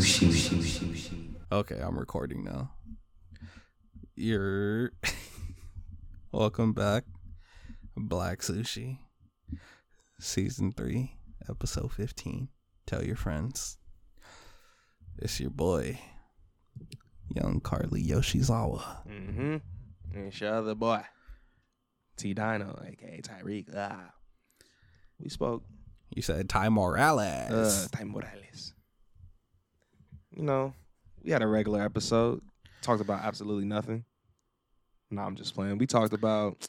sushi. Okay, I'm recording now. You're welcome back, Black Sushi, season three, episode fifteen. Tell your friends. It's your boy, young Carly Yoshizawa. Mm-hmm. And shout out the boy. T Dino, aka Tyreek. Ah. We spoke. You said Ty Morales. Uh Ty Morales. You know, we had a regular episode. Talked about absolutely nothing. No, I'm just playing. We talked about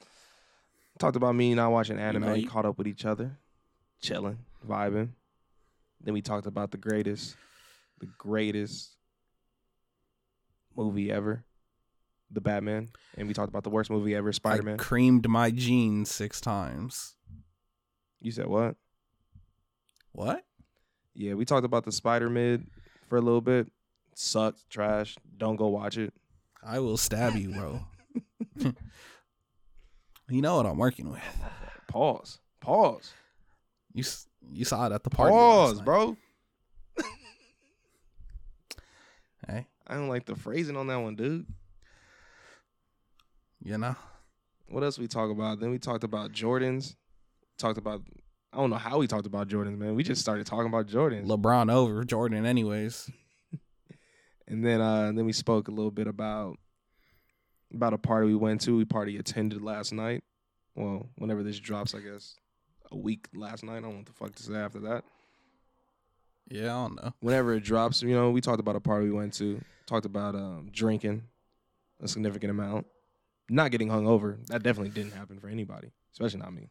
talked about me not watching anime, know, you- caught up with each other, chilling, vibing. Then we talked about the greatest, the greatest movie ever, the Batman, and we talked about the worst movie ever, Spider Man. Creamed my jeans six times. You said what? What? Yeah, we talked about the Spider Mid for a little bit. Sucks, trash. Don't go watch it. I will stab you, bro. you know what I'm working with. Pause. Pause. You you saw it at the party. Pause, bro. Hey, I don't like the phrasing on that one, dude. you know. What else we talk about? Then we talked about Jordans. Talked about I don't know how we talked about Jordans, man. We just started talking about Jordans. LeBron over Jordan, anyways. And then uh then we spoke a little bit about about a party we went to. We party attended last night. Well, whenever this drops, I guess. A week last night. I don't know what the fuck to say after that. Yeah, I don't know. whenever it drops, you know, we talked about a party we went to, talked about um, drinking a significant amount, not getting hung over. That definitely didn't happen for anybody, especially not me.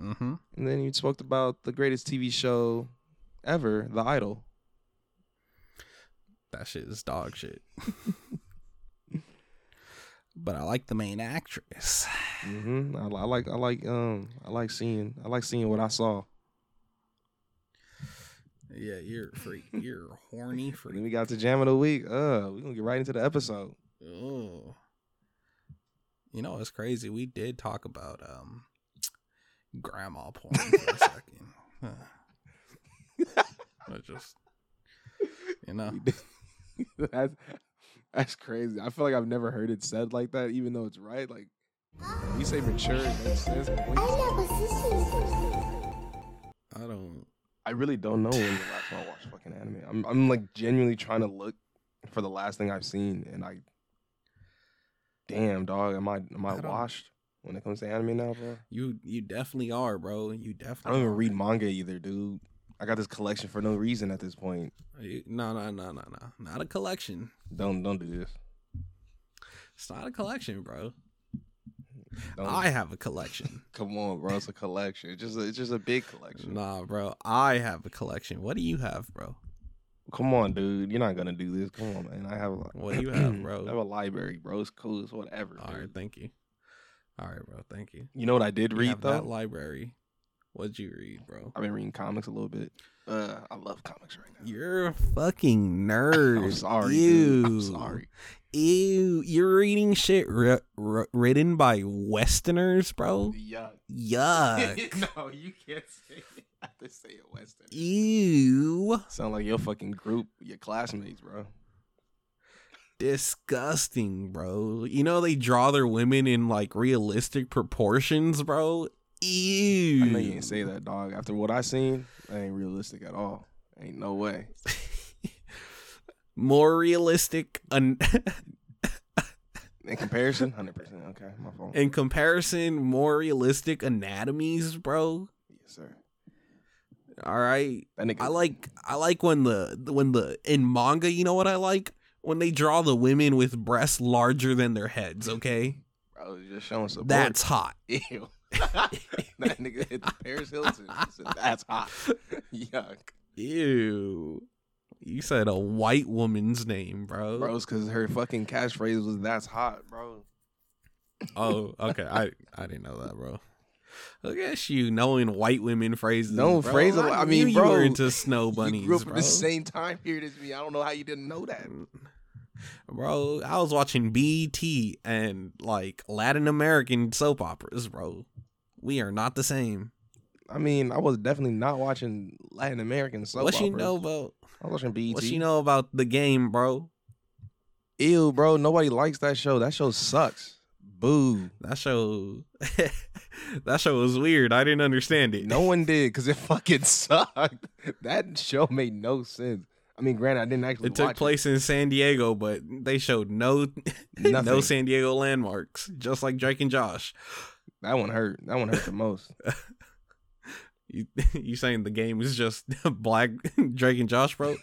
Mm-hmm. And then you spoke about the greatest TV show ever, The Idol. That shit is dog shit. but I like the main actress. hmm I, I like, I like, um, I like seeing, I like seeing what I saw. Yeah, you're freak. You're horny And then we got to jam of the week. Uh, we're gonna get right into the episode. Oh. You know it's crazy? We did talk about um grandma porn for a second. Huh. I just you know. that's that's crazy. I feel like I've never heard it said like that, even though it's right. Like you say mature, it makes sense. But when you I don't I really don't know when the last time I watched fucking anime. I'm I'm like genuinely trying to look for the last thing I've seen, and I, damn dog, am I am I, I don't- washed when it comes to anime now, bro? you you definitely are, bro. You definitely I don't even are. read manga either, dude. I got this collection for no reason at this point. No, no, no, no, no. Not a collection. Don't don't do this. It's not a collection, bro. Don't, I have a collection. come on, bro. It's a collection. It's just a, it's just a big collection. nah, bro. I have a collection. What do you have, bro? Come on, dude. You're not gonna do this. Come on, man. I have a What do you have, bro? I have a library, bro. It's cool. It's whatever. All right, dude. thank you. All right, bro. Thank you. You know what I did read though? that library. What'd you read, bro? I've been reading comics a little bit. Uh, I love comics right now. You're a fucking nerd. I'm sorry, Ew. dude. I'm sorry. Ew. You're reading shit ri- ri- written by Westerners, bro. Yuck. Yuck. no, you can't say it. I have to say it Western. Ew. Sound like your fucking group, your classmates, bro. Disgusting, bro. You know they draw their women in like realistic proportions, bro. Ew. I know you ain't say that, dog. After what I seen, that ain't realistic at all. Ain't no way. More realistic un- In comparison, hundred percent. Okay, my fault. in comparison, more realistic anatomies, bro. yes, sir. All right. I like I like when the when the in manga, you know what I like? When they draw the women with breasts larger than their heads, okay? Bro, just showing support. That's hot. Ew. that nigga hit the Paris Hilton. Said, That's hot. Yuck. Ew. You said a white woman's name, bro. Bro, it's because her fucking catchphrase was "That's hot," bro. Oh, okay. I I didn't know that, bro. Look at you knowing white women phrases. No bro. phrase. I, I mean, you bro, were into snow bunnies, you grew up bro. at the same time period as me. I don't know how you didn't know that. Mm. Bro, I was watching BET and like Latin American soap operas, bro. We are not the same. I mean, I was definitely not watching Latin American soap what you know about? I was watching BET. What you know about the game, bro? Ew, bro. Nobody likes that show. That show sucks. Boo. That show, that show was weird. I didn't understand it. No one did because it fucking sucked. That show made no sense. I mean, granted, I didn't actually. It took place in San Diego, but they showed no no San Diego landmarks, just like Drake and Josh. That one hurt. That one hurt the most. You you saying the game is just black Drake and Josh, bro?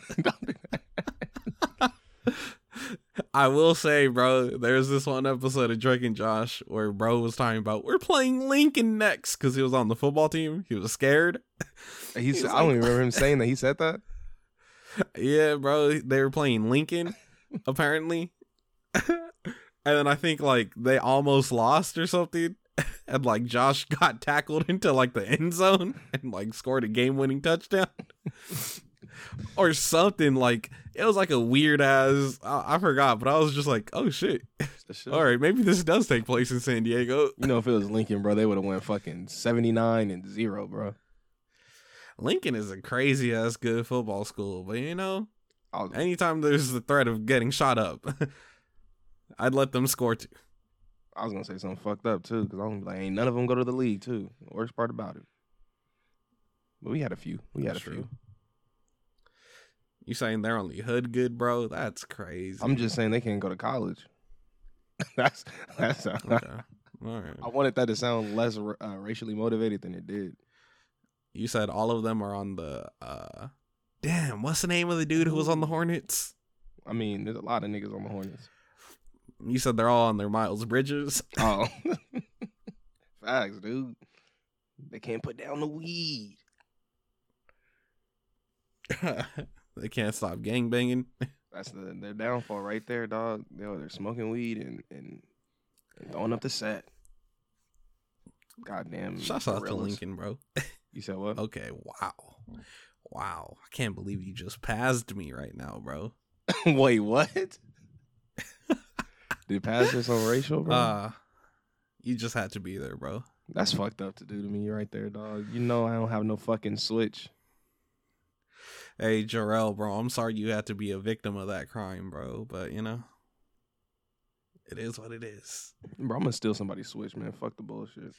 I will say, bro, there's this one episode of Drake and Josh where bro was talking about we're playing Lincoln next because he was on the football team. He was scared. He He was I don't even remember him saying that. He said that. Yeah, bro, they were playing Lincoln apparently, and then I think like they almost lost or something, and like Josh got tackled into like the end zone and like scored a game-winning touchdown. Or something like it was like a weird ass. I, I forgot, but I was just like, "Oh shit! Shit- All right, maybe this does take place in San Diego." You know, if it was Lincoln, bro, they would have went fucking seventy nine and zero, bro. Lincoln is a crazy ass good football school, but you know, I was, anytime there's the threat of getting shot up, I'd let them score too. I was gonna say something fucked up too, because I'm like, ain't none of them go to the league too. The worst part about it. But we had a few. We had That's a few. You saying they're only hood good, bro? That's crazy. I'm just saying they can't go to college. that's that's. okay. All right. I wanted that to sound less uh, racially motivated than it did. You said all of them are on the. uh Damn, what's the name of the dude who was on the Hornets? I mean, there's a lot of niggas on the Hornets. You said they're all on their Miles Bridges. Oh, facts, dude. They can't put down the weed. they can't stop gang banging. That's the their downfall right there, dog. Yo, they're smoking weed and and, and throwing up the set. Goddamn. Shouts out to. Lincoln, bro. You said what? Okay, wow, wow. I can't believe you just passed me right now, bro. Wait, what? Did pass this on racial, bro? Uh you just had to be there, bro. That's fucked up to do to me right there, dog. You know I don't have no fucking switch. Hey, Jarrell, bro, I'm sorry you had to be a victim of that crime, bro. But you know, it is what it is. Bro, I'm gonna steal somebody's switch, man. Fuck the bullshit.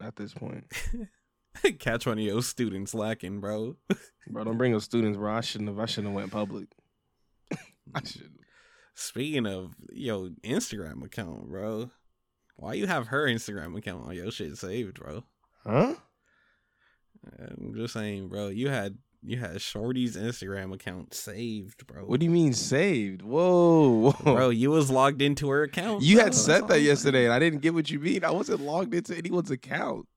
At this point, Catch one of your students lacking, bro. bro, don't bring up students, bro. I shouldn't have. I shouldn't have went public. I mm. should. Speaking of yo Instagram account, bro, why you have her Instagram account on your shit saved, bro? Huh? I'm just saying, bro. You had you had Shorty's Instagram account saved, bro. What do you mean saved? Whoa, whoa. bro, you was logged into her account. You bro. had That's said all that yesterday, and I didn't get what you mean. I wasn't logged into anyone's account.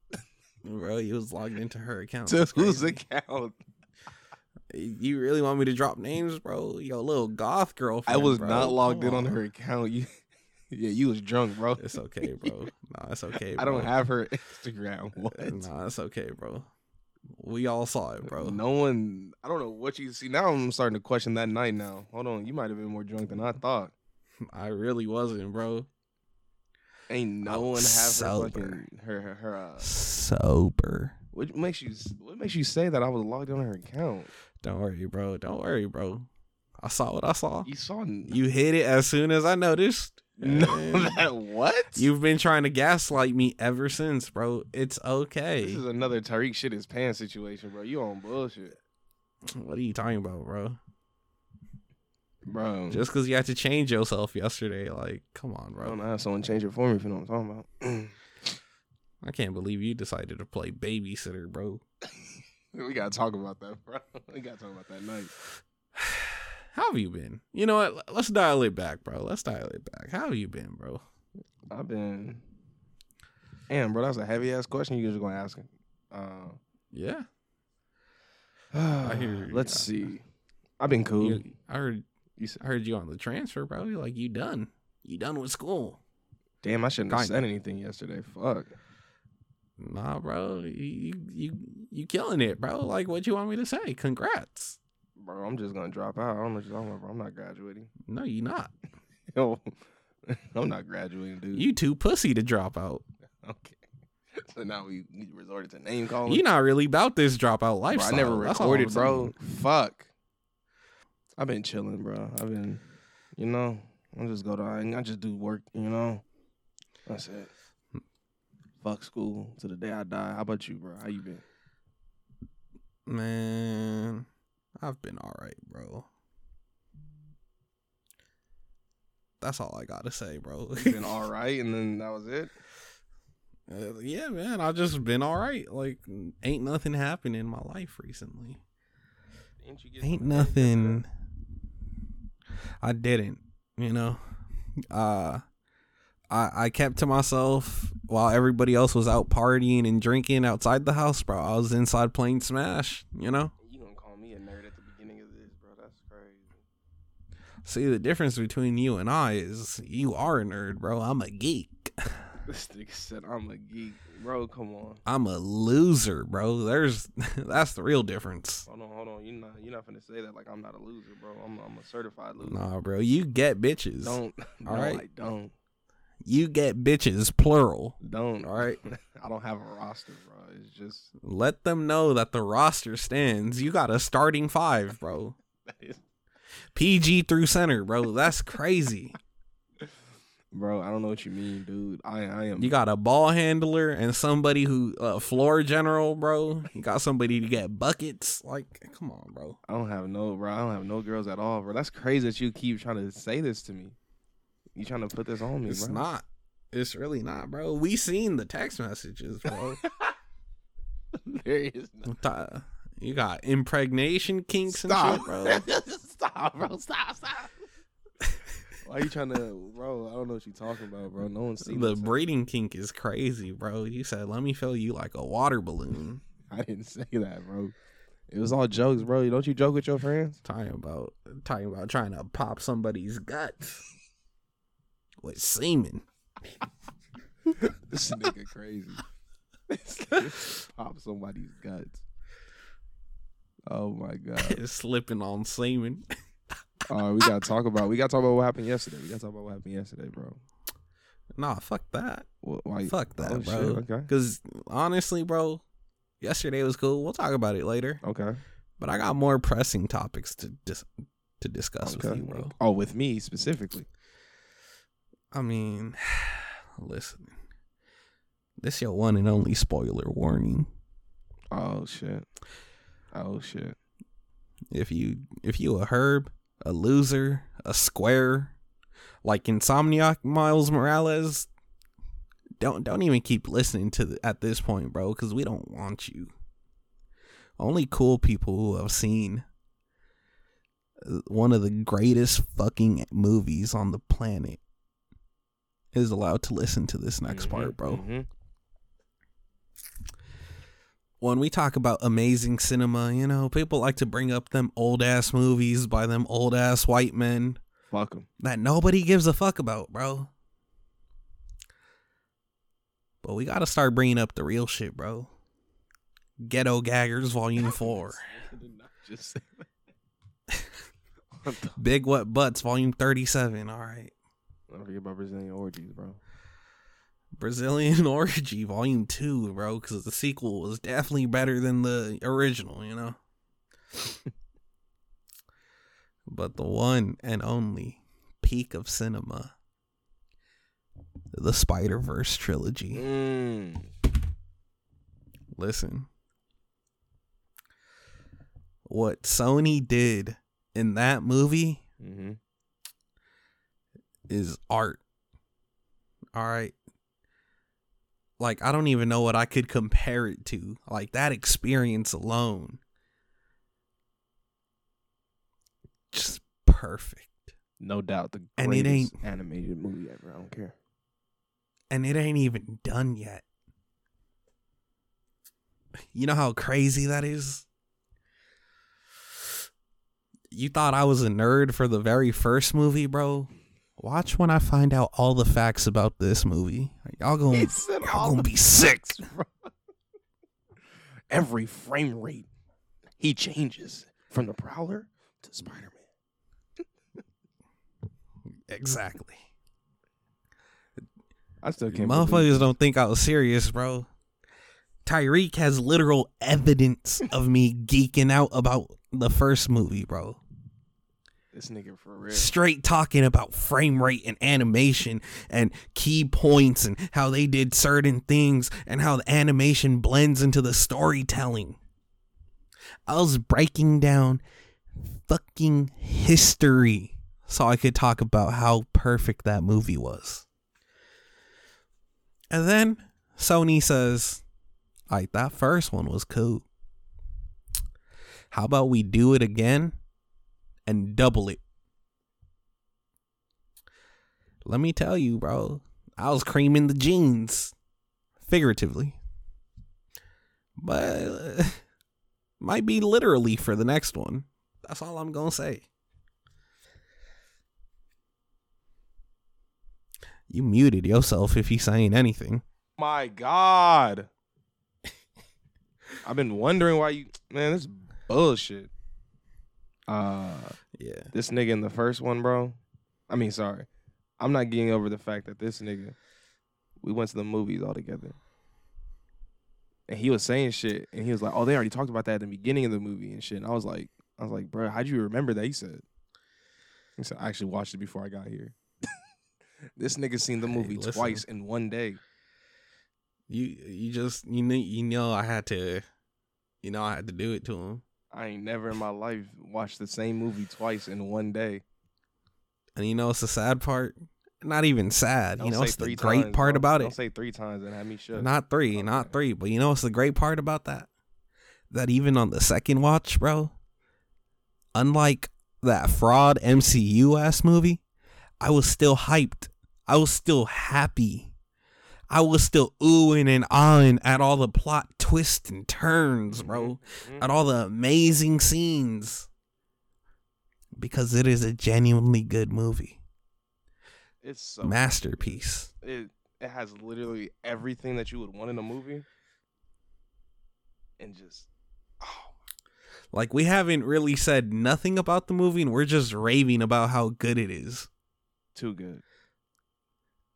bro. You was logged into her account. To whose account? You really want me to drop names, bro? Yo, little goth girlfriend. I was bro. not logged Come in on her account. You, yeah, you was drunk, bro. It's okay, bro. Nah, it's okay. Bro. I don't have her Instagram. What? Nah, it's okay, bro. We all saw it, bro. No one. I don't know what you see. Now I'm starting to question that night. Now, hold on. You might have been more drunk than I thought. I really wasn't, bro. Ain't no I one have was her sober. fucking her her, her uh, Sober. what makes you what makes you say that I was logged on her account? Don't worry, bro. Don't worry, bro. I saw what I saw. You saw You hit it as soon as I noticed. No that what? You've been trying to gaslight me ever since, bro. It's okay. This is another Tariq shit his pants situation, bro. You on bullshit, What are you talking about, bro? bro. Just because you had to change yourself yesterday, like, come on, bro. I don't how someone change it for me if you know what I'm talking about. I can't believe you decided to play babysitter, bro. we gotta talk about that, bro. We gotta talk about that night. How have you been? You know what? Let's dial it back, bro. Let's dial it back. How have you been, bro? I've been. Damn, bro, that's a heavy ass question you just gonna ask. Uh, Yeah. I hear. Let's see. I've been cool. You, I heard You I heard you on the transfer, bro. You're like you done. You done with school. damn, I shouldn't have said anything yesterday. Fuck. Nah, bro. You you you killing it, bro. Like what you want me to say? Congrats. Bro, I'm just gonna drop out. I don't know what you're talking about, bro. I'm not graduating. No, you're not. Yo, I'm not graduating, dude. You too pussy to drop out. okay. so now we, resorted to name calling. You're not really about this dropout Bro, lifestyle. I never That's recorded, bro. Fuck. I've been chilling, bro. I've been, you know, I just go to, I just do work, you know. That's it. Fuck school to the day I die. How about you, bro? How you been? Man, I've been all right, bro. That's all I gotta say, bro. Been all right, and then that was it. Uh, yeah, man, I just been all right. Like, ain't nothing happened in my life recently. Ain't you Ain't some head yesterday? nothing. I didn't, you know. Uh, I I kept to myself while everybody else was out partying and drinking outside the house, bro. I was inside playing Smash, you know. You gonna call me a nerd at the beginning of this, bro? That's crazy. See, the difference between you and I is you are a nerd, bro. I'm a geek. This nigga said I'm a geek, bro. Come on. I'm a loser, bro. There's that's the real difference. Hold on, hold on. You're not you not finna say that like I'm not a loser, bro. I'm I'm a certified loser. Nah, bro. You get bitches. Don't. no, All right. I don't. You get bitches, plural. Don't. All right. I don't have a roster, bro. It's just Let them know that the roster stands. You got a starting five, bro. that is, PG through center, bro. That's crazy. bro. I don't know what you mean, dude. I I am. You got a ball handler and somebody who uh, floor general, bro. You got somebody to get buckets. Like, come on, bro. I don't have no, bro. I don't have no girls at all, bro. That's crazy that you keep trying to say this to me. You trying to put this on me, It's bro? not. It's really not, bro. We seen the text messages, bro. there is no. You got impregnation kinks Stop, and shit, bro. stop, bro. Stop, stop. Why you trying to, bro? I don't know what you talking about, bro. No one's seen The this. breeding kink is crazy, bro. You said, "Let me fill you like a water balloon." I didn't say that, bro. It was all jokes, bro. Don't you joke with your friends? Talking about talking about trying to pop somebody's guts with semen. This nigga crazy. This nigga Pop somebody's guts. Oh my god. It's slipping on semen. All right, oh, we gotta talk about. We gotta talk about what happened yesterday. We gotta talk about what happened yesterday, bro. Nah, fuck that. Why? you- Fuck that, oh, bro. shit, okay. Because honestly, bro, yesterday was cool. We'll talk about it later. Okay. But I got more pressing topics to dis- to discuss Okay. with you, bro. Oh, with me specifically. I mean, listen. This your one and only spoiler warning. Oh shit. Oh shit. If you if you a herb, a loser, a square, like Insomniac Miles Morales, don't don't even keep listening to the, at this point, bro, because we don't want you. Only cool people who have seen uh, one of the greatest fucking movies on the planet is allowed to listen to this next Mhm, part, bro. mhm. When we talk about amazing cinema, you know, people like to bring up them old ass movies by them old ass white men Fuck them. that nobody gives a fuck about, bro. But we got to start bringing up the real shit, bro. Ghetto Gaggers Volume 4. Just say that. what? Big Wet Butts Volume 37. All right. Don't forget about Brazilian orgies, bro. Brazilian Orgy Volume 2, bro, because the sequel was definitely better than the original, you know? but the one and only peak of cinema, the Spider Verse trilogy. Mm. Listen, what Sony did in that movie Mm-hmm. is art. All right. Like I don't even know what I could compare it to. Like that experience alone. Just perfect. No doubt the And it greatest animated movie ever. I don't care. And it ain't even done yet. You know how crazy that is? You thought I was a nerd for the very first movie, bro? Watch when I find out all the facts about this movie. Y'all gonna, He said y'all all gonna the be sick. Every frame rate, he changes from the Prowler to Spider Man. Exactly. I still can't. Motherfuckers don't think I was serious, bro. Tyreek has literal evidence of me geeking out about the first movie, bro. This nigga for real. Straight talking about frame rate and animation and key points and how they did certain things and how the animation blends into the storytelling. I was breaking down fucking history so I could talk about how perfect that movie was. And then Sony says, like, that first one was cool. How about we do it again and double it? Let me tell you, bro, I was creaming the jeans, figuratively. But uh, might be literally for the next one. That's all I'm going to say. You muted yourself if you saying anything. My God. I've been wondering why you man, this is bullshit. Uh Yeah. this nigga in the first one, bro. I mean, sorry. I'm not getting over the fact that this nigga we went to the movies all together. And he was saying shit and he was like, "Oh, they already talked about that at the beginning of the movie and shit." And I was like, I was like, "Bro, how'd you remember that?" He said, "He said I actually watched it before I got here." this nigga seen the movie listen. twice in one day. You you just you know you know I had to you know I had to do it to him. I ain't never in my life watched the same movie twice in one day. And you know it's the sad part? Not even sad. Don't you know it's the great times, part about Don't it. say three times and have me shook. Not three, not three. But you know what's the great part about that? That even on the second watch, bro, unlike that fraud MCU ass movie, I was still hyped. I was still happy. I was still oohing and ahhing at all the plot twists and turns, bro. Mhm. At all the amazing scenes. Because it is a genuinely good movie. It's so Masterpiece. it it has literally everything that you would want in a movie, and just oh Like we haven't really said nothing about the movie and we're just raving about how good it is. too good.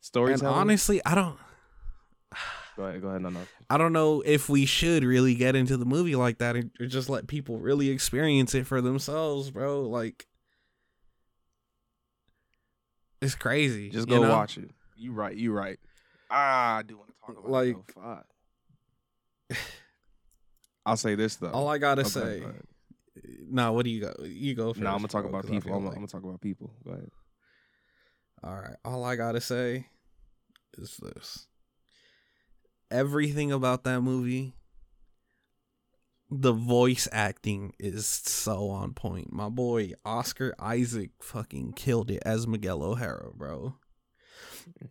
Stories. honestly, I don't go ahead, go ahead, no, no. I don't know if we should really get into the movie like that and or just let people really experience it for themselves, bro. Like it's crazy. Just you go know? watch it. You right, you right. Ah, I do want to talk about Like- it. Though. Fuck. I'll say this though. All I gotta Okay, say. go ahead. Nah, what do you go? You go first. No, I'm gonna talk bro, about 'cause I people. I'm, like- I'm gonna talk about people. Go ahead. All right. All I gotta say is this: everything about that movie, the voice acting is so on point. My boy Oscar Isaac fucking killed it as Miguel O'Hara, bro.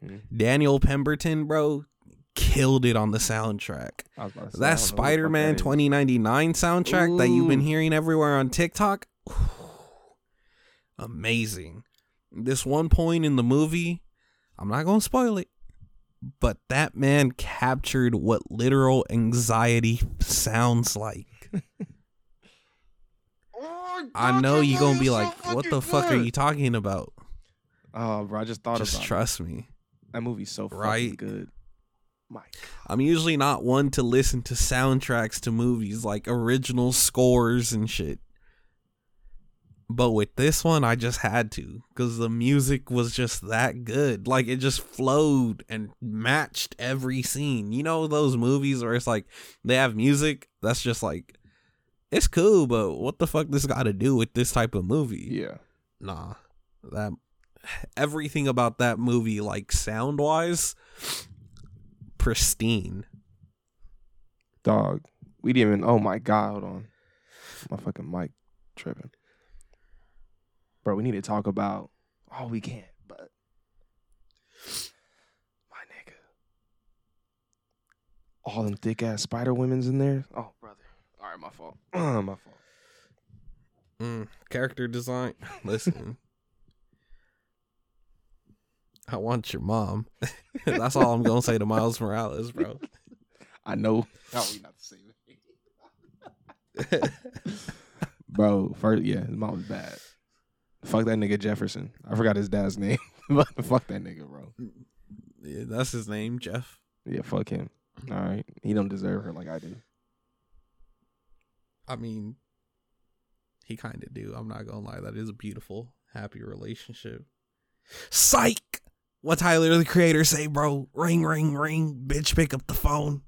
Mhm. Daniel Pemberton, bro, killed it on the soundtrack. I was about to say, I don't know That who the fuck Spider Man that is. 2099 soundtrack that you've been hearing everywhere on TikTok, amazing. This one point in the movie, I'm not going to spoil it, but that man captured what literal anxiety sounds like. Oh, I know you're going to be like, what the fuck are you talking about? Oh, bro, I just thought Just about trust me. That movie's so fucking Right? good. My I'm usually not one to listen to soundtracks to movies like original scores and shit. But with this one, I just had to because the music was just that good. Like it just flowed and matched every scene. You know, those movies where it's like they have music that's just like, it's cool, but what the fuck this got to do with this type of movie? yeah. Nah, that everything about that movie, like sound wise, pristine. Dog. We didn't even oh my god, hold on. My fucking mic tripping. Bro, we need to talk about oh we can't, but my nigga. All them thick ass spider women's in there. Oh brother. Alright, my fault. my fault. Mm, character design. Listen, I want your mom. That's all I'm gonna say to Miles Morales, bro. I know. Oh, we not the same. Bro, first yeah, his mom was bad. Fuck that nigga Jefferson. I forgot his dad's name. but fuck that nigga, bro. Yeah, that's his name, Jeff. Yeah, fuck him. All right, he don't deserve her like I do. I mean, he kind of do. I'm not gonna lie. That is a beautiful, happy relationship. Psych. What Tyler the Creator say, bro? Ring, ring, ring. Bitch, pick up the phone.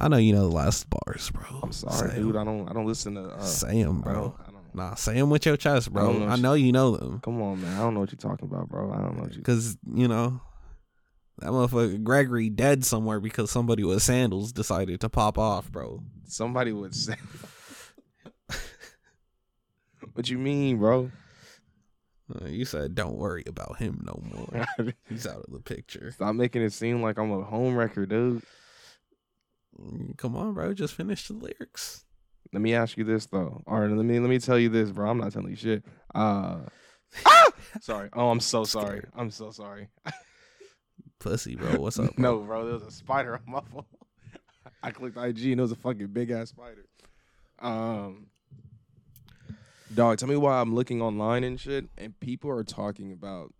I know you know the last bars, bro. I'm sorry, Say dude. I don't. I don't listen to. Uh, I bro. I Nah, say them with your chest, bro. don't know I know you know them. Come on, man. I don't know what you're talking about, bro. I don't know what you. Because, you know, that motherfucker Gregory dead somewhere because somebody with sandals decided to pop off, bro. Somebody with say. what you mean, bro? Uh, you said, don't worry about him no more. He's out of the picture. Stop making it seem like I'm a home wrecker, dude. Mm, Come on, bro. Just finish the lyrics. Let me ask you this though. All right, let me let me tell you this, bro. I'm not telling you shit. Uh, ah! sorry. Oh, I'm so sorry. I'm so sorry. Pussy, bro. What's up? Bro? no, bro. There was a spider on my phone. I clicked IG and it was a fucking big ass spider. Um, dog, tell me why I'm looking online and shit, and people are talking about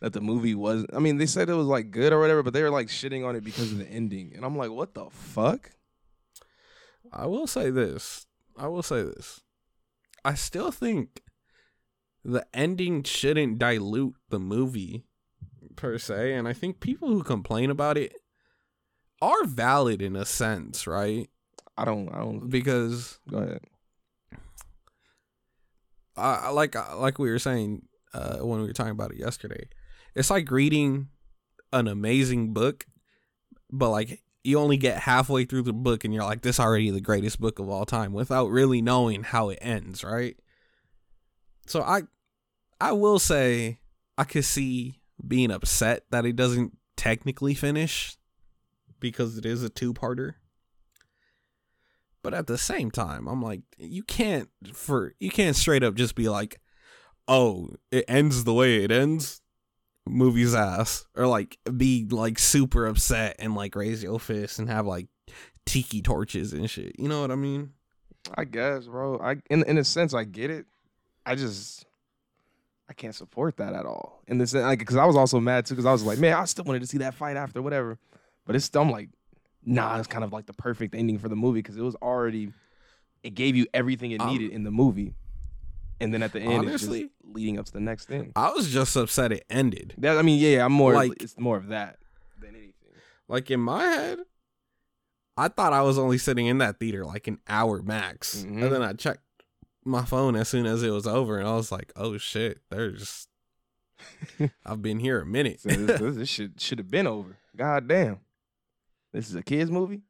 that the movie was. I mean, they said it was like good or whatever, but they were like shitting on it because of the ending, and I'm like, what the fuck? I will say this. I will say this. I still think the ending shouldn't dilute the movie per se, and I think people who complain about it are valid in a sense, right? I don't. I don't. Because Go ahead. I I like like we were saying uh, when we were talking about it yesterday, it's like reading an amazing book, but like you only get halfway through the book and you're like, this already the greatest book of all time without really knowing how it ends, right? So I I will say I could see being upset that it doesn't technically finish because it is a two-parter. But at the same time, I'm like, you can't for you can't straight up just be like, oh, it ends the way it ends. Movie's ass. Or like be like super upset and like raise your fist and have like tiki torches and shit. You know what I mean? I guess, bro. I in in a sense, I get it. I just I can't support that at all. In the sense, like, because I was also mad too, because I was like, man, I still wanted to see that fight after, whatever. But it's still I'm like, nah, it's kind of like the perfect ending for the movie because it was already, it gave you everything it Um, needed in the movie, and then at the end, honestly- leading up to the next thing. I was just upset it ended. That I mean, yeah, I'm more Like- it's more of that than anything. Like in my head, I thought I was only sitting in that theater like an hour max. Mhm. And then I checked my phone as soon as it was over and I was like, oh shit, there's I've been here a minute. So this, this, this shit should have been over. God damn, this is a kids movie.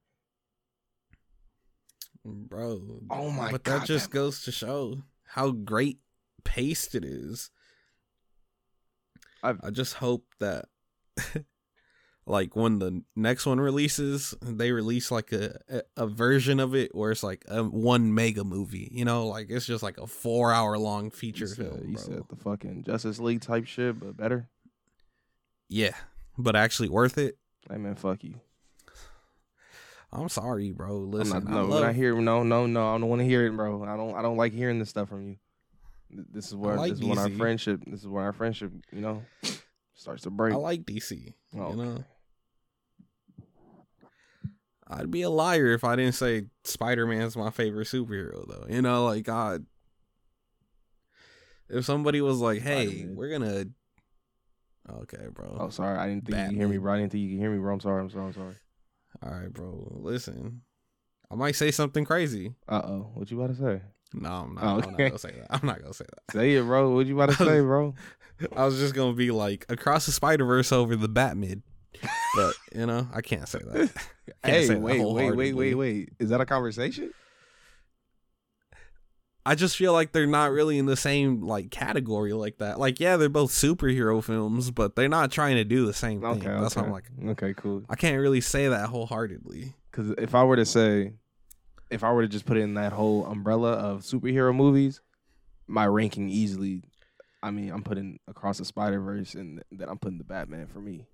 Bro. Oh my But God, But that just that- goes to show how great paced it is. I just hope that like when the next one releases, they release like a, a, version of it where it's like a one mega movie, you know, like it's just like a four hour long feature You said, film. you bro. said the fucking Justice League type shit, but better. Yeah, but actually worth it. Hey man, fuck you. I'm sorry, bro. I'm Listen, not, I no, love, when I hear no, no, no, I don't want to hear it, bro. I don't, I don't like hearing this stuff from you. This is where, like this is when our friendship, this is when our friendship, you know, starts to break. I like DC. Oh, You know, okay. I'd be a liar if I didn't say Spider Man's my favorite superhero, though. You know, like God, if somebody was like, "Hey, Spider-Man. we're gonna," okay, bro. Oh, sorry, I didn't think you could hear me, Batman. bro. I didn't think you could hear me, bro. I'm sorry, I'm sorry, I'm sorry. All right, bro. Listen, I might say something crazy. Uh oh, what you about to say? No, I'm not. Oh, I'm not okay. gonna say that. I'm not gonna say that. Say it, bro. What you about to say, bro? I was just gonna be like across the Spider Verse over the Batmid, but you know, I can't say that. Can't hey, say that wait, wait, wait, wait, wait. Is that a conversation? I just feel like they're not really in the same like category like that. Like, yeah, they're both superhero films, but they're not trying to do the same thing. Okay, That's why okay. I'm like, okay, cool. I can't really say that wholeheartedly. Because if I were to say, if I were to just put it in that whole umbrella of superhero movies, my ranking easily, I mean, I'm putting across the Spider Verse, and then I'm putting the Batman for me.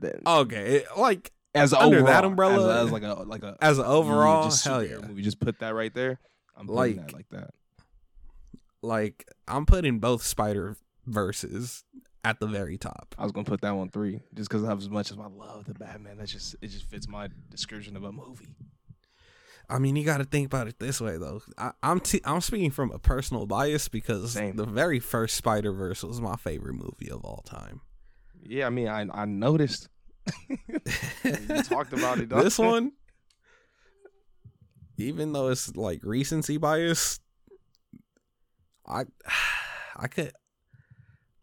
Then Okay, it- like as under overall, that umbrella, as, as like a like a as an overall, just hell superhero yeah. movie, just put that right there. I'm Like- that like that. Like I'm putting both Spider verses at the very top. I was gonna put that one three, just because I have as much as I love the Batman, that just it just fits my description of a movie. I mean, you got to think about it this way, though. I, I'm t- I'm speaking from a personal bias because Same. the very first Spider Verse was my favorite movie of all time. Yeah, I mean, I I noticed. you talked about it. this one, even though it's like recency bias, I I could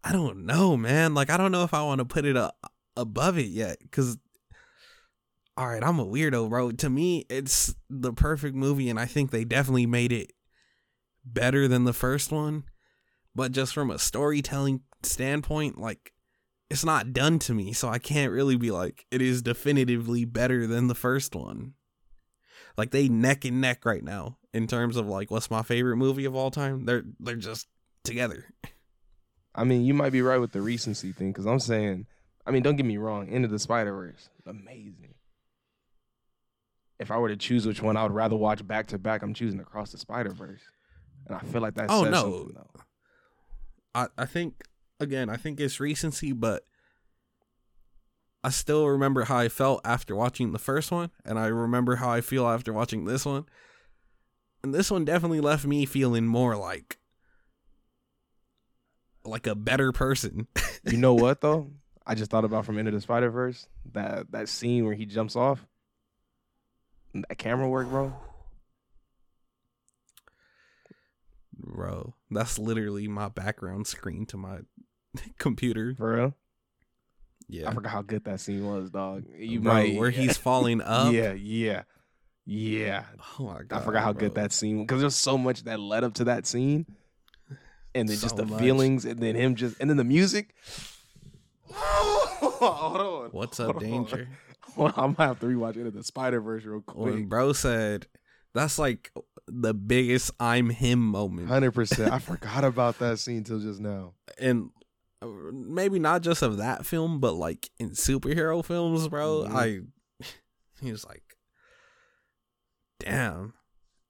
I don't know, man. Like I don't know if I want to put it uh, above it yet cuz all right, I'm a weirdo, bro. To me, it's the perfect movie and I think they definitely made it better than the first one. But just from a storytelling standpoint, like it's not done to me, so I can't really be like it is definitively better than the first one. Like they neck and neck right now in terms of like what's my favorite movie of all time. They're they're just together. I mean, you might be right with the recency thing, because I'm saying, I mean, don't get me wrong, Into the Spider Verse, amazing. If I were to choose which one I would rather watch back to back, I'm choosing Across the Spider Verse, and I feel like that. Oh, no. I I think again, I think it's recency, but I still remember how I felt after watching the first one, and I remember how I feel after watching this one. And this one definitely left me feeling more like like a better person. You know what though? I just thought about from Into the Spider Verse that that scene where he jumps off. That camera work, bro. Bro, that's literally my background screen to my computer. For real. Yeah. I forgot how good that scene was, dog. You Bro, might where he's falling up. Yeah, yeah, yeah. Oh my god. I forgot how good that scene because there's so much that led up to that scene, and then just the much. feelings, and then him just, and then the music. Hold on. What's up, danger? Well, I'm gonna have to rewatch Into the Spider Verse real quick. When bro said that's like the biggest I'm him moment. Hundred percent. I forgot about that scene till just now. and maybe not just of that film, but like in superhero films, bro. Mhm. I he was like, damn.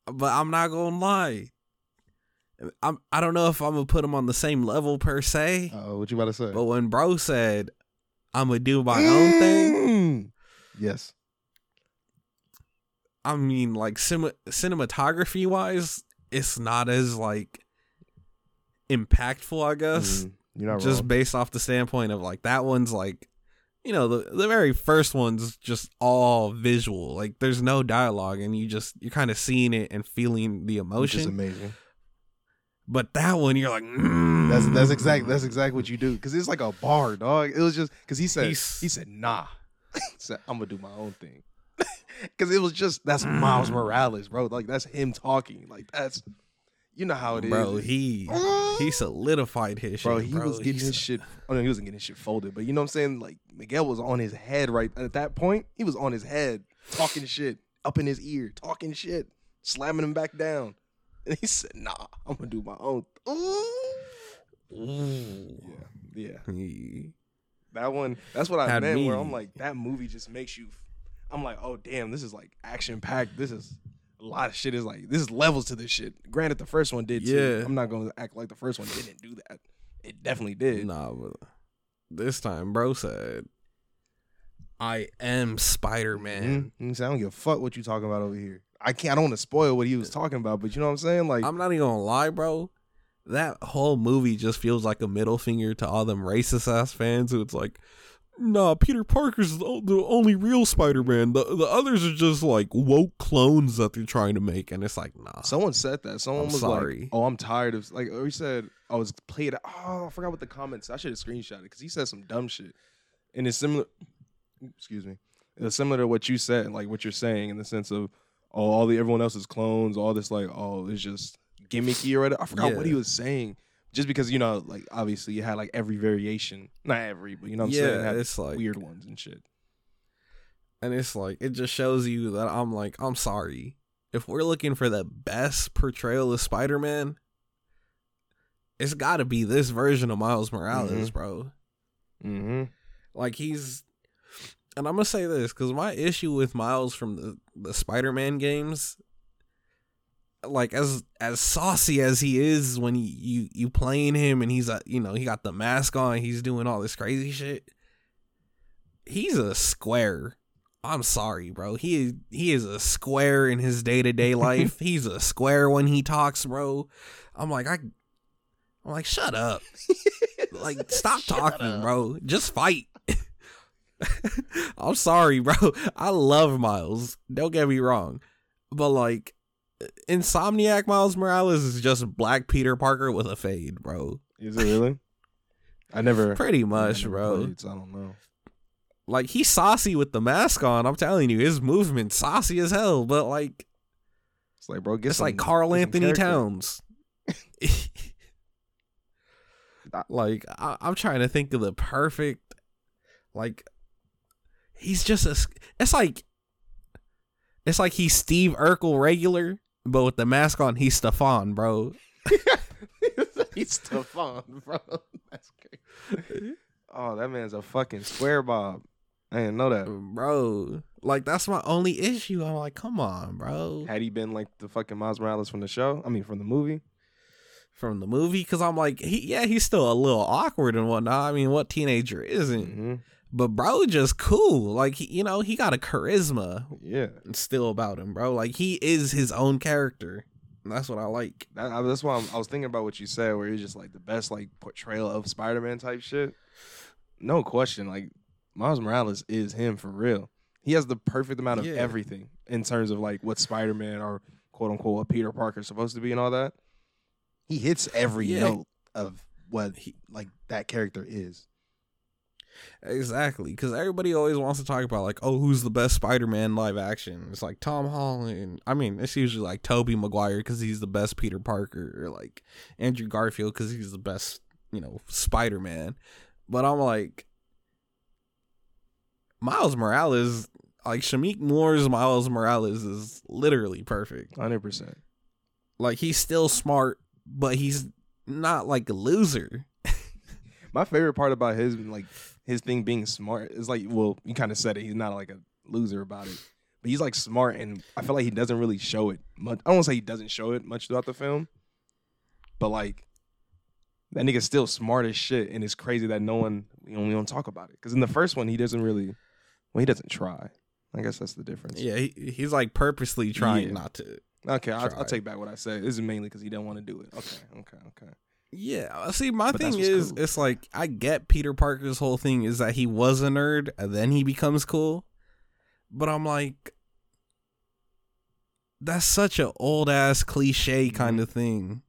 But I'm not gonna lie. I'm I don't know if I'm gonna put him on the same level per se. Oh, what you about to say? But when bro said, I'm gonna do my own thing, Mm. Yes. I mean, like cin- cinematography wise, it's not as like impactful, I guess. Mhm. You're not just wrong. based off the standpoint of like that one's like you know the the very first one's just all visual like there's no dialogue and you just you're kind of seeing it and feeling the Which is emotion amazing. but that one you're like mm. That's that's exact that's exactly what you do because it's like a bar, dog. It was just because he said He's- he said nah, he said I'm gonna do my own thing because it was just that's Miles Morales, bro. Like that's him talking. Like that's you know how it is, bro he he solidified his shit. bro. shit He bro. was getting his shit. Oh no, he wasn't getting his shit folded, but you know what I'm saying. Like Miguel was on his head right at that point. He was on his head talking shit up in his ear, talking shit, slamming him back down. And he said, "Nah, I'm gonna do my own." Ooh. Ooh. Yeah, yeah. He- That one, that's what I meant. Where I'm like, that movie just makes you. I'm like, oh damn, this is like action packed. This is a lot of shit. Is like this is levels to this shit. Granted, the first one did too. Yeah. I'm not gonna act like the first one didn't do that. It definitely did. nah but this time bro said i am spider-man Mhm. So I don't give a fuck what you talking about over here. I can't. I don't want to spoil what he was talking about, but you know what I'm saying? Like, I'm not even gonna lie, bro. That whole movie just feels like a middle finger to all them racist ass fans who it's like, nah, Peter Parker's the, the only real Spider Man. The the others are just like woke clones that they're trying to make, and it's like, nah. someone said that. Someone I'm was sorry. like, "Oh, I'm tired of like." Or he said, oh, "I was played." Oh, I forgot what the comments. I should have screenshot it because he said some dumb shit, and it's similar. Excuse me. It's similar to what you said, like what you're saying in the sense of, oh, all the everyone else is clones. All this like, oh, it's just gimmicky or whatever. I forgot what he was saying. Just because you know, like obviously you had like every variation, not every, but you know what I'm saying. It yeah, had it's like weird ones and shit. and it's like it just shows you that I'm like, I'm sorry. If we're looking for the best portrayal of Spider Man, it's got to be this version of Miles Morales, Mhm. bro. Mm-hmm. Like he's and I'm gonna say this because my issue with Miles from the, the Spider-Man games, like as as saucy as he is when you you, you playing him and he's a you know he got the mask on he's doing all this crazy shit. He's a square. I'm sorry bro. He he is a square in his day-to-day life. He's a square when he talks bro. I'm like i i'm like shut up. Like stop talking up. bro. Just fight. I'm sorry bro. I love miles. Don't get me wrong. But like Insomniac Miles Morales is just Black Peter Parker with a fade, bro. Is it really? I never. Pretty much, never bro. played, so I don't know. Like he's saucy with the mask on. I'm telling you, his movement saucy as hell. But like, It's like, bro, get it's some- like Karl-Anthony character. Towns. like I, I'm trying to think of the perfect, like, he's just a. It's like, it's like he's Steve Urkel regular, but with the mask on, he's Stefan, bro. He's Stefan, bro. That's crazy. Oh, that man's a fucking square bob. I didn't know that. bro. Like that's my only issue. I'm like, come on, bro. Had he been like the fucking Miles Morales from the show? I mean, from the movie? From the movie, because I'm like, he, yeah, he's still a little awkward and whatnot. I mean, what teenager isn't? hmm But bro, just cool. Like he, you know, he got a charisma Yeah, still about him, bro. Like he is his own character. That's what I like. that, I- that's why I'm, I was thinking about what you said, where he's just like the best like portrayal of Spider-Man type shit. No question, like Miles Morales is him for real. He has the perfect amount of Yeah. everything in terms of like what Spider-Man or quote unquote what Peter Parker is supposed to be and all that. He hits every Yeah. note of what He- like that character is. Exactly, because everybody always wants to talk about like, oh, who's the best Spider-Man live action? It's like Tom Holland. I mean, it's usually like Tobey Maguire because he's the best Peter Parker, or like Andrew Garfield because he's the best, you know, Spider-Man. But I'm like, Miles Morales, like Shameik Moore's Miles Morales is literally perfect. Hundred percent. Like he's still smart, but he's not like a loser. My favorite part about his like his thing being smart is like well, you kind of said it. He's not like a loser about it, but he's like smart, and I feel like he doesn't really show it much. I don't say he doesn't show it much throughout the film, but like that nigga's still smart as shit, and it's crazy that no one you know we don't talk about it because in the first one he doesn't really, well he doesn't try. I guess that's the difference. Yeah, he, he's like purposely trying Yeah. not to. Okay, I'll, I'll take back what I said. This is mainly because he didn't want to do it. Okay, okay, okay. Yeah, see, my But thing is, cool. it's like I get Peter Parker's whole thing is that he was a nerd and then he becomes cool, but I'm like, that's such an old ass cliche kind Mhm. of thing.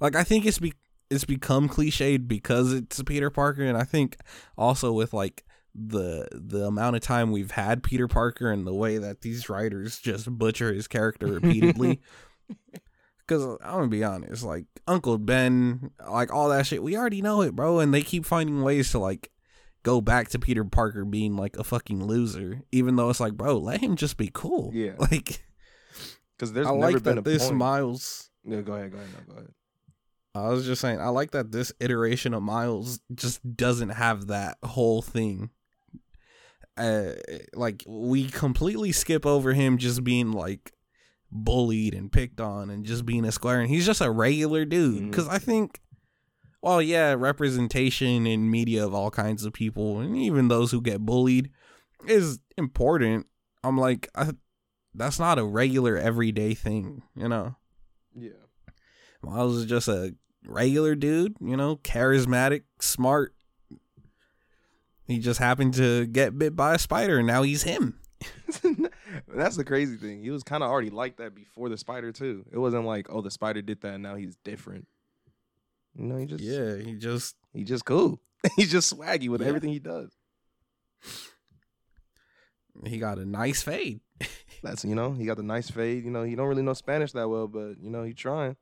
Like, I think it's be it's become cliched because it's Peter Parker, and I think also with like the the amount of time we've had Peter Parker and the way that these writers just butcher his character repeatedly. Because I'm gonna be honest, like Uncle Ben, like all that shit, we already know it, bro. And they keep finding ways to like go back to Peter Parker being like a fucking loser, even though it's like, bro, let him just be cool. Yeah. like Because there's I like that a this point. Miles. no, go ahead, go ahead, no, go ahead. I was just saying, I like that this iteration of Miles just doesn't have that whole thing. Uh, like we completely skip over him just being like bullied and picked on and just being a square, and he's just a regular dude. Mm-hmm. Because I think, well, yeah, representation in media of all kinds of people, and even those who get bullied, is important. I'm like, I, that's not a regular everyday thing, you know. Yeah. Miles is just a regular dude, you know, charismatic, smart. He just happened to get bit by a spider and now he's him. That's the crazy thing. He was kind of already like that before the spider too. It wasn't like, oh, the spider did that, and now he's different. You know, he just Yeah, he just he just cool. he's just swaggy with Yeah. everything he does. he got a nice fade. That's you know, he got the nice fade. You know, he don't really know Spanish that well, but you know, he trying.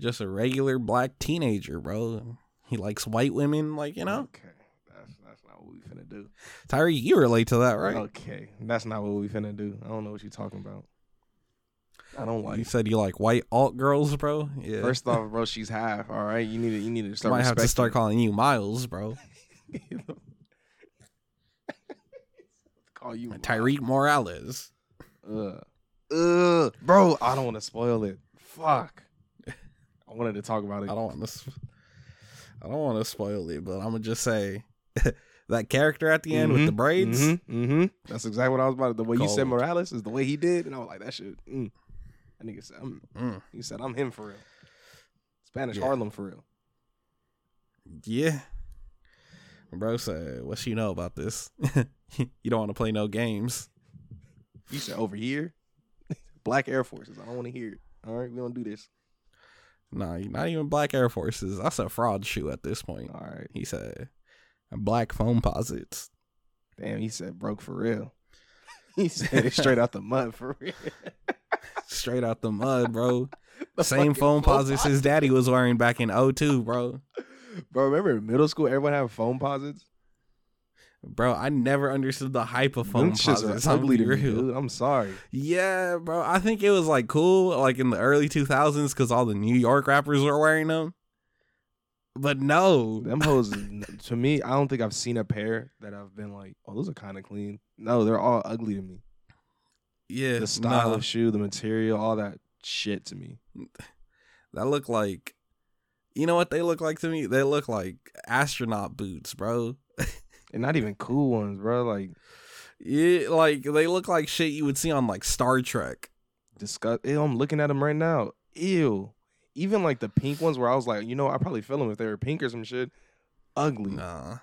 Just a regular black teenager, bro. He likes white women, like, you know. Okay, that's that's not what we finna do. Tyree, you relate to that, right? Okay, that's not what we finna do. I don't know what you're talking about. I don't like. you said you like white alt girls, bro. Yeah. First off, bro, she's half. All right, you need to you need to start. might have to start calling you Miles, bro. Call you Tyreek Morales. Ugh. Ugh, bro, I don't want to spoil it. Fuck. I wanted to talk about it. I don't want to. I don't want to spoil it, but I'm gonna just say that character at the end with the Mhm, braids. mhm, mhm. That's exactly what I was about. The way you said Morales is the way he did, and I was like, that shit. Mm. That nigga said, I'm, Mm. he said, I'm him for real. Spanish Yeah. Harlem for real. Yeah. Bro said, "What you know about this? you don't want to play no games." You said over here, Black Air Forces. I don't want to hear it. All right, we don't do this. Nah, not even black Air Forces. That's a fraud shoe at this point. All right. He said, "Black foam posits." Damn, he said broke for real. He said it straight out the mud for real. Straight out the mud, bro. The Same foam posits his daddy was wearing back in 02, bro. Bro, remember in middle school, everyone had foam posits? Bro, I never understood the hype of foam posits. I'm ugly to me, dude. I'm sorry. Yeah, bro. I think it was like cool, like in the early 2000s, because all the New York rappers were wearing them. But no, Them hoes, to me, I don't think I've seen a pair that I've been like, oh, those are kind of clean. No, they're all ugly to me. yeah, The style nah. of shoe, the material, all that shit to me. that look like, you know what they look like to me? They look like astronaut boots, bro. And not even cool ones, bro. Like, Yeah, like they look like shit you would see on like Star Trek. disgust. Ew, I'm looking at them right now. Ew. Even like the pink ones where I was like, you know, I probably feel them if they were pink or some shit. Ugly. Nah.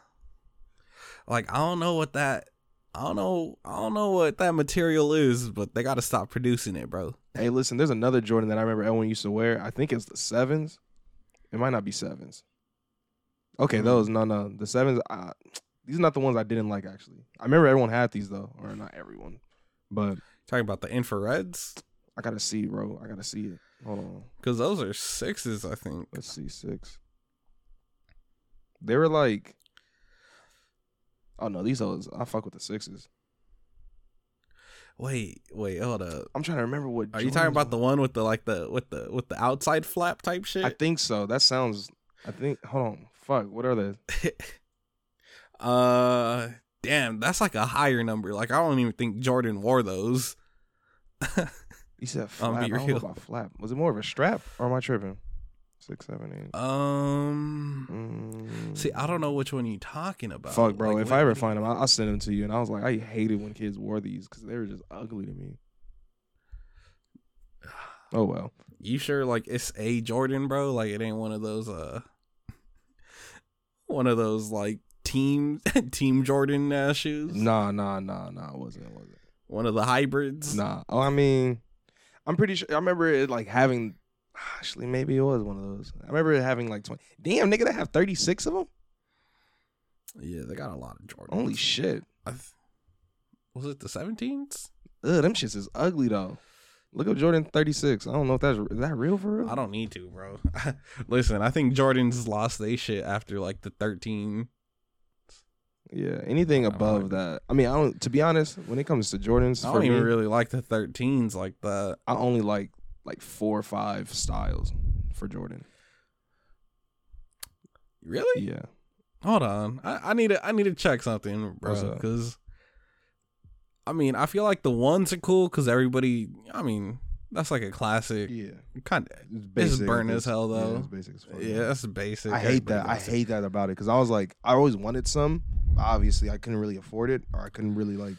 Like I don't know what that I don't know I don't know what that material is, but they gotta stop producing it, bro. Hey, listen, there's another Jordan that I remember everyone used to wear. I think it's the sevens. It might not be sevens. Okay, Mm. those no no the sevens. Uh, these are not the ones I didn't like actually. I remember everyone had these though, or not everyone, but Talking about the infrareds? I gotta see, bro. I gotta see it. Hold on, Because those are sixes, I think. let's see six. They were like, oh no, these hoes. I fuck with the sixes. Wait, wait, hold up. I'm trying to remember what. Are you talking about the one with the like the with the with the outside flap type shit? I think so. That sounds. I think. Hold on. Fuck. What are they? uh damn, that's like a higher number. Like I don't even think Jordan wore those. You said flap. I don't know about flap. Was it more of a strap or am I tripping? Six, seven, eight. um Mm. See, I don't know which one you're talking about. Fuck, bro. Like, if I ever find them, I'll, I'll send them to you. And I was like, I hated when kids wore these because they were just ugly to me. Oh well. You sure like it's a Jordan, bro? Like it ain't one of those uh one of those like team team Jordan uh, shoes? Nah, nah, nah, nah. It wasn't. It wasn't. One of the hybrids? Nah. Oh, I mean, I'm pretty sure. I remember it like having. Actually, maybe it was one of those. I remember it having like 20. Damn, nigga, they have 36 of them. Yeah, they got a lot of Jordans. Holy shit. I th- was it the 17s? Ugh, them shits is ugly though. Look up Jordan 36. I don't know if that's is that real for real. I don't need to, bro. Listen, I think Jordan's lost they shit after like the 13. Yeah, anything above like that. I mean, I don't. To be honest, when it comes to Jordans, I don't me, even really like the 13s like that. I only like like four or five styles for Jordan. Really? Yeah, Hold on. I, I need to I need to check something, bro. Because I mean, I feel like the ones are cool because everybody. I mean, that's like a classic. yeah. Kind of. It's basic burn as hell, Yeah, though. it's basic as fuck. Yeah, that's basic. I hate that. I hate that about it because I was like, I always wanted some. Obviously, I couldn't really afford it, or I couldn't really like.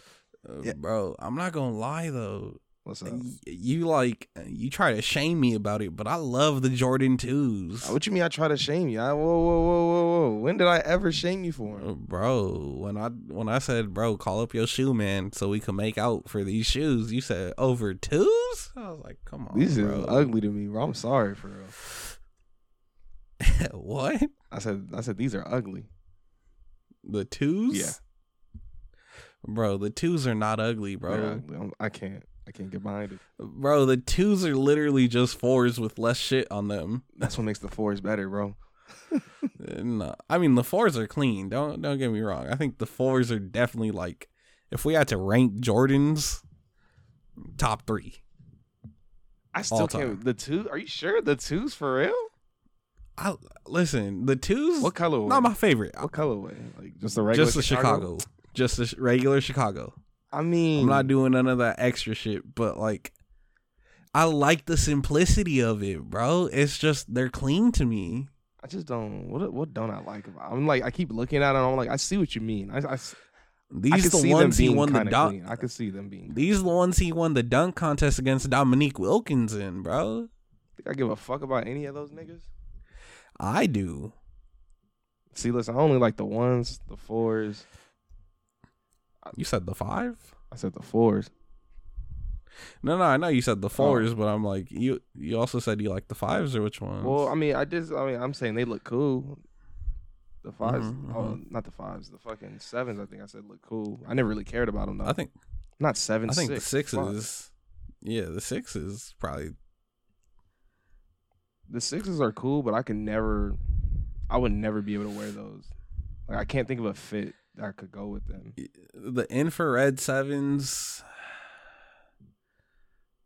Uh, Yeah. bro. I'm not gonna lie though. What's up? You like you try to shame me about it, but I love the Jordan twos. What you mean? I try to shame you? I, whoa, whoa, whoa, whoa, whoa! When did I ever shame you for Uh, Bro, when I when I said, bro, call up your shoe man so we can make out for these shoes, you said over twos. I was like, come on, These bro. are ugly to me, bro. I'm sorry for real. what? I said, I said these are ugly. The twos? Yeah. Bro, the twos are not ugly, bro. I'm- can't. I can't get behind it. Bro, the twos are literally just fours with less shit on them. That's what makes the fours better, bro. Uh, No, I mean the fours are clean. Don't don't get me wrong. I think the fours are definitely like if we had to rank Jordans, top three. I still can't. The two? Are you sure the twos for real? I listen. The twos, What colorway? not my favorite. what colorway? Like just the regular Just the Chicago. Just the sh- regular Chicago. I mean, I'm not doing none of that extra shit. But like, I like the simplicity of it, bro. It's just they're clean to me. I just don't. What what don't I like about? I'm like I keep looking at it. I'm like I see what you mean. I, I, s- I These the ones he won the dunk. I could see them being. These are the ones he won the dunk contest against Dominique Wilkins in, bro. Think I give a fuck about any of those niggas? I do. See, listen, I only like the ones, the fours. You said the five? I said the fours. No, no, I know you said Oh. the fours, but I'm like you. You also said you like the fives, or which ones? Well, I mean, I just, I mean, I'm saying they look cool. The 5s Mhm, oh, not the fives, the fucking sevens. I think I said look cool. I never really cared about them though. I think not seven. I think six, the sixes. fuck. Yeah, the sixes probably. The sixes are cool, but I can never. I would never be able to wear those. Like I can't think of a fit that could go with them. the infrared sevens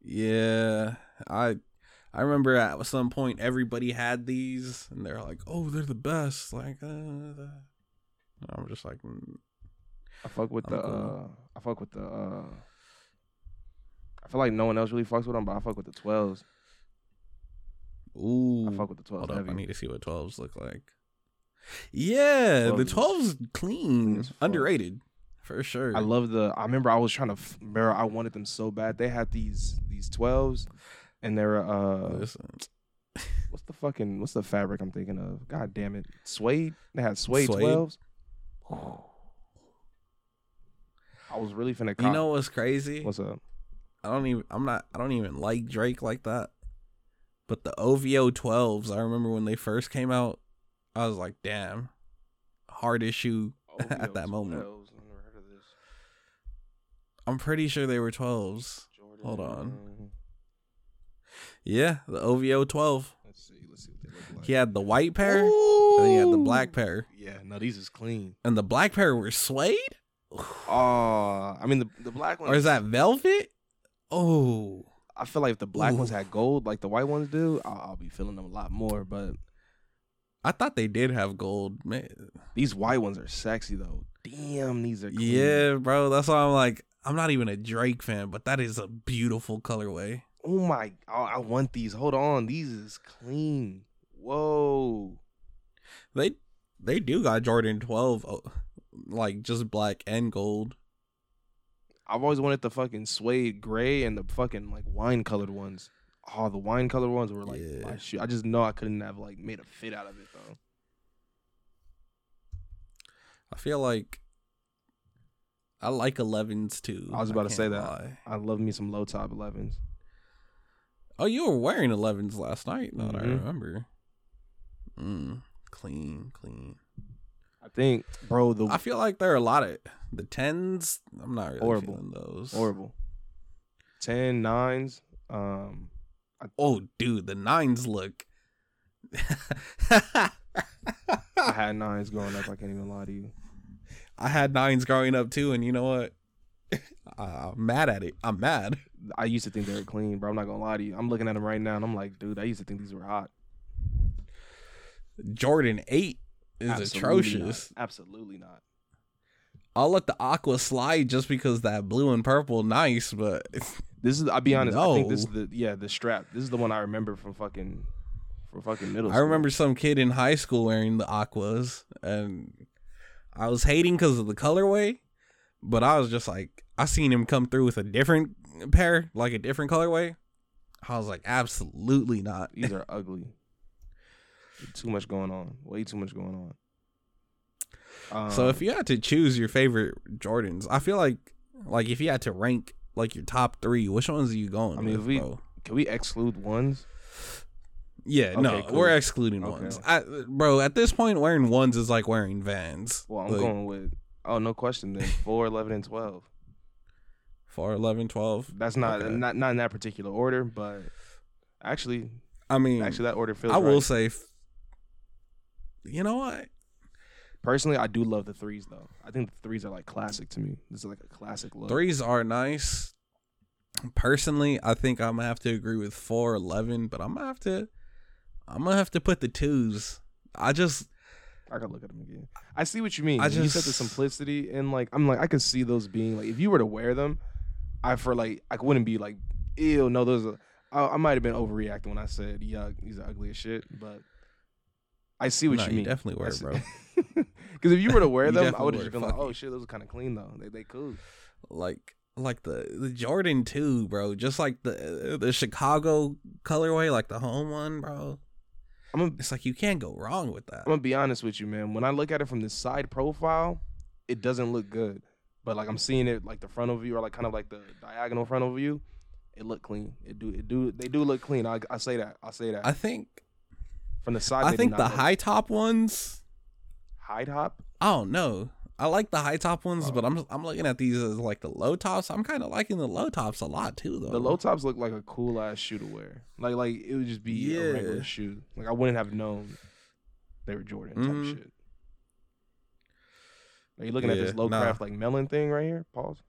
yeah i i remember at some point everybody had these and they're like oh they're the best like uh, i'm just like mm, I fuck with I'm the. cool. uh I fuck with the. uh I feel like no one else really fucks with them, but I fuck with the twelves. Ooh I fuck with the twelves hold up heavy. i need to see what 12s look like yeah 12s the 12s clean underrated for sure I love the. I remember I was trying to. Remember, I wanted them so bad. They had these these twelves, and they're uh, Listen, what's the fucking what's the fabric I'm thinking of? God damn it, suede. They had suede twelves. I was really finna. you know what's crazy what's up? I don't even I'm not I don't even like Drake like that. But the OVO 12s, I remember when they first came out, I was like, damn. Hard issue. At that moment. 12s. I never heard of this. I'm pretty sure they were 12s. Jordan. Hold on. Yeah, the OVO 12. Let's see. Let's see what they look like. He had the white pair, and then he had the black pair. Yeah, no, these is clean. And the black pair were suede? Oh, I mean the the black one. Or is that velvet? Oh. I feel like if the black ones had gold, like the white ones do, I'll, I'll be feeling them a lot more. But I thought they did have gold. Man. these white ones are sexy though. Damn, these are clean. Yeah, bro. That's why I'm like, I'm not even a Drake fan, but that is a beautiful colorway. Oh my, oh, I want these. Hold on, these is clean. Whoa. They they do got Jordan 12 oh, like just black and gold. I've always wanted the fucking suede gray and the fucking like wine colored ones. Oh, the wine colored ones were like Yeah. my shit. I just know I couldn't have like made a fit out of it though. I feel like I like 11s too. I was about to say that. lie. I love me some low top 11s. Oh, you were wearing 11s last night. Now that I remember. Mm, clean, clean. I think, bro, the I feel like there are a lot of the 10s. I'm not really Horrible. feeling those. horrible 10 nines. Um, Oh, dude, the nines look. I had nines growing up. I can't even lie to you. I had nines growing up too, and you know what? I'm mad at it. I'm mad. I used to think they were clean, bro. I'm not gonna lie to you. I'm looking at them right now, and I'm like, dude, I used to think these were hot. Jordan 8 is Absolutely atrocious. Not. Absolutely not. I'll let the aqua slide just because that blue and purple nice, but This is. I'll be honest. I think this is the yeah the strap. This is the one I remember from fucking from fucking middle. I remember some kid in high school wearing the aquas, and I was hating because of the colorway, but I was just like, I seen him come through with a different pair, like a different colorway. I was like, absolutely not. these are ugly. Too much going on. Way too much going on. Um, So if you had to choose your favorite Jordans, I feel like like if you had to rank like your top three, which ones are you going I mean, with, we- bro? can we exclude ones? Yeah, no, cool. we're excluding Okay. ones. I, bro, at this point, wearing ones is like wearing Vans. Well, I'm Like, going with. Oh no question then. four, eleven, and twelve. 4, 11, 12. That's not Okay. not not in that particular order, but actually, I mean, actually that order feels. I will right. say, you know what? Personally, I do love the threes though. I think the threes are like classic to me. This is like a classic look. Threes are nice. Personally, I think I'm gonna have to agree with four eleven, but I'm gonna have to, I'm gonna have to put the twos. I just, I gotta look at them again. I see what you mean. I just you said the simplicity and like I'm like I could see those being like if you were to wear them, I for like I wouldn't be like ew no those are I, I might have been overreacting when I said. These are ugly as shit, but I see what Nah, you you mean. definitely wear it, bro. Because if you were to wear them, I would have just been like, oh shit, those are kind of clean though. They they cool. like like the the Jordan 2, bro. Just like the uh, the Chicago colorway, like the home one, bro. I'm gonna, It's like you can't go wrong with that. I'm gonna be honest with you, man. When I look at it from the side profile, it doesn't look good. But like I'm seeing it like the front of view or like kind of like the diagonal front of view, it look clean. It do it do they do look clean. I I say that. I say that. I think from the side, I think the high top ones. High top. I don't know. I like the high top ones, Oh. but I'm I'm looking at these as like the low tops. I'm kind of liking the low tops a lot too, though. The low tops look like a cool ass shoe to wear. Like like it would just be a regular shoe. Like I wouldn't have known they were Jordan type Mhm. shit. Are you looking at this Yeah, low nah. craft like melon thing right here? Pause.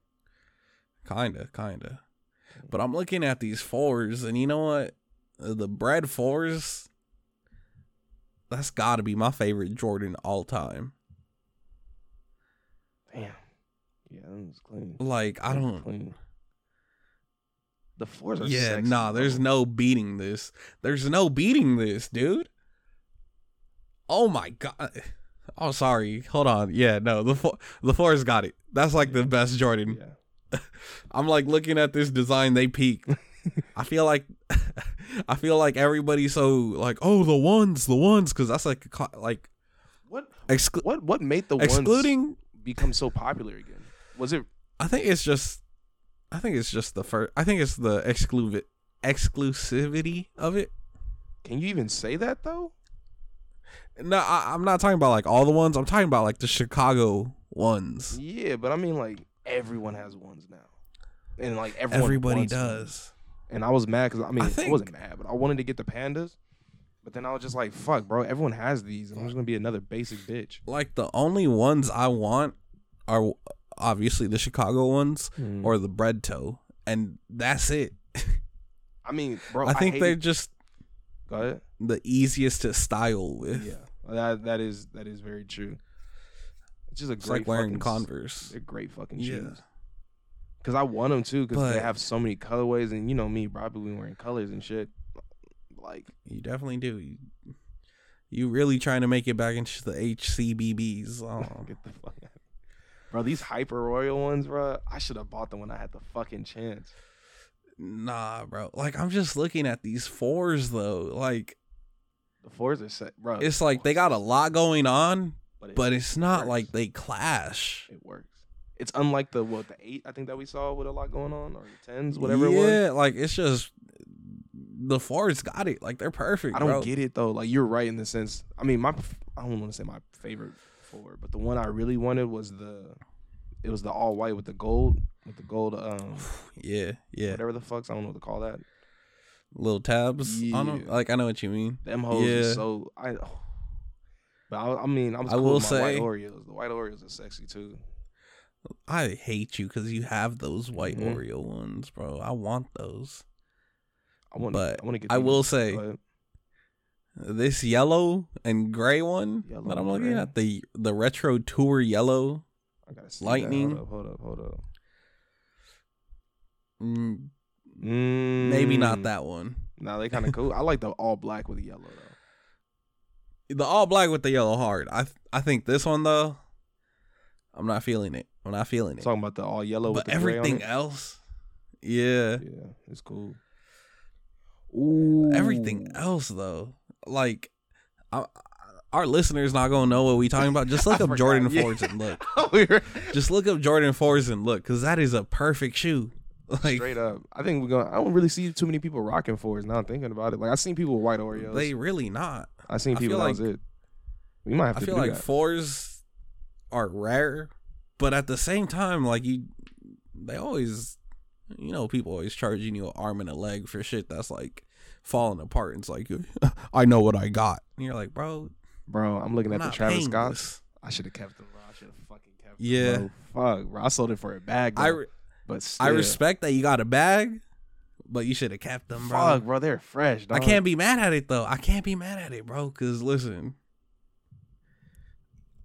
Kinda, kinda. But I'm looking at these fours, and you know what? The bread fours. That's got to be my favorite Jordan all time. Damn. Yeah, that was clean. Like I don't. clean. The fours are Yeah, sexy, nah. There's bro. no beating this. There's no beating this, dude. Oh my god. Oh, sorry. Hold on. Yeah, no. The four, the fours got it. That's like the best Jordan. Yeah. I'm like looking at this design. They peaked. I feel like, I feel like everybody's so like, oh, the ones, the ones, because that's like, like What exclu- what what made the ones excluding. become so popular again? Was it I think it's just, I think it's just the first. I think it's the exclusive exclusivity of it. can you even say that though? No, I, I'm not talking about like all the ones. I'm talking about like the Chicago ones. Yeah, but I mean like everyone has ones now. And like everyone Everybody does. And I was mad because I mean I, think- wasn't mad, but I wanted to get the pandas. But then I was just like, "Fuck, bro! Everyone has these. I'm just gonna be another basic bitch." Like the only ones I want are obviously the Chicago ones Or or the bread toe, and that's it. I mean, bro, I think hate- they're just Go ahead. the easiest to style with. Yeah, that that is that is very true. It's just a It's great like wearing Converse. They're great fucking Yeah. Cause I want them too, cause they have so many colorways, and you know me, probably wearing colors and shit. Like, You definitely do. You, you really trying to make it back into the HCBBs. Oh. get the fuck out. Bro, these hyper royal ones, bro, I should have bought them when I had the fucking chance. Nah, bro. Like I'm just looking at these fours though. Like The fours are set, bro. it's like they got a lot going on, but it's not works. like they clash. it works. It's unlike the what the eight I think that we saw with a lot going on, or the tens, whatever yeah, it was. like it's just the fours got it. Like they're perfect. I don't bro. get it though. Like you're right in the sense. I mean, my I don't want to say my favorite four, but the one I really wanted was the. It was the all white with the gold, with the gold, um, Yeah, yeah. whatever the fucks I don't know what to call that. Little tabs on them. Yeah. Like I know what you mean. Them hoes Yeah. is so I. But I, I mean, I was I cool will with my white say- Oreos. The white Oreos are sexy too. I hate you because you have those white Mhm. Oreo ones, bro. I want those. I want, But I want to get. I will say- This yellow and gray one Yellow that I'm looking gray. at the the retro tour yellow. I gotta see Lightning. That. Hold up, hold up, hold up. Mm, maybe not Mm. that one. Nah, they kind of cool. I like the all black with the yellow though. The all black with the yellow heart. I I think this one though. I'm not feeling it. I'm not feeling it. Talking about the all yellow with but the gray on everything else, yeah, Yeah, it's cool. Ooh, everything else though, like, I, our listeners not gonna know what we talking about. Just look up forgot, Jordan yeah. fours and look. Oh, we were- Just look up Jordan fours and look, cause that is a perfect shoe. Like Straight up, I think we're gonna. I don't really see too many people rocking fours now. Thinking about it, like I seen people with white Oreos. they really not. I seen people. That was like- it. We might have I to feel like that. fours are rare, but at the same time, like you, they always, you know, people always charging you an arm and a leg for shit that's like falling apart. And it's like, I know what I got. And you're like, bro, bro. I'm looking I'm at the Travis paying Scott. this. I should have kept them. Bro. I should have fucking kept them. Yeah. bro. Fuck, bro. I sold it for a bag. I re- but I respect that you got a bag, but you should have kept them, bro. Fuck, bro. They're fresh. I can't be mad at it though. I can't be mad at it, bro. Cause listen,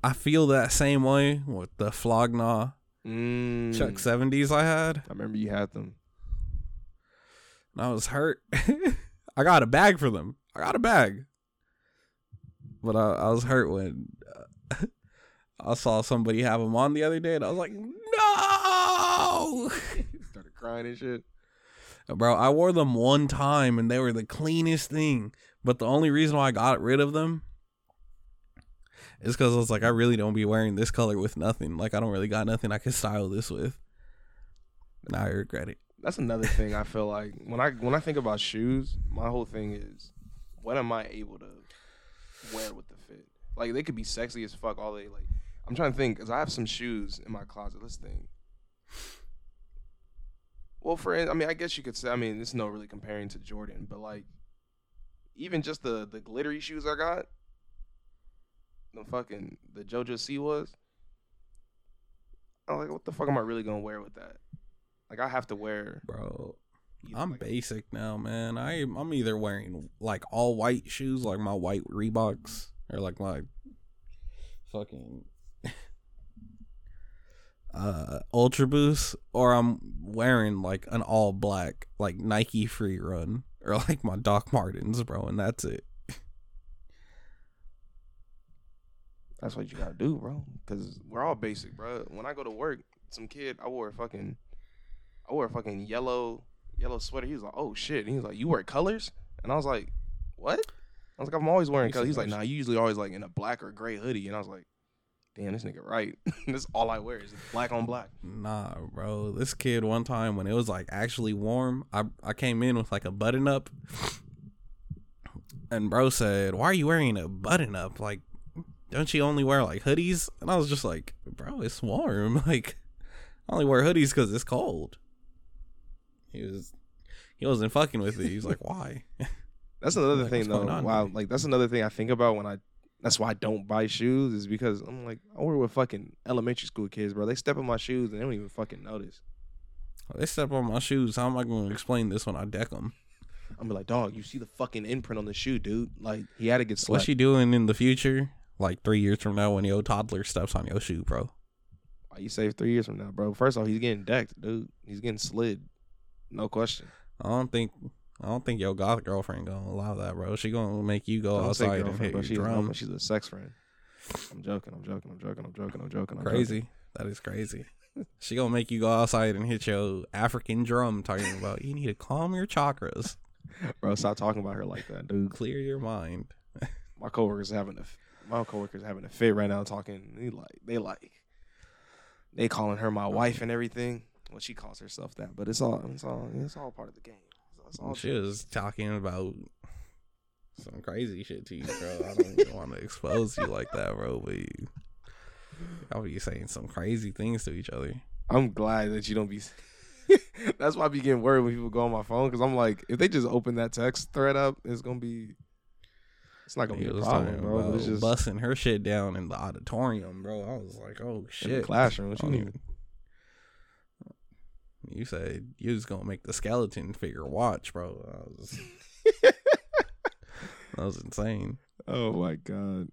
I feel that same way with the Flog Gnaw Mm. Chuck seventies I had. I remember you had them. and I was hurt. I got a bag for them. I got a bag, but I, I was hurt when uh, I saw somebody have them on the other day, and I was like, no. Started crying and shit. Bro, I wore them one time and they were the cleanest thing. But the only reason why I got rid of them is because I was like, I really don't be wearing this color with nothing. Like, I don't really got nothing I can style this with. Now I regret it. That's another thing I feel like when I when I think about shoes, my whole thing is what am I able to wear with the fit? Like they could be sexy as fuck all day. Like I'm trying to think because I have some shoes in my closet. Let's think. Well, for I mean, I guess you could say. I mean, it's no really comparing to Jordan, but like even just the the glittery shoes I got, the fucking the JoJo C was. I'm like, what the fuck am I really gonna wear with that? Like, I have to wear. Bro, I'm like, basic now, man. I I'm either wearing like all white shoes, like my white Reeboks, or like my fucking uh Ultra Boost, or I'm wearing like an all black like Nike Free Run, or like my Doc Martens, bro, and that's it. That's what you gotta do, bro. Cause we're all basic, bro. When I go to work, some kid, I wore a fucking, I wore a fucking yellow, yellow sweater. He was like, "Oh shit!" And he was like, "You wear colors?" And I was like, "What?" I was like, "I'm always wearing You colors." He's like, those. "Nah, you usually always like in a black or gray hoodie." And I was like, "Damn, this nigga right. That's all I wear is black on black." Nah, bro. This kid one time when it was like actually warm, I I came in with like a button up. And bro said, Why are you wearing a button up? Like, don't you only wear like hoodies? And I was just like, Bro, it's warm. Like, I only wear hoodies because it's cold. He was he wasn't fucking with it. He's like, Why? That's another Like, thing though. wow, like that's another thing I think about when I. That's why I don't buy shoes is because I'm like I work with fucking elementary school kids, bro. They step on my shoes and they don't even fucking notice. They step on my shoes. How am I going to explain this when I deck them? I'm be like, dog, you see the fucking imprint on the shoe, dude. Like he had to get What's slapped. she doing in the future? Like three years from now when your toddler steps on your shoe, bro. Why you save three years from now, bro? First off, he's getting decked, dude. He's getting slid, no question. I don't think I don't think your goth girlfriend gonna allow that, bro. She gonna make you go outside and hit bro. your She's, drum. no, she's a sex friend. I'm joking. I'm joking. I'm joking. I'm joking. I'm joking. I'm Crazy. joking. That is crazy. she gonna make you go outside and hit your African drum, talking about you need to calm your chakras, bro. Stop talking about her like that, dude. clear your mind. My coworkers having a my coworkers are having a fit right now, talking. They like they like they calling her my wife and everything. Well, she calls herself that, but it's all it's all it's all part of the game. It's all She was talking about some crazy shit to you, bro. I don't want to expose you like that, bro. But you, I'll be saying some crazy things to each other. I'm glad that you don't be. That's why I be getting worried when people go on my phone because I'm like, if they just open that text thread up, it's gonna be. It's not gonna be a problem, bro. About it's just busting her shit down in the auditorium, bro. I was like, oh in shit. the classroom. What you oh, even- You said you was gonna make the skeleton figure watch, bro. I was, that was insane. Oh my god.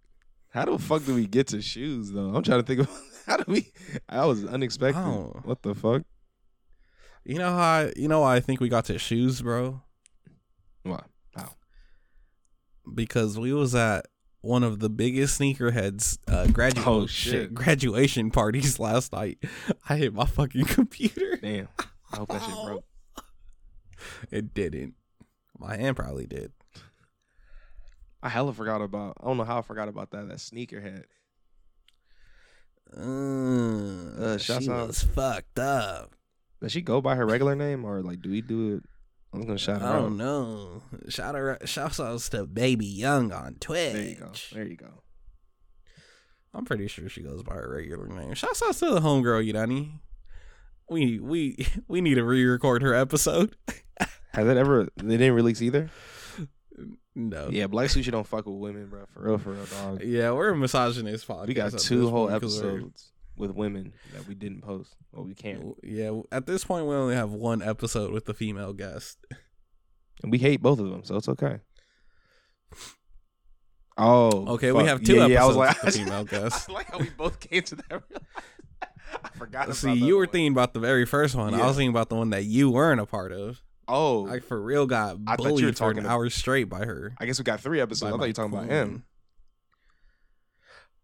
How the fuck do we get to shoes though? I'm trying to think of how do we. I was unexpected. Oh. What the fuck? You know how I, you know why I think we got to shoes, bro? What? Because we was at one of the biggest sneakerheads uh graduate Oh, shit. graduation parties last night. I hit my fucking computer. Damn. I hope that shit broke. It didn't. My hand probably did. I hella forgot about. I don't know how I forgot about that. That sneakerhead. Uh, Uh, she out- was fucked up. Does she go by her regular name or like do we do it? I'm gonna shout her oh, out. I out. don't know. Shout out, shouts outs to Baby Young on Twitch. There you go. There you go. I'm pretty sure she goes by her regular name. Shouts out to the homegirl Yudani. We we we need to re-record her episode. Has it ever? They didn't release either. No. Yeah, Black Sushi don't fuck with women, bro. For real, for real, dog. Yeah, we're a misogynist podcast. We got two whole point 'cause we're- episodes with women that we didn't post. Well, we can't, Yeah, at this point we only have one episode with the female guest. and we hate both of them, so it's okay. Oh, Okay, we have two Yeah, yeah, I was episodes like, with the female guest. I like how we both came to that. I forgot. See, about that you were one. thinking about the very first one. I was thinking about the one that you weren't a part of. Oh, I for real got I thought you were bullied for an to- hour straight by her. I guess we got three episodes. by I thought you were talking about him.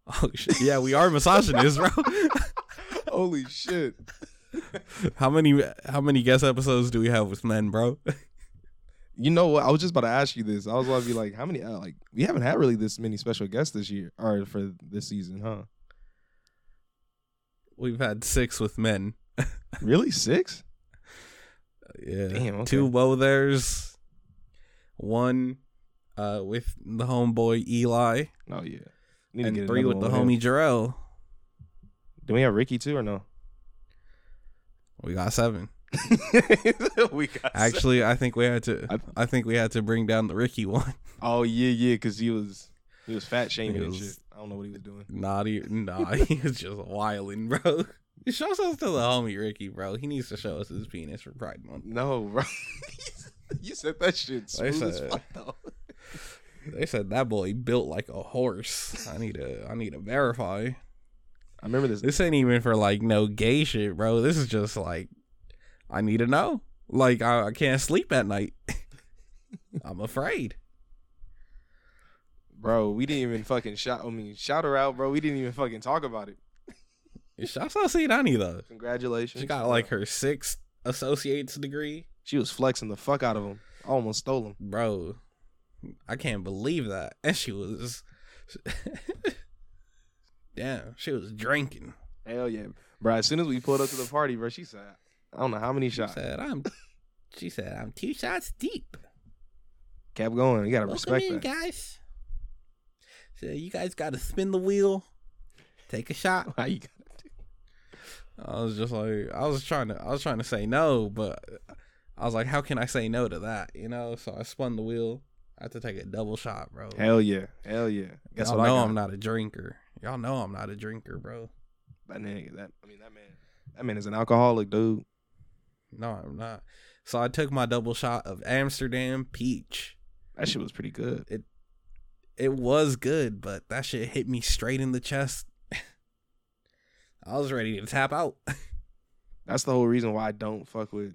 Oh shit! Yeah, we are misogynists, bro. Holy shit. how many how many guest episodes do we have with men, bro? You know what? I was just about to ask you this. I was about to be like, how many? Uh, like, we haven't had really this many special guests this year or for this season, huh? We've had six with men. Really, six? Yeah, Damn, okay. two woe there's one uh with the homeboy Eli Oh yeah. Need to and get three with the one homie Jarrell. Do we have Ricky too or no? We got seven. we got Actually, I think we had to. I- I think we had to bring down the Ricky one. Oh yeah, yeah, because he was he was fat shaming He and was- shit. I don't know what he was doing. Not even. Nah, he was just wilding, bro. Show us to the homie Ricky, bro. He needs to show us his penis for Pride Month. No, bro. you said that shit They smooth as fuck though. They said that boy built like a horse. I need to. I need to verify. I remember this. This ain't even for like no gay shit, bro. This is just like I need to know. Like I, I can't sleep at night. I'm afraid. Bro, we didn't even fucking shout. I mean, shout her out, bro. We didn't even fucking talk about it. Shouts out Donnie though. Congratulations. She got like her sixth associate's degree. She was flexing the fuck out of him. I almost stole him. Bro, I can't believe that. And she was Damn, she was drinking. Hell yeah, bro. As soon as we pulled up to the party, bro, she said, "I don't know how many She shots." said, I'm she said, I'm two shots deep. Kept going. You gotta Welcome respect in, that. guys. So you guys gotta spin the wheel, take a shot. How you gotta do? I was just like, I was trying to, I was trying to say no, but I was like, how can I say no to that? You know? So I spun the wheel. I had to take a double shot, bro. Hell yeah, hell yeah. Guess Y'all what I know got? I'm not a drinker. Y'all know I'm not a drinker, bro. That nigga, that I mean, that man, that man is an alcoholic, dude. No, I'm not. So I took my double shot of Amsterdam peach. That shit was pretty good. It It was good, but that shit hit me straight in the chest. I was ready to tap out. That's the whole reason why I don't fuck with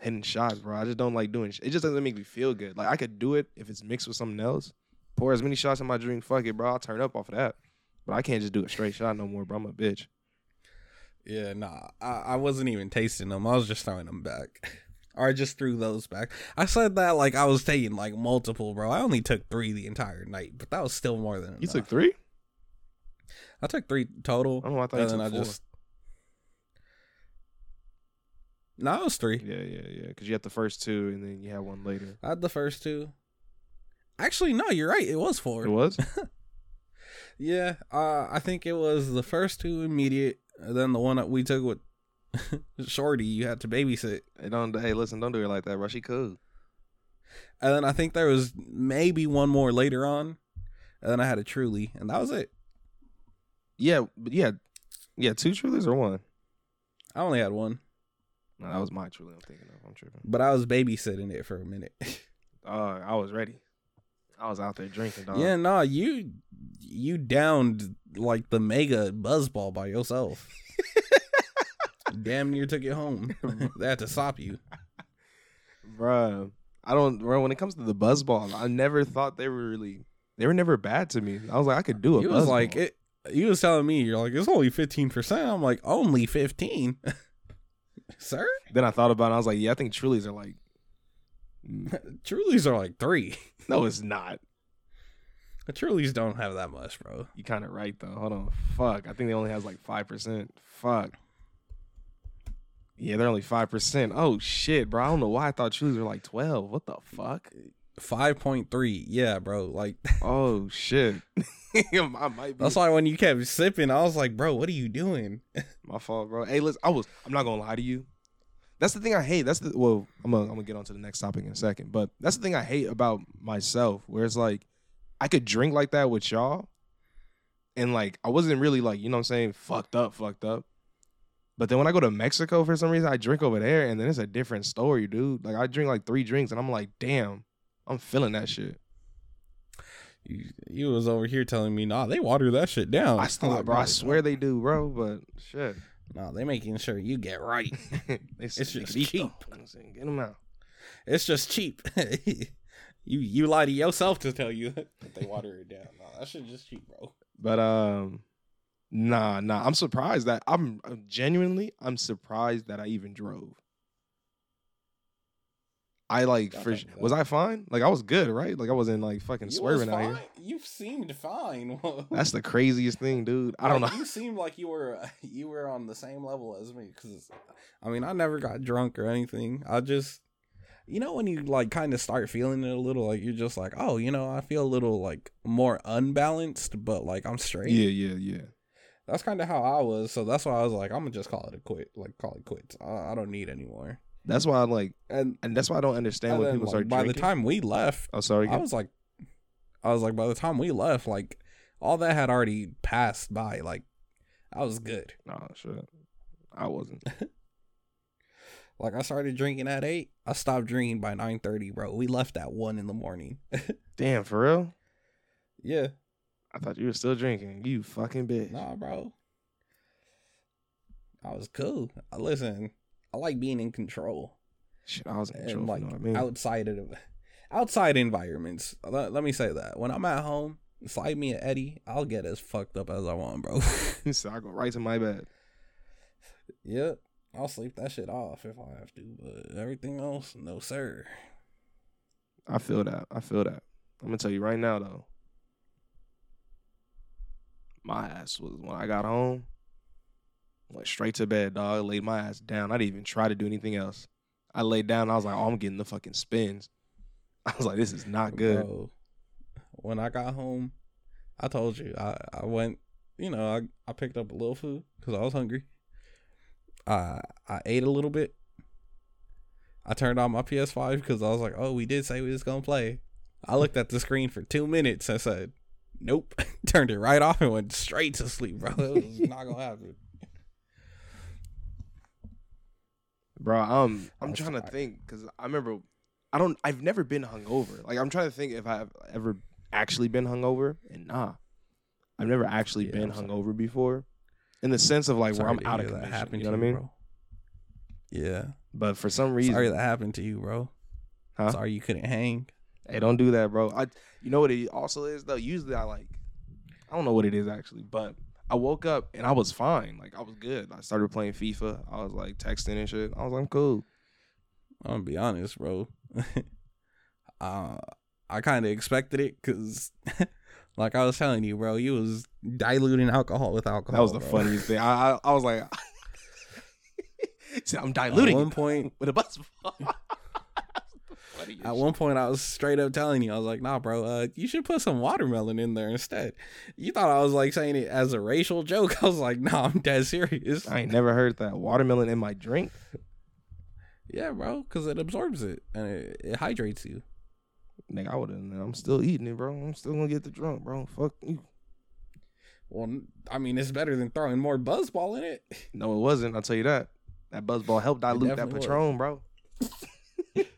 hitting shots, bro. I just don't like doing. Sh- it just doesn't make me feel good. Like I could do it if it's mixed with something else. Pour as many shots in my drink. Fuck it, bro. I'll turn up off of that. But I can't just do a straight shot no more, bro. I'm a bitch. Yeah, nah, I, I wasn't even tasting them. I was just throwing them back. or I just threw those back. I said that like I was taking like multiple, bro. I only took three the entire night, but that was still more than You enough. took three? I took three total. I don't know. I thought you took I four. just. No, it was three. Yeah, yeah, yeah. Because you had the first two, and then you had one later. I had the first two. Actually, no, you're right. It was four. It was. Yeah, uh, I think it was the first two immediate, and then the one that we took with Shorty. You had to babysit, hey, don't. Hey, listen, don't do it like that, bro. She cool. and then I think there was maybe one more later on, and then I had a Truly, and that was it. Yeah, but yeah, yeah. Two trulies or one? I only had one, No, that was my truly. I'm thinking of. I'm tripping. but I was babysitting it for a minute. Uh, I was ready. I was out there drinking, dog. yeah, nah, you you downed like the mega buzzball by yourself. Damn near took it home. they had to stop you. Bruh. I don't bro, when it comes to the buzz ball, I never thought they were really they were never bad to me. I was like, I could do a You buzz was like it. You was telling me you're like it's only fifteen percent. I'm like only fifteen, sir. Then I thought about it, I was like, yeah, I think Trulies are like Trulies are like three. No, it's not. The Trulies don't have that much, bro. You kinda right though. Hold on. Fuck. I think they only has like five percent. Fuck. Yeah, they're only five percent. Oh shit, bro. I don't know why I thought Trulies were like twelve. What the fuck? Five point three. Yeah, bro. Like Oh shit. I might be that's why when you kept sipping, I was like, bro, what are you doing? My fault, bro. Hey, listen, I was. I'm not gonna lie to you. That's the thing I hate. That's the well. I'm gonna I'm gonna get on to the next topic in a second. But that's the thing I hate about myself, where it's like I could drink like that with y'all, and like I wasn't really like you know what I'm saying fucked up, fucked up. But then when I go to Mexico for some reason, I drink over there, and then it's a different story, dude. Like I drink like three drinks, and I'm like, damn, I'm feeling that shit. You, you was over here telling me, nah, they water that shit down. I still, like, bro. I swear they do, bro. But shit. Nah, they making sure you get right. It's just "Nigga, cheap. I'm saying, Get them out. It's just cheap. you you lie to yourself to tell you that they water it down. No, that shit just cheap, bro. But um, nah, nah. I'm surprised that I'm uh, genuinely. I'm surprised that I even drove. I like Don't for tell was I fine? Like I was good, right? Like I wasn't like fucking You swerving out here. You seemed fine. That's the craziest thing, dude. I don't Like, know. You seemed like you were uh, you were on the same level as me because I mean I never got drunk or anything. I just you know when you like kind of start feeling it a little like you're just like oh you know I feel a little like more unbalanced but like I'm straight. Yeah, yeah, yeah. That's kind of how I was. So that's why I was like I'm gonna just call it a quit. Like call it quits. I, I don't need anymore. That's why I like, And, and that's why I don't understand and when then, people like, start by drinking. the time we left, oh, sorry. I was like, I was like, by the time we left, like all that had already passed by. Like I was good. nah, shit. I wasn't. Like I started drinking at eight. I stopped drinking by nine thirty, bro. We left at one in the morning. Damn, for real. yeah, I thought you were still drinking. You fucking bitch. nah, bro. I was cool. I listen. I like being in control Shit, I was in control. and like you know what I mean? outside of outside environments. Let, let me say that when I'm at home, slide me an Eddie. I'll get as fucked up as I want, bro. so I go right to my bed. yep, I'll sleep that shit off if I have to, but everything else, no sir. I feel that. I feel that. I'm gonna tell you right now though. My ass was when I got home. Went straight to bed, dog. Laid my ass down. I didn't even try to do anything else. I laid down. I was like, "Oh, I'm getting the fucking spins." I was like, "This is not good." Bro, when I got home, I told you I, I went. You know, I, I picked up a little food because I was hungry. I I ate a little bit. I turned on my PS5 because I was like, "Oh, we did say we was gonna play." I looked at the screen for two minutes and said, "Nope." Turned it right off and went straight to sleep, bro. It was not gonna happen. Bro, um, I'm was trying to tired. think because I remember, I don't, I've never been hungover. Like I'm trying to think if I've ever actually been hungover, and nah, I've never actually Yeah, been I'm sorry. hungover before, in the sense of like where I'm out of hear that commission. happened You know what I mean? bro. Yeah. But for some reason, Sorry that happened to you, bro. Huh? Sorry you couldn't hang. hey, don't do that, bro. I, you know what it also is though. Usually I like, I don't know what it is actually, but I woke up and I was fine. Like I was good. I started playing FIFA. I was like texting and shit. I was like, I'm cool. I'm gonna be honest, bro. uh, I kind of expected it because, like I was telling you, bro, you was diluting alcohol with alcohol. That was the bro. funniest thing. I, I, I was like, See, I'm At diluting one point, with a bus. At one point, I was straight up telling you, I was like, "Nah, bro, uh, you should put some watermelon in there instead." You thought I was like saying it as a racial joke. I was like, "Nah, I'm dead serious." I ain't never heard that watermelon in my drink. Yeah, bro, because it absorbs it and it, it hydrates you. Nigga, I would have. I'm still eating it, bro. I'm still gonna get the drunk, bro. Fuck you. Well, I mean, it's better than throwing more buzzball in it. No, it wasn't. I'll tell you that. That buzzball helped dilute that definitely was. Patron, bro.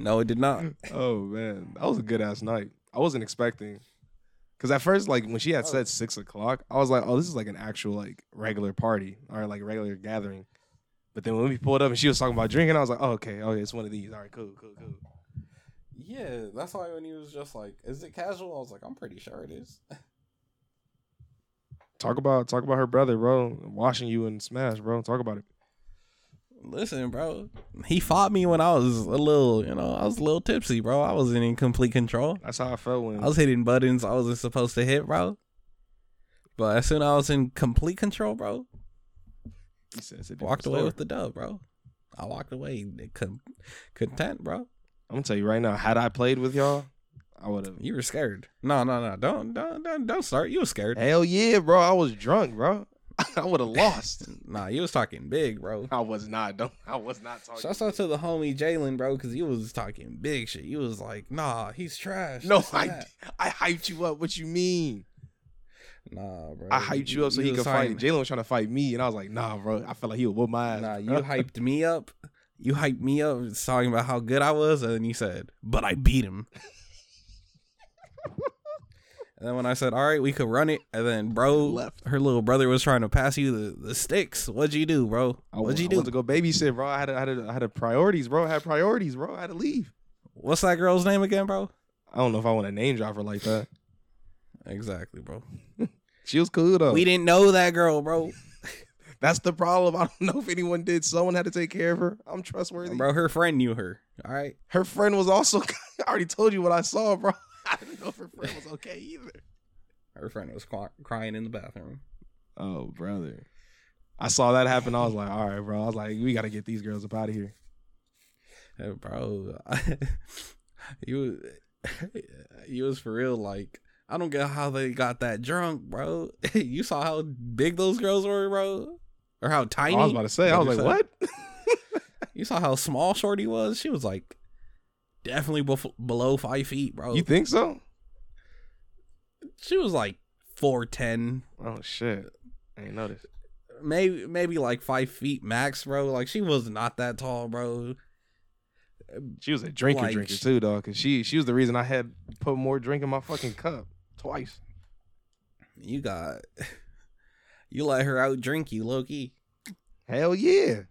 No, it did not. Mm. Oh man, that was a good ass night. I wasn't expecting, cause at first, like when she had Oh. said six o'clock, I was like, oh, this is like an actual like regular party or like regular gathering. But then when we pulled up and she was talking about drinking, I was like, oh, okay, oh, okay, it's one of these. All right, cool, cool, cool. Yeah, that's why when he was just like, "Is it casual?" I was like, "I'm pretty sure it is." Talk about talk about her brother, bro, washing you in Smash, bro. Talk about it. Listen, bro, he fought me when I was a little, you know, I was a little tipsy, bro. I wasn't in complete control. That's how I felt when I was hitting buttons I wasn't supposed to hit, bro. But as soon as I was in complete control, bro, he said it's a I walked away story. with the dub, bro. I walked away content, bro. I'm gonna tell you right now, had I played with y'all, I would have. You were scared. No, no, no. Don't, don't, don't, don't start. You were scared. Hell yeah, bro. I was drunk, bro. I would have lost. Nah, you was talking big, bro. I was not. Don't. I was not talking. Shouts out to the homie Jalen, bro, because he was talking big shit. He was like, nah, he's trash. no, I that. I hyped you up. What you mean? Nah, bro. I hyped you up so he was could fight. Jalen was trying to fight me, and I was like, Nah, bro. I felt like he would whoop my ass. Nah, you hyped me up. You hyped me up talking about how good I was, and then you said, but I beat him. And then when I said, "All right, we could run it," and then bro Left. her little brother was trying to pass you the, the sticks. What'd you do, bro? What'd you I do? went to go babysit, bro. I had, a, I had, a, I had a priorities, bro. I had priorities, bro. I had to leave. What's that girl's name again, bro? I don't know if I want to name drop her like that. Exactly, bro. She was cool though. We didn't know that girl, bro. That's the problem. I don't know if anyone did. Someone had to take care of her. I'm trustworthy. Bro, her friend knew her. All right. Her friend was also. I already told you what I saw, bro. I didn't know if her friend was okay either. Her friend was cry- crying in the bathroom. Oh, brother. I saw that happen. I was like, all right, bro. I was like, we got to get these girls up out of here. Hey, bro, you you was for real. Like, I don't get how they got that drunk, bro. you saw how big those girls were, bro, or how tiny. I was about to say, I was like, you what? You saw how small Shorty was. She was like definitely bef- below five feet, bro. you think so? she was like four ten. Oh shit. I ain't noticed. maybe maybe like five feet max, bro. Like she was not that tall, bro. She was a drinker, Like, drinker too, dog. Cause she she was the reason I had put more drink in my fucking cup twice. You got you let her out drink you, Loki. Hell yeah.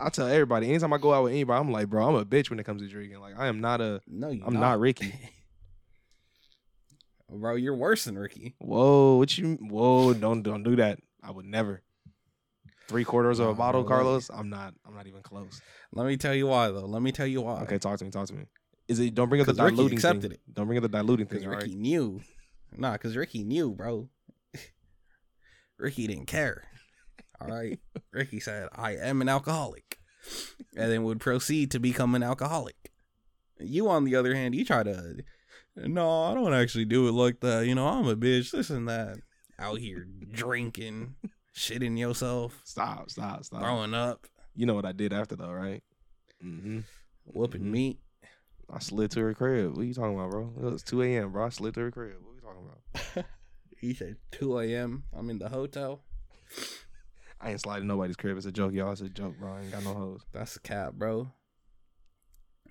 I tell everybody anytime I go out with anybody, I'm like, bro, I'm a bitch when it comes to drinking. Like I am not a No, you I'm not Ricky. bro. You're worse than Ricky. Whoa, what you whoa, don't don't do that. I would never. Three quarters of a bottle, Carlos. I'm not. I'm not even close. Let me tell you why, though. Let me tell you why. Okay, talk to me. Talk to me. Is it? Don't bring up the 'Cause Ricky diluting accepted thing. it. Don't bring up the diluting because thing. Ricky right. knew. Nah, because Ricky knew, bro. Ricky didn't care. All right. Ricky said, "I am an alcoholic," and then would proceed to become an alcoholic. You, on the other hand, you try to. No, I don't actually do it like that. You know, I'm a bitch. This and that. Out here drinking, shitting yourself, Stop. Stop. Stop. throwing up, You know what I did after though, right? Mm-hmm. whooping Mhm. meat. I slid to her crib. What are you talking about, bro? It was 2 a.m., bro. I slid to her crib. What are you talking about? He said 2 a.m. I'm in the hotel. I ain't sliding nobody's crib. It's a joke, y'all. It's a joke, bro. I ain't got no hoes. That's a cap, bro.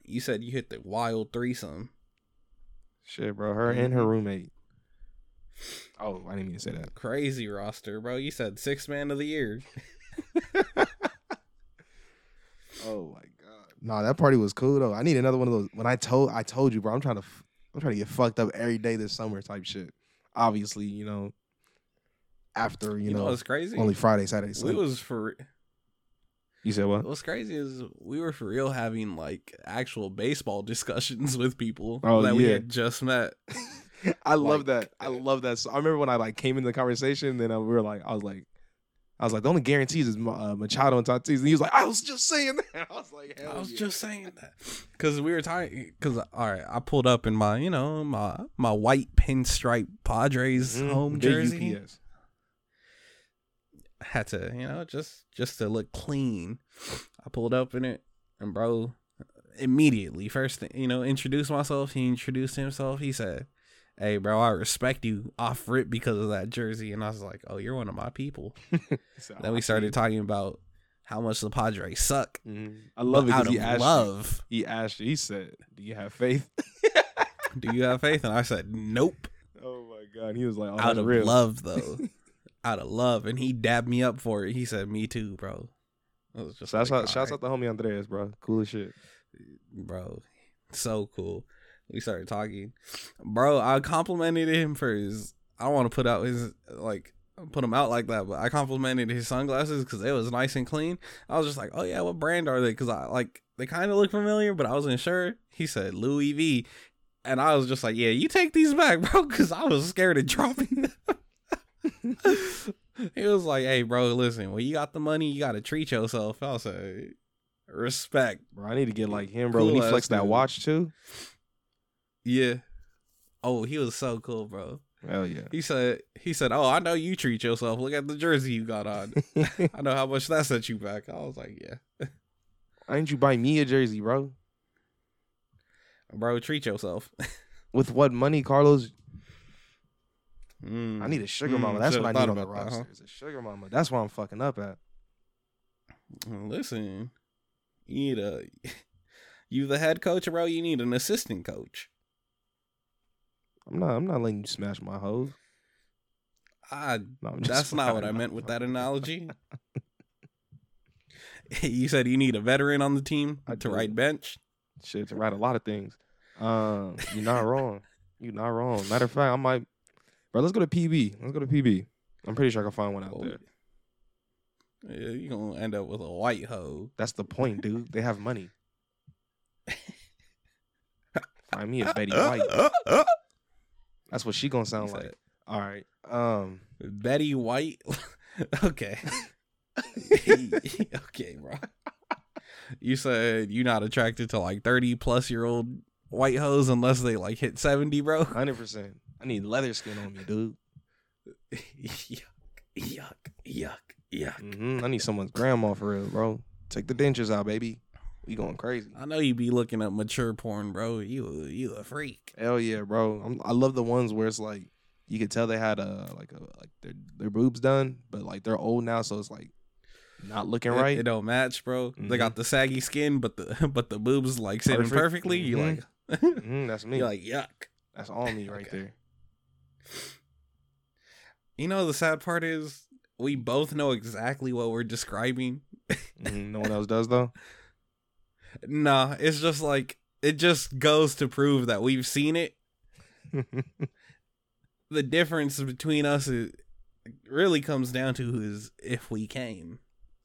You said you hit the wild threesome. Shit, bro. Her and her roommate. Oh, I didn't mean to say that. Crazy roster, bro. You said six man of the year. Oh my god. Nah, that party was cool though. I need another one of those. When I told I told you, bro, I'm trying to I'm trying to get fucked up every day this summer type shit. Obviously, you know, after, you, You, know, know, what's crazy? only Friday, Saturday, we Sunday. was for you said what? what's crazy is we were for real having like actual baseball discussions with people Oh, that we had just met. I love Like- that. I love that. So I remember when I like came in the conversation, then I, we were like, I was like, I was like, the only guarantees is uh, Machado and Tatis, and he was like, I was just saying that. I was like, I was yeah. just saying that because we were talking. Because all right, I pulled up in my you know my my white pinstripe Padres Mhm. home jersey. UPS. Had to, you know, just just to look clean. I pulled up in it, and bro, immediately first, thing, you know, introduced myself. He introduced himself. He said, "Hey, bro, I respect you off rip because of that jersey." And I was like, "Oh, you're one of my people." So, then we started talking about how much the Padres suck. Mhm. I love it out he of asked. You, love. he asked. He said, "Do you have faith?" Do you have faith? And I said, "Nope." oh my god. He was like, "Oh, out of real." love, though. out of love, and he dabbed me up for it. He said, "Me too, bro." Shouts like, out, shouts "Alright." out to homie Andreas, bro. Cool as shit. bro. So cool. We started talking, bro. I complimented him for his. I don't want to put out his like put him out like that, but I complimented his sunglasses because it was nice and clean. I was just like, oh yeah, what brand are they? Because I like they kind of look familiar, but I wasn't sure. He said Louis V, and I was just like, yeah, you take these back, bro, because I was scared of dropping them. he was like, hey, bro, listen, when you got the money, you got to treat yourself. I was like, respect. Bro, I need to get like him, bro. when he flexed that watch too. Yeah. Oh, he was so cool, bro. Hell yeah. He said, he said, oh, I know you treat yourself. Look at the jersey you got on. I know how much that set you back. I was like, yeah, Why didn't you buy me a jersey, bro? bro, treat yourself. With what money, Carlos? Mm. I need a sugar Mm, mama. That's should've what I need on the about that, roster. huh? A sugar mama. That's why I'm fucking up at. Listen, you need a, you the head coach, bro. You need an assistant coach. I'm not. I'm not letting you smash my hoes. I, No, that's not what I meant with that analogy. you said you need a veteran on the team I to do. right bench. Shit to write a lot of things. Um, you're not wrong. You're not wrong. Matter of fact, I might. Bro, let's go to PB. Let's go to PB. I'm pretty sure I can find one out Oh, there. Yeah, you're gonna end up with a white hoe. That's the point, dude. They have money. Find me a Betty uh, White. Uh, uh, That's what she gonna sound like. All right. Um. Betty White. okay. okay, bro. You said you're not attracted to like 30 plus year old white hoes unless they like hit 70, bro. Hundred percent. I need leather skin on me, dude. yuck, yuck, yuck, yuck. hmm I need someone's grandma for real, bro. Take the dentures out, baby. We going crazy. I know you be looking at mature porn, bro. You you a freak. Hell yeah, bro. I'm, I love the ones where it's like you could tell they had a like a like their their boobs done, but like they're old now, so it's like not looking It- right. It, don't match, bro. They Mhm. got the saggy skin, but the but the boobs like sitting Perfect. perfectly. You Mhm. like Mhm, that's me. you're like yuck. that's all me right Okay. there. You know the sad part is we both know exactly what we're describing. Mhm, No one else does though. Nah, it's just like it just goes to prove that we've seen it. The difference between us is really comes down to is if we came.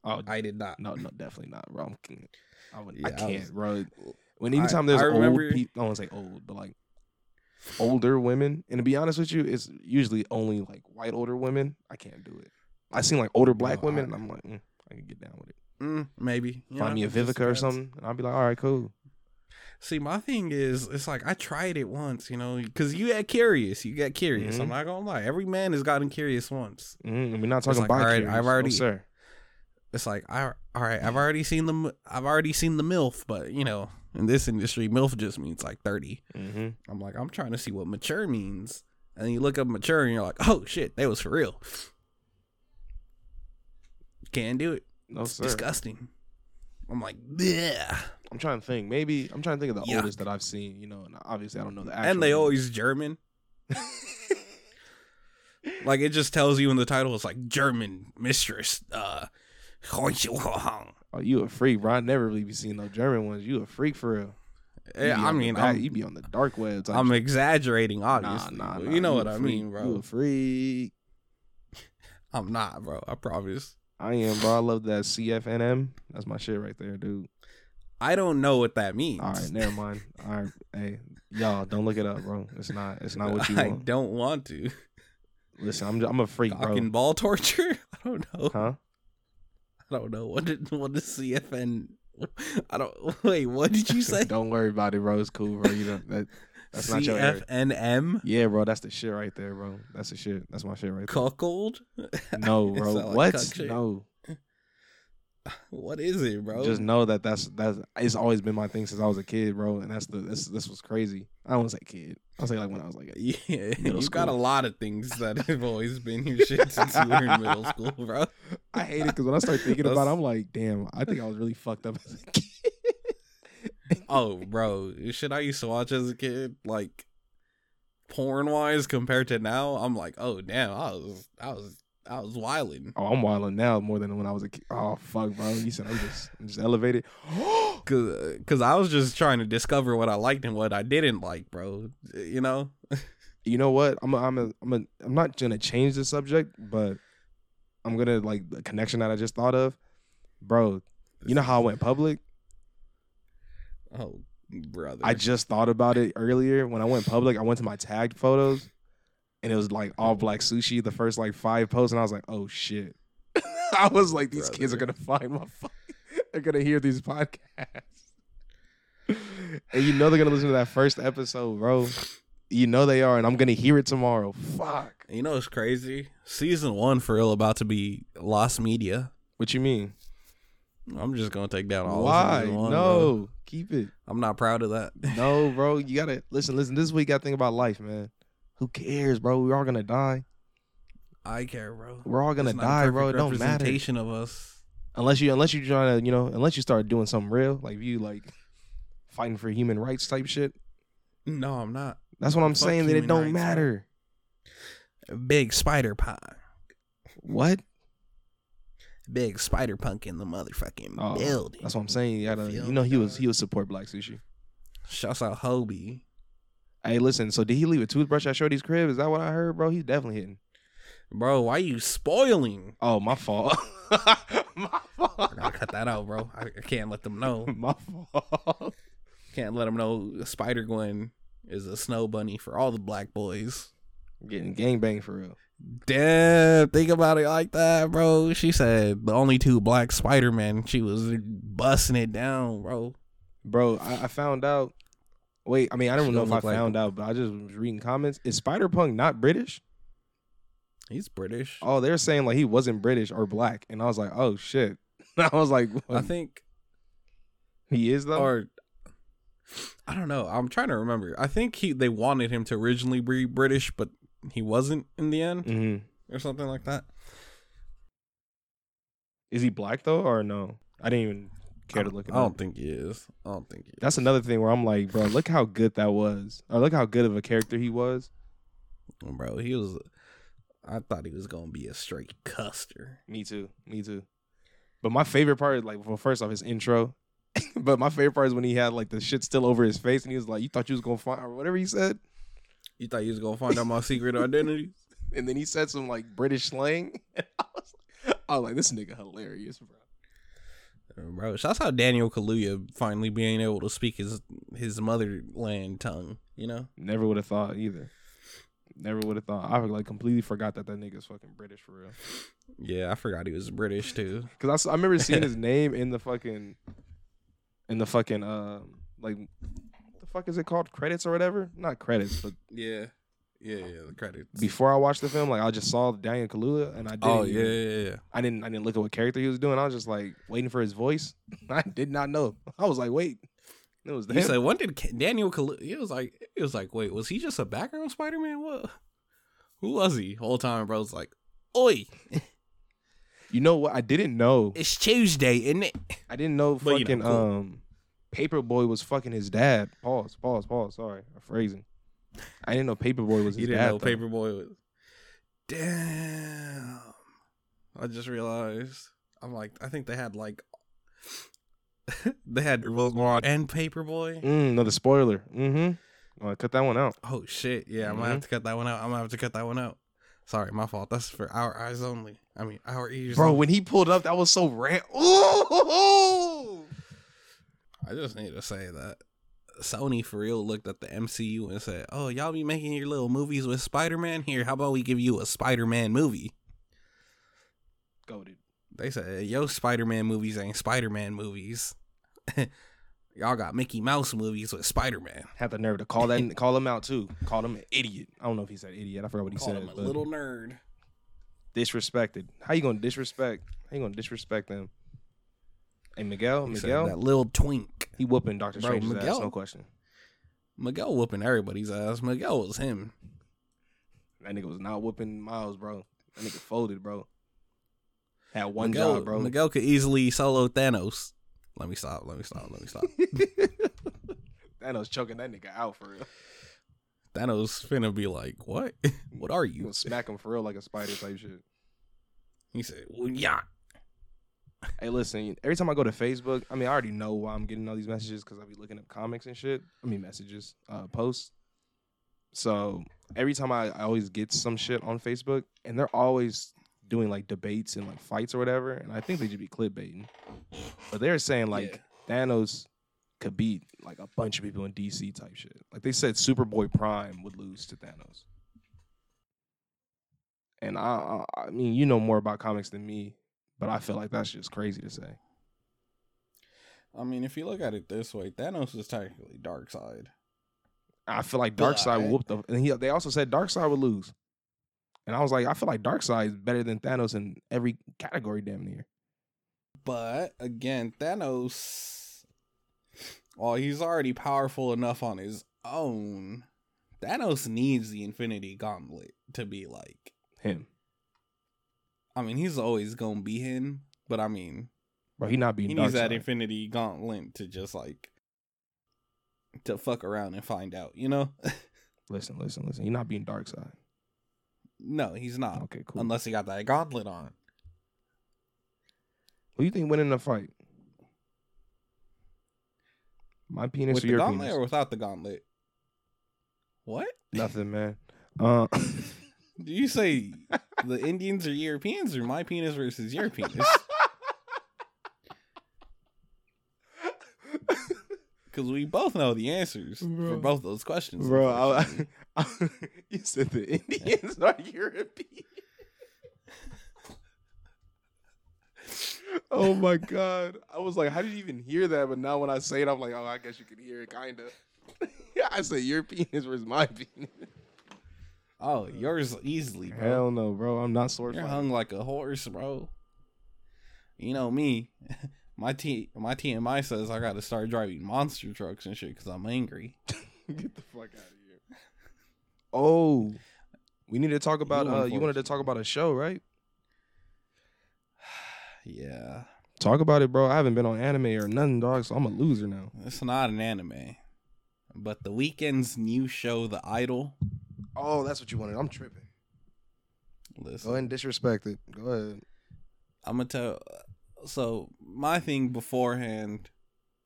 oh I did not. no, no, definitely not, bro. I'm. I, would, Yeah, I I can't, was- bro. When I- anytime there's I remember- old people, I don't want to say old, but like older women, and to be honest with you, it's usually only like white older women. I can't do it. I seen like older black No, women, and I'm like, mm, I can get down with it. Mm, maybe you Find know, me a Vivica or something, and I'll be like, all right, cool. See, my thing is, it's like I tried it once, you know, because you get curious. You get curious. I'm Mhm. not gonna lie. Every man has gotten curious once. Mm, and we're not talking about right, curious. I've No, already- sir. It's like, I, all right, I've already seen the, I've already seen the milf, but you know, in this industry, milf just means like thirty. hmm I'm like, I'm trying to see what mature means, and you look up mature, and you're like, oh shit, that was for real. Can't do it. No, It's sir. disgusting. I'm like, yeah. I'm trying to think. Maybe I'm trying to think of the Yuck. oldest that I've seen. You know, and obviously I don't know the actual. And they name. always German. Like it just tells you in the title, it's like German mistress. Uh, oh, you a freak, bro. I never really be seeing no German ones. You a freak for real. Yeah, I the mean, I'm, you be on the dark web. I'm shit. exaggerating, obviously. nah, but nah, you know a what I freak. mean, bro. You a freak. I'm not, bro. I promise. I am, bro. I love that CFNM. That's my shit right there, dude. I don't know what that means. All right, never mind. All right, hey, y'all, don't look it up, bro. It's not. It's not what you I want. don't want to. Listen, I'm. I'm a freak, Cock bro. ball torture? I don't know. Huh? I don't know. What did what is CFN? I don't. Wait, what did you say? don't worry about it, bro. It's cool, bro. You know that. That's not your area. CFNM? Yeah, bro. That's the shit right there, bro. That's the shit. That's my shit right there. Cuckold? No, bro. like what? shit. No. What is it, bro? Just know that that's that's it's always been my thing since I was a kid, bro. And that's the this this was crazy. I don't say kid. I'll say like when I was like, Yeah, Middle you got a lot of things that have always been your shit since you were in middle school, bro. I hate it because when I start thinking about, it, I'm like, damn. I think I was really fucked up as a kid. Oh, bro, shit I used to watch as a kid, like porn wise compared to now, I'm like, oh damn, I was, I was, I was wilding, Oh, I'm wilding now more than when I was a kid. Oh fuck, bro. You said I'm just I'm just elevated. cause, cause I was just trying to discover what I liked and what I didn't like, bro. You know? you know what? I'm a, I'm a, I'm a, I'm not gonna change the subject, but I'm gonna like the connection that I just thought of, bro. You know how I went public? Oh, brother. I just thought about it earlier when I went public. I went to my tagged photos, and it was like all black sushi. The first like five posts, and I was like, oh shit. I was like, these kids are gonna find my. Fucking, they're gonna hear these podcasts, and you know they're gonna listen to that first episode, bro. You know they are, and I'm gonna hear it tomorrow. Fuck. you know, it's crazy. Season one for real about to be lost media. What you mean? I'm just gonna take down all. Why? one, no, bro. keep it. I'm not proud of that. No, bro. You gotta listen. Listen. This week, I think about life, man. Who cares, bro? We're all gonna die. I care, bro. We're all gonna It's die, bro. It don't matter. representation of us. Unless you, unless you're trying to, you know, unless you start doing something real, like you like fighting for human rights type shit. No, I'm not. That's what I'm Fuck saying. That it don't rights, matter. Big spider pie. What? Big spider punk in the motherfucking Oh, building. That's what I'm saying. You gotta. You know he was he was support black sushi. Shouts out Hobie. Hey, listen. So did he leave a toothbrush at Shorty's crib? Is that what I heard, bro? He's definitely hitting. Bro, why you spoiling? Oh, my fault. my I fault. gotta cut that out, bro. I, I can't let them know. my fault. Can't let them know Spider Gwen is a snow bunny for all the black boys. Getting gang gangbang for real. Damn, think about it like that, bro. She said the only two black Spider Men. She was busting it down, bro. Bro, I, I found out. Wait, I mean, I don't She know don't if I like found out, but I just was reading comments. Is Spider Punk not British? He's British. Oh, they're saying like he wasn't British or black, and I was like, oh shit. I was like, I think, he is though. or I don't know. I'm trying to remember. I think he they wanted him to originally be British, but he wasn't in the end, hmm or something like that. Is he black though, or no? I didn't even care to look it I don't up. think he is. I don't think he is. That's another thing where I'm like, bro, look how good that was, or look how good of a character he was. Oh, bro. He was. I thought he was gonna be a straight custer. Me too. Me too. But my favorite part is like, well, first off, his intro. but my favorite part is when he had like the shit still over his face, and he was like, "You thought you was gonna find," or whatever he said, You thought you was gonna find out my secret identity? and then he said some like British slang. And I was like, I was like, this nigga hilarious, bro. Bro, shouts out Daniel Kaluuya finally being able to speak his his motherland tongue. You know, Never would have thought either. Never would have thought. I like completely forgot that that nigga's fucking British for real. yeah, I forgot he was British too. Cause I, I remember seeing his name in the fucking, in the fucking um like, the fuck is it called? Credits or whatever? Not credits, but Yeah, yeah, yeah. The credits. before I watched the film, like I just saw Daniel Kaluuya and I didn't. oh yeah, yeah, yeah. I didn't. I didn't look at what character he was doing. I was just like waiting for his voice. I did not know. I was like, wait, it was You him. said when did Daniel Kaluuya? He was like, it was like, wait, was he just a background Spider Man? What? Who was he? Whole time, bro was like, oi, you know what? I didn't know. it's Tuesday, isn't it? I didn't know But, you know, fucking cool. um, Paperboy was fucking his dad. Pause. Pause. Pause. Sorry, I'm phrasing. I didn't know Paperboy was his You didn't dad. know though. Paperboy was. Damn. I just realized. I'm like, I think they had like. they had Voldemort and Paperboy. Mm, no, the spoiler. Mm-hmm. Uh, cut that one out. Oh shit! Yeah, I'm gonna have to cut that one out. I'm gonna have to cut that one out. Sorry, my fault. That's for our eyes only. I mean, our ears. Bro, only. when he pulled up, that was so rant. Ooh! I just need to say that Sony for real looked at the MCU and said, "Oh, y'all be making your little movies with Spider Man. Here, how about we give you a Spider Man movie?" Goated. They said, "Yo, Spider Man movies ain't Spider Man movies. y'all got Mickey Mouse movies with Spider Man. Had the nerve to call that, call him out too. Called him an idiot. I don't know if he said idiot. I forgot what he Called said. him a little nerd." disrespected. How you gonna disrespect? How you gonna disrespect them? Hey Miguel, Miguel, that little twink. he whooping Doctor Strange's Miguel- ass, no question. Miguel whooping everybody's ass. Miguel was him. That nigga was not whooping Miles, bro. That nigga folded, bro. Had one Miguel, job, bro. Miguel could easily solo Thanos. Let me stop. Let me stop. Let me stop. Thanos choking that nigga out for real. Thanos finna be like, "What? what are You you?" smack him for real like a spider type shit. He said, well, "Yeah." Hey, listen. Every time I go to Facebook, I mean, I already know why I'm getting all these messages because I be looking up comics and shit. I mean, messages, uh, posts. So every time I, I always get some shit on Facebook, and they're always doing like debates and like fights or whatever. And I think they should be clip baiting, But they're saying like Thanos could beat like a bunch of people in DC type shit. Like they said, Superboy Prime would lose to Thanos. And I, I, I mean, you know more about comics than me, but I feel like that's just crazy to say. I mean, if you look at it this way, Thanos is technically Darkseid. I feel like Darkseid whooped the, and he, they also said Darkseid would lose. And I was like, I feel like Darkseid is better than Thanos in every category, damn near. But again, Thanos, well, he's already powerful enough on his own. Thanos needs the Infinity Gauntlet to be like. Him, I mean, he's always gonna be him, but I mean, bro, he not being he needs that Infinity Gauntlet to just like to fuck around and find out, you know? Listen, listen, listen. You're not being Darkseid. No, he's not. Okay, cool. Unless he got that gauntlet on. Who you think winning the fight? My penis With or the your gauntlet penis? or without the gauntlet? What? Nothing, man. Uh, Do you say the Indians are Europeans or my penis versus your penis? Because we both know the answers for both those questions. bro, I. I, you said the Indians are European. oh my god! I was like, how did you even hear that? But now when I say it, I'm like, oh, I guess you can hear it, kind of. Yeah, I say your penis versus my penis. Oh, yours easily, bro. Hell no, bro. I'm not sword You're fighting. hung like a horse, bro. You know me. My T my TMI says I got to start driving monster trucks and shit because I'm angry. Get the fuck out of here. Oh, we need to talk about. You Uh, you wanted to talk about a show, right? Yeah, Talk about it, bro. I haven't been on anime or nothing, dog. So I'm a loser now. it's not an anime, but the Weeknd's new show, The Idol. Oh, that's what you wanted. I'm tripping. Listen, Go ahead and disrespect it. Go ahead. I'm gonna tell. So my thing beforehand,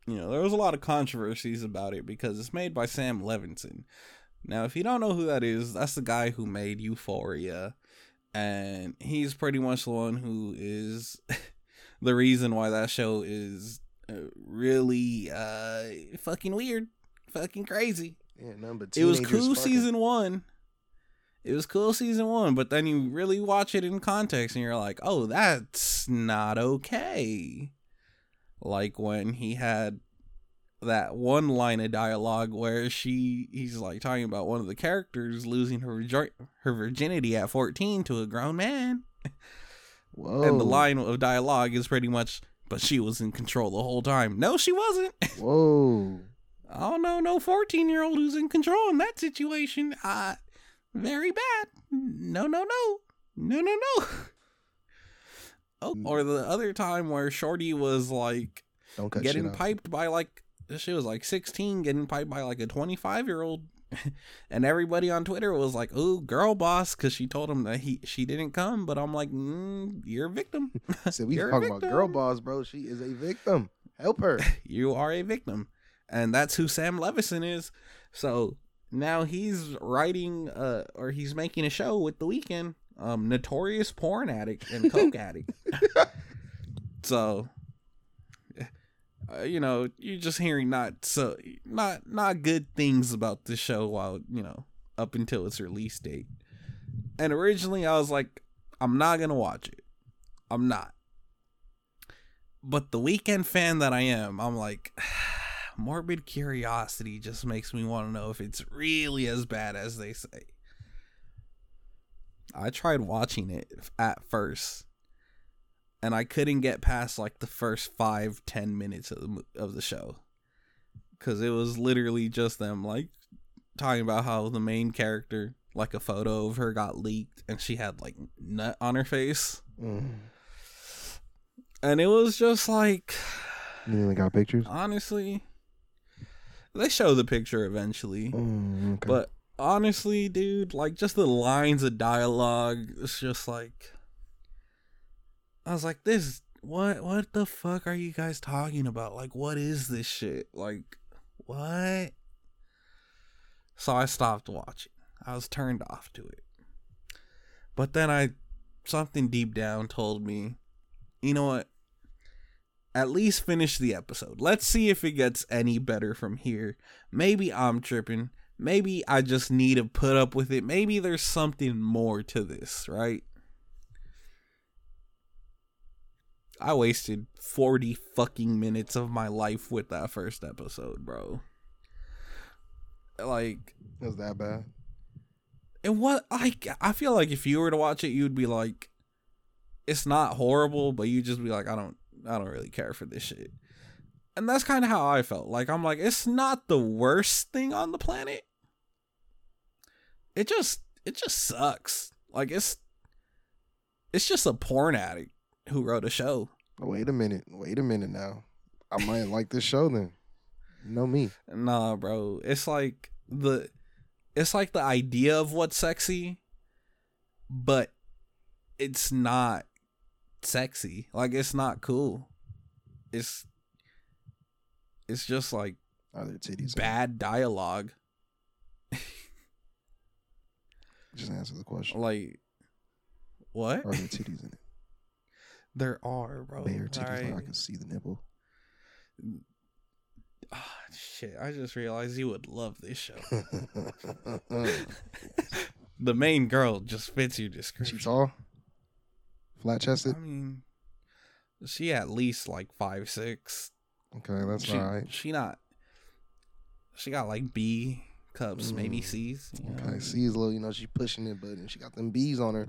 you know, there was a lot of controversies about it because it's made by Sam Levinson. Now, if you don't know who that is, that's the guy who made Euphoria, and he's pretty much the one who is the reason why that show is uh, really uh fucking weird, fucking crazy Yeah, nothing but it was cool season one. It was cool season one, but then you really watch it in context and you're like, oh, that's not okay. Like when he had that one line of dialogue where she he's like talking about one of the characters losing her her virginity at 14 to a grown man. Whoa. And the line of dialogue is pretty much but she was in control the whole time. No, she wasn't. Whoa. I don't know no 14 year old who's in control in that situation. Uh, very bad. No, no, no. No, no, no. Oh, or the other time where Shorty was like getting piped by like, she was like 16, getting piped by like a 25 year old. and everybody on Twitter was like, "Ooh, girl boss," because she told him that he she didn't come. But I'm like, mm, "You're a victim. so we You're talking about girl boss, bro. She is a victim. Help her. you are a victim and that's who Sam Levinson is so now he's writing uh or he's making a show with the Weeknd um notorious porn addict and coke addict. So uh, you know you're just hearing not so not not good things about the show while you know up until its release date. And originally i was like i'm not gonna watch it. I'm not. But the Weeknd fan that I am, I'm like, morbid curiosity just makes me want to know if it's really as bad as they say. I tried watching it at first, and I couldn't get past like the first five, ten minutes of the of the show, because it was literally just them like talking about how the main character, like a photo of her, got leaked, and she had like nut on her face Mm. and it was just like You even got pictures? honestly they show the picture eventually. Mm, okay. but honestly dude like just the lines of dialogue it's just like i was like this what what the fuck are you guys talking about? Like what is this shit? Like what? So i stopped watching. I was turned off to it. But then i something deep down told me you know what at least finish the episode. Let's see if it gets any better from here. Maybe I'm tripping. Maybe I just need to put up with it. Maybe there's something more to this, right? I wasted 40 fucking minutes of my life with that first episode, bro. Like, it was that bad. and what like I feel like if you were to watch it, you'd be like, it's not horrible, but you just be like, I don't, I don't really care for this shit. And that's kind of how I felt. Like I'm like, it's not the worst thing on the planet. It just, it just sucks. Like it's, it's just a porn addict who wrote a show. Wait a minute. Wait a minute now. I might like this show then. You know me. Nah, bro. It's like the it's like the idea of what's sexy, but it's not sexy. Like it's not cool. It's it's just like Are there titties? bad dialogue. Just answer the question. Like what? Are there titties in it? There are, bro. Bare titties, like I can see the nipple. Ah, shit, I just realized you would love this show. the main girl just fits your description. tall, flat chested. I mean, she at least like five six. Okay, that's she, all right. She not. She got like B cups, maybe Mm. C's. you know? C's a little, you know, she pushing it, but she got them B's on her.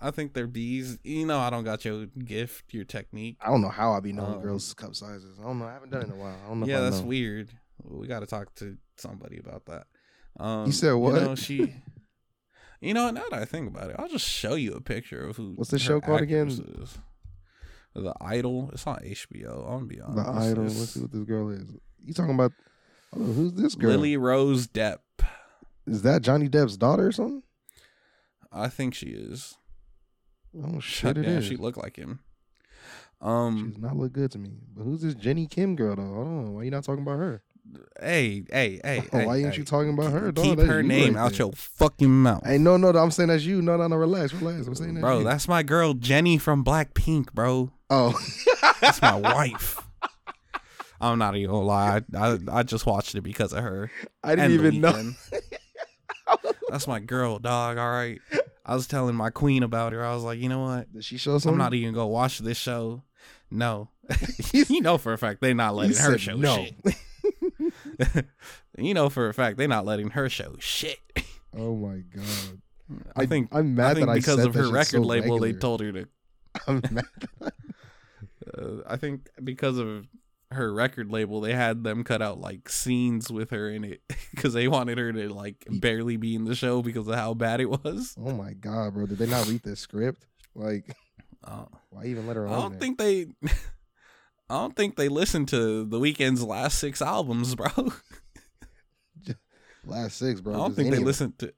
I think they're B's. You know, I don't got your gift, your technique. I don't know how I be knowing Um, girls' cup sizes. I don't know. I haven't done it in a while. I don't know. Yeah, that's know. weird. We got to talk to somebody about that. Um, You said what? You know, she. You know, now that I think about it, I'll just show you a picture of who. What's the show called again? is. The Idol. It's on HBO. I'm gonna be honest. The idol. It's Let's see what this girl is. You talking about? On, who's this girl? Lily Rose Depp. Is that Johnny Depp's daughter or something? I think she is. Oh shit, it yeah, she look like him. Um. She does not look good to me. But who's this Jennie Kim girl though? Hold on. Why you not talking about her? Hey, hey, hey. hey, Why ain't hey. you talking about her, dog? Keep That's her name right out there. your fucking mouth. Hey, no, no, no, I'm saying that's you. No, no, no, relax, relax. I'm saying that. bro, you. that's my girl Jennie from Blackpink, bro. oh, That's my wife. I'm not even gonna lie. I, I I just watched it because of her. I didn't even know. That's my girl, dog. All right. I was telling my queen about her. I was like, you know what? Did she show something? I'm not even gonna watch this show. No, you know for a fact they not letting her show no. shit. you know for a fact they're not letting her show shit. Oh my god. I think I'm mad I think that I because said of her record so label, they told her to. I'm mad. Uh, I think because of her record label, they had them cut out like scenes with her in it because they wanted her to like barely be in the show because of how bad it was. Oh my god, bro. Did they not read the script? Like, Uh, why even let her I don't there? think they. I don't think they listened to the Weeknd's last six albums, bro. Last six, bro. I don't think they listened to.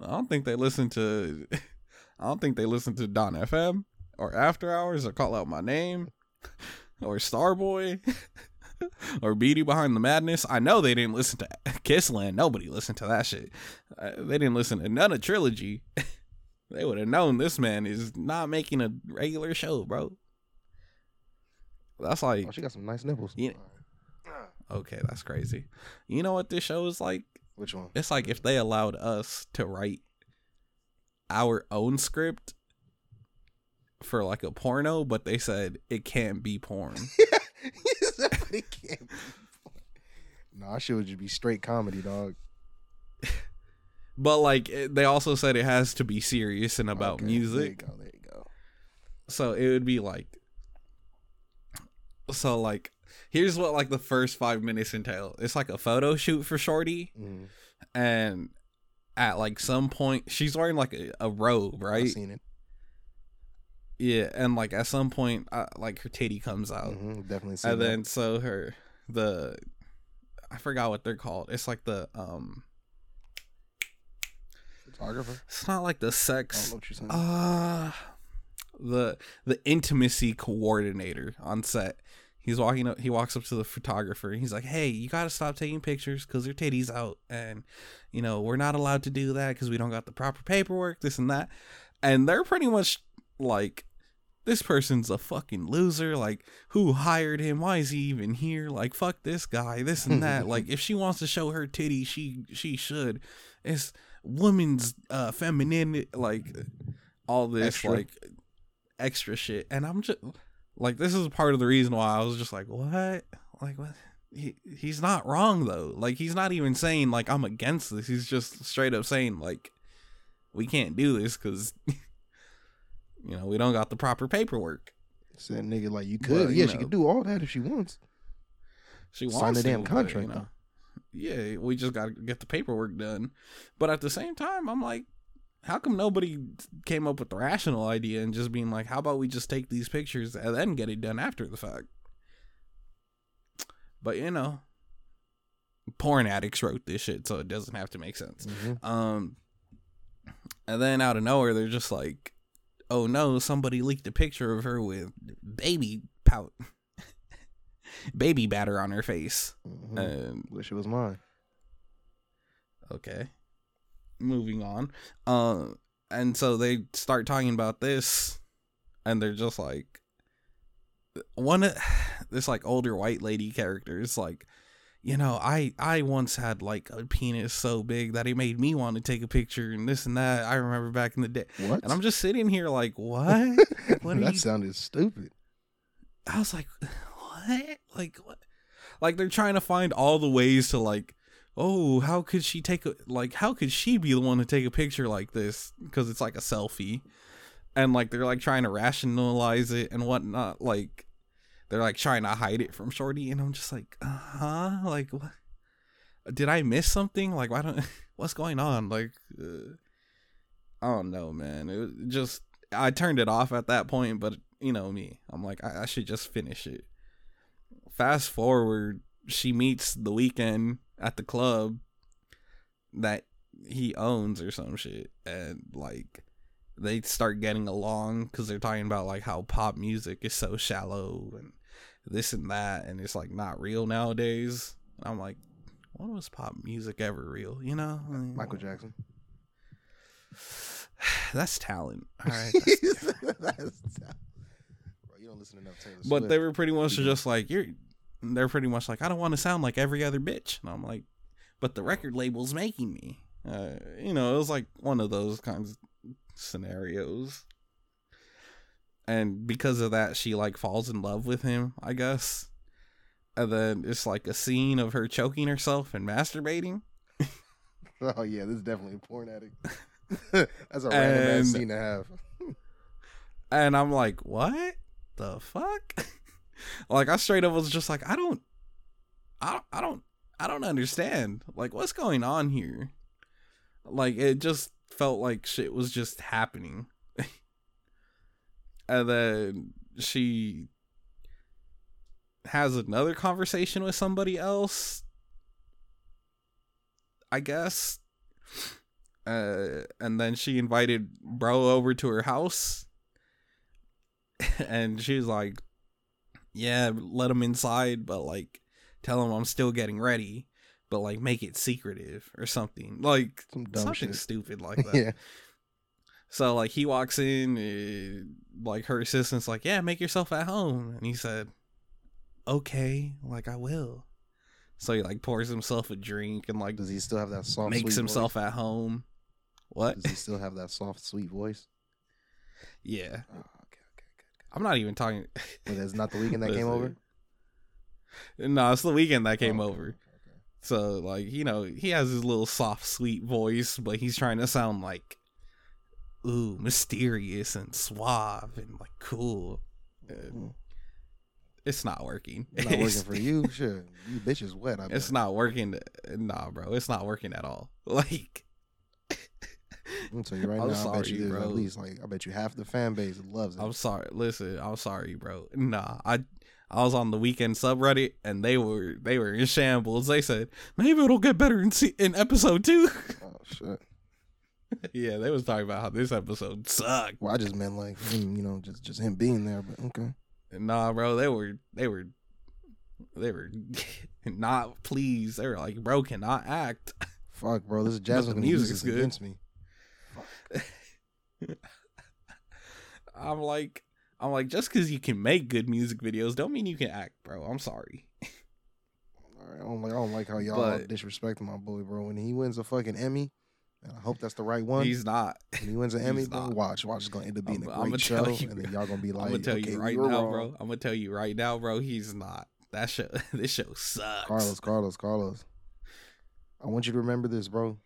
I don't think they listened to. I don't think they listened to Dawn FM or After Hours or Call Out My Name or Starboy or Beauty Behind the Madness. I know they didn't listen to Kissland. Nobody listened to that shit. Uh, they didn't listen to none of Trilogy. they would have known this man is not making a regular show, bro. That's oh, like Oh, she got some nice nipples. Yeah. okay, that's crazy. You know what this show is like? Which one? It's like if they allowed us to write our own script for like a porno, but they said it can't be porn. Somebody can't be- Nah, shit would just be straight comedy, dog. but like they also said it has to be serious and about Okay, There you music. go. There you go. So it would be like so like here's what like the first 5 minutes entail. It's like a photo shoot for Shorty Mm, and at like some point she's wearing like a, a robe, I've right? seen it. Yeah, and like at some point uh, like her titty comes out. Mhm, definitely seen and that. then so her the I forgot what they're called. It's like the um Photographer. it's not like the I don't sex know what you're saying. uh the the intimacy coordinator on set. He's walking up he walks up to the photographer and he's like, "Hey, you got to stop taking pictures cuz your titties out and you know, we're not allowed to do that cuz we don't got the proper paperwork, this and that." And they're pretty much like this person's a fucking loser. Like, who hired him? Why is he even here? Like, fuck this guy, this and that. like, if she wants to show her titty, she she should. It's woman's uh femininity, like all this Extra. like extra shit. And I'm just like, this is part of the reason why I was just like, what? Like, what? He he's not wrong though. Like, he's not even saying like I'm against this. He's just straight up saying like we can't do this because you know we don't got the proper paperwork. Said nigga like you But, could. you yeah, she could do all that if she wants. She Sign the damn to, but, contract, You though. know, yeah, we just got to get the paperwork done. But at the same time, I'm like, how come nobody came up with the rational idea and just being like, how about we just take these pictures and then get it done after the fact? But you know, porn addicts wrote this shit, so it doesn't have to make sense. Mhm. Um, and then out of nowhere, they're just like, "Oh no, somebody leaked a picture of her with baby pout, baby batter on her face." Mhm. And Wish it was mine. okay, moving on. Uh, and so they start talking about this, and they're just like, one of this like older white lady character is like you know i i once had like a penis so big that it made me want to take a picture and this and that i remember back in the day What? and i'm just sitting here like what what that you sounded stupid. i was like what like what like they're trying to find all the ways to like oh how could she take a like how could she be the one to take a picture like this? Because it's like a selfie. And like they're like trying to rationalize it and whatnot like they're like trying to hide it from shorty. And i'm just like uh-huh like what? Did i miss something? Like why don't what's going on? Like uh, i don't know man. It just i turned it off at that point but you know me. I'm like i, I should just finish it. Fast forward she meets the Weeknd at the club that he owns or some shit and like they start getting along because they're talking about like how pop music is so shallow and this and that and it's like not real nowadays. I'm like when was pop music ever real you know? I mean, Michael Jackson. that's talent. All right. That's- Bro, you don't listen enough Taylor but Swift. they were pretty much just like you're they're pretty much like i don't want to sound like every other bitch. And i'm like but the record label's making me. Uh, you know it was like one of those kinds of scenarios. And because of that she like falls in love with him i guess. And then it's like a scene of her choking herself and masturbating. Oh yeah, this is definitely a porn addict. That's a random ass And- scene to have. and i'm like what the fuck like i straight up was just like i don't i i don't i don't understand. Like what's going on here? Like it just felt like shit was just happening. And then she has another conversation with somebody else i guess. Uh and then she invited bro over to her house. And she's like yeah let him inside but like tell him i'm still getting ready but like make it secretive or something like Some dumb something shit. stupid like that yeah. so like he walks in, eh, like her assistant's like, "Yeah, make yourself at home," and he said, "Okay, like I will." So he like pours himself a drink and like Does he still have that soft? makes himself at home. What? Does he still have that soft, sweet voice? Yeah, Oh, okay, okay, good. I'm not even talking. Well, that's not the weekend that came over. No, it's the weekend that came Oh, okay, over. okay. So like you know he has his little soft, sweet voice, but he's trying to sound like, ooh, mysterious and suave and like cool. And Mm. it's not working. It's not working for you. Sure, you bitch is wet. I It's bet. not working. Nah, bro, it's not working at all. Like, I'm gonna tell you right I'm now. I bet you there's bro. at least like I bet you half the fan base loves it. I'm sorry. Listen, I'm sorry, bro. Nah, I I was on the Weeknd subreddit and they were they were in shambles. They said maybe it'll get better in se- in episode two. oh shit. yeah, they was talking about how this episode sucked. Well, I just meant like him, you know, just just him being there. But okay. Nah, bro, they were they were they were not pleased. They were like, bro, cannot act. Fuck, bro. This is Jasmine the gonna use music this is good. against me. I'm like, I'm like, just because you can make good music videos, don't mean you can act, bro. I'm sorry. I don't like. I don't like how y'all all But- disrespecting my boy, bro. When he wins a fucking Emmy, and I hope that's the right one. He's not. when he wins an Emmy, bro, watch, watch. It's gonna end up being I'm- a great show, you, and then y'all gonna be like, I'm gonna tell okay, you right now, wrong. bro. I'm gonna tell you right now, bro. He's not. That show, this show sucks. Carlos, Carlos, Carlos. I want you to remember this, bro.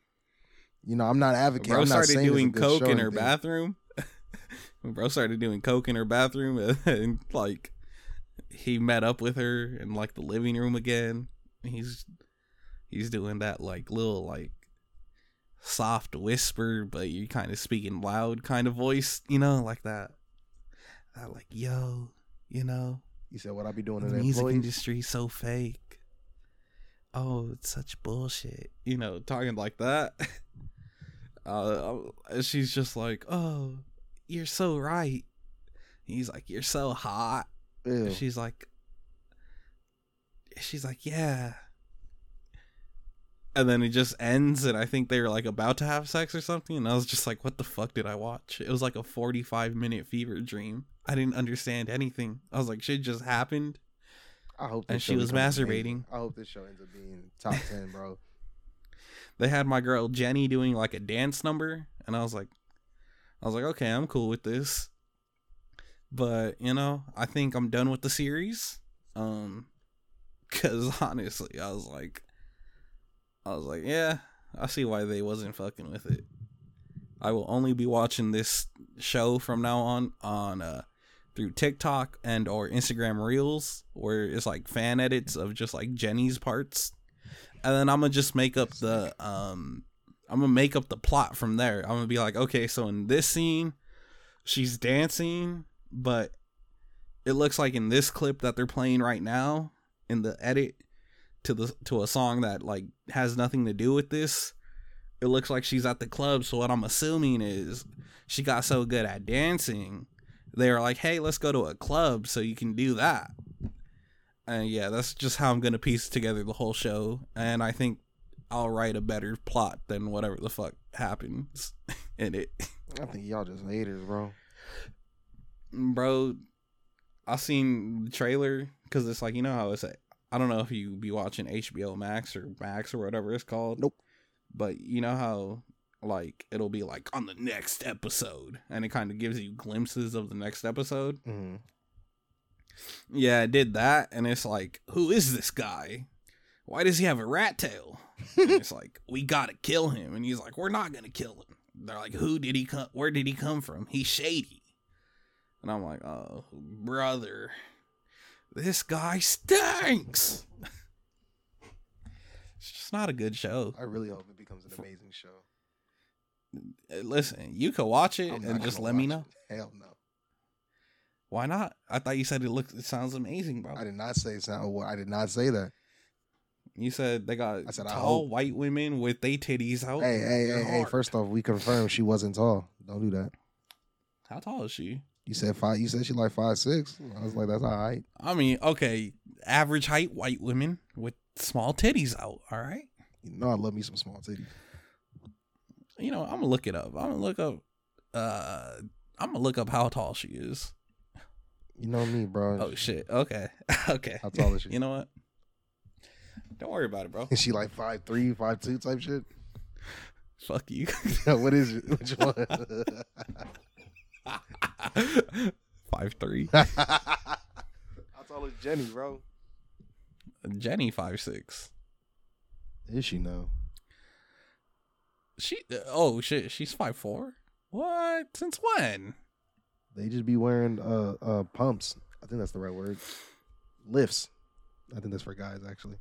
You know, I'm not advocating. bro I'm not started doing coke in her anything. bathroom. bro started doing coke in her bathroom, and, and like he met up with her in like the living room again. He's he's doing that like little like soft whisper, but you're kind of speaking loud kind of voice, you know, like that. That like yo, you know, He said, "What I be doing in the music employees." industry so fake. oh, it's such bullshit. You know, talking like that. uh, she's just like, oh, you're so right. He's like, you're so hot. Ew. She's like, she's like, yeah. And then it just ends, and I think they were like about to have sex or something. And I was just like, what the fuck did I watch? It was like a 45 minute fever dream. I didn't understand anything. I was like, shit just happened. I hope. and she was masturbating. amazing. I hope this show ends up being top ten, bro. They had my girl Jennie doing like a dance number, and I was like, I was like, okay, I'm cool with this. But you know, I think I'm done with the series. Um, because honestly, I was like, I was like, yeah, I see why they wasn't fucking with it. I will only be watching this show from now on on uh through TikTok and or Instagram Reels, where it's like fan edits of just like Jennie's parts, and then I'm gonna just make up the um, I'm gonna make up the plot from there. I'm gonna be like, okay, so in this scene, she's dancing, but it looks like in this clip that they're playing right now in the edit to the to a song that like has nothing to do with this. It looks like she's at the club, so what I'm assuming is she got so good at dancing they were like, "Hey, let's go to a club so you can do that." And yeah, that's just how I'm gonna piece together the whole show, and I think I'll write a better plot than whatever the fuck happens in it, I think y'all just haters, bro. bro. I seen the trailer because it's like you know how it's. Like, I don't know if you be watching HBO Max or Max or whatever it's called. Nope. But you know how like it'll be like on the next episode, and it kind of gives you glimpses of the next episode. hmm Yeah, I did that, and it's like, who is this guy? Why does he have a rat tail? It's like, we gotta kill him, and he's like, we're not gonna kill him. They're like, who did he come? Where did he come from? He's shady. And I'm like, oh, brother, this guy stinks. it's just not a good show. I really hope it becomes an amazing show. Listen, you could watch it I'm and just let me know. it. Hell no. Why not? I thought you said it looks, it sounds amazing, bro. I did not say sound. well, I did not say that. You said they got I said, I tall hope. white women with they titties out. Hey, hey, hey, hey! First off, we confirmed she wasn't tall. Don't do that. How tall is she? You said five. You said she like five six. I was like, that's all right. I mean, okay, average height white women with small titties out. All right. You know, I love me some small titties. You know, I'm gonna look it up. I'm gonna look up. Uh, I'm gonna look up how tall she is. You know me, bro. Oh shit. Okay. okay. How tall is she? You know what? Don't worry about it, bro. Is she like five three, five two type shit? Fuck you. what is it? Which one? five three. How tall is Jennie, bro? Jennie five six. Is she now? She. Oh shit. She's five four. What? Since when? They just be wearing uh uh pumps. I think that's the right word. Lifts. I think that's for guys actually.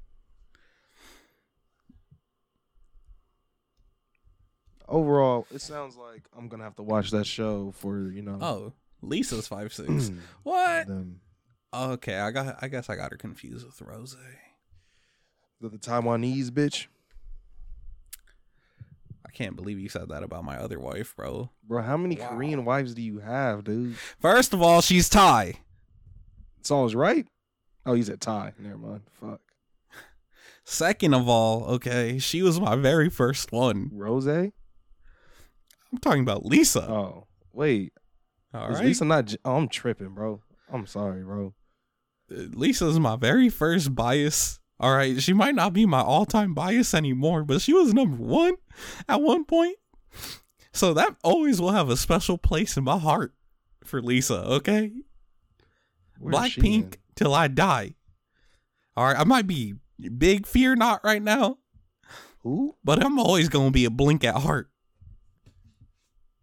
Overall, it sounds like I'm gonna have to watch that show for you know. Oh, Lisa's five six. what? them. Okay, I got. I guess I got her confused with Rose. The, the Taiwanese bitch, I can't believe you said that about my other wife, bro. bro. How many Wow. Korean wives do you have, dude? First of all, she's Thai. It's always right. Oh, you said Thai. Never mind. Fuck. Second of all, okay, she was my very first one. Rose. I'm talking about Lisa. Oh, wait. all is right, Lisa not? Oh, I'm tripping, bro. I'm sorry, bro. Uh, Lisa's my very first bias. All right, she might not be my all-time bias anymore, but she was number one at one point. So that always will have a special place in my heart for Lisa. Okay? Blackpink till I die. All right, I might be big fear not right now, Who? but I'm always gonna be a blink at heart.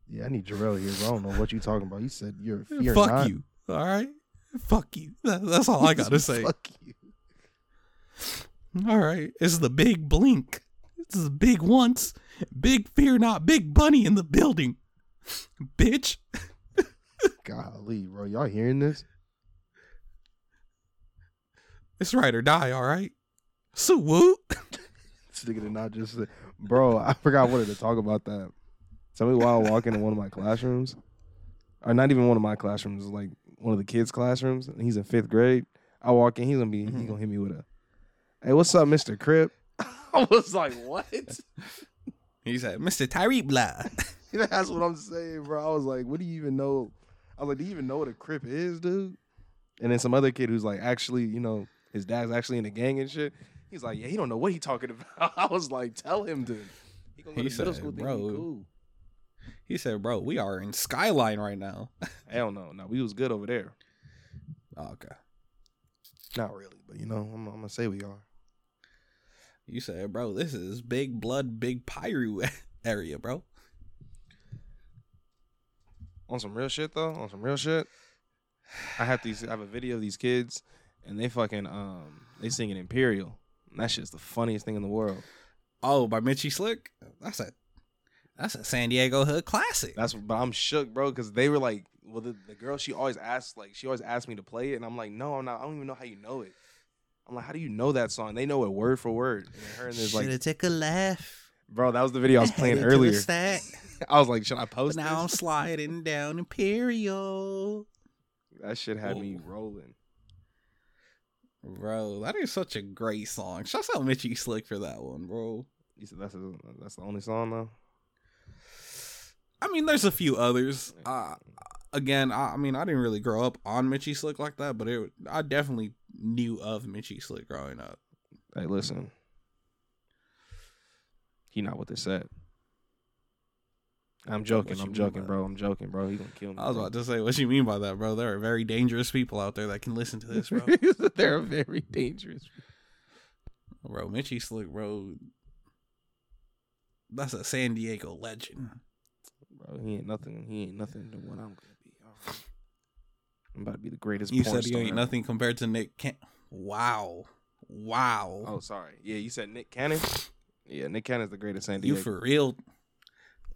Yeah, I need Jarrell here. I don't know what you're talking about. You said you're fear Fuck not. you. All right, fuck you. That- that's all I gotta say. Fuck you. All right, it's the big blink. It's the big once, big fear not, big bunny in the building, bitch. Golly, bro. Y'all hearing this? It's right or die. All right. Swoop. This nigga did not just say, bro. I forgot I wanted to talk about that. Tell me why I walk into one of my classrooms, or not even one of my classrooms, like one of the kids' classrooms, and he's in fifth grade. I walk in, he's gonna be, he's Mhm. gonna hit me with a, "Hey, what's up, Mister Crip?" I was like, "What?" He said, Mr. Tyreek blah. That's what I'm saying, bro. I was like, "What do you even know?" I was like, "Do you even know what a Crip is, dude?" And then some other kid who's like, actually, you know, his dad's actually in the gang and shit. He's like, "Yeah, he don't know what he talking about." I was like, "Tell him, dude." He gonna go He to middle said, school, "Bro, cool." He said, bro, we are in Skyline right now. Hell no, no, we was good over there. Oh, okay. Not really, but you know, I'm, I'm gonna say we are. You said, bro, this is big blood, big Piru area, bro. On some real shit though, on some real shit. I have these. I have a video of these kids, and they fucking um, they singing Imperial. And that shit's the funniest thing in the world. Oh, by Mitchy Slick? That's a that's a San Diego hood classic. That's but I'm shook, bro, because they were like, well, the, the girl she always asks, like, she always asked me to play it, and I'm like, no, I'm not. I don't even know how you know it. I'm like, how do you know that song? They know it word for word. And her and this like, Shoulda took a left. bro, that was the video I was playing headed to the earlier. stack, I was like, should I but post now I'm sliding down Imperial. That shit had me rolling. Bro, that is such a great song. Shouts out Mitchy Slick for that one, bro. You said that's a, that's the only song though. I mean, there's a few others. Uh, again, I, I mean, I didn't really grow up on Mitchy Slick like that, but it, I definitely knew of Mitchy Slick growing up. Hey, listen. He not what they said. I'm joking. I'm joking, bro. I'm joking, bro. He gonna kill me. I was bro. about to say, what you mean by that, bro? There are very dangerous people out there that can listen to this, bro. They're very dangerous. bro, Mitchy Slick, bro. That's a San Diego legend. Bro, he ain't nothing. He ain't nothing to what I'm. I'm about to be the greatest. You porn said he star ain't ever. nothing compared to Nick Can- Wow. Wow. Oh, sorry. Yeah, you said Nick Cannon. Yeah, Nick Cannon's the greatest San you for real?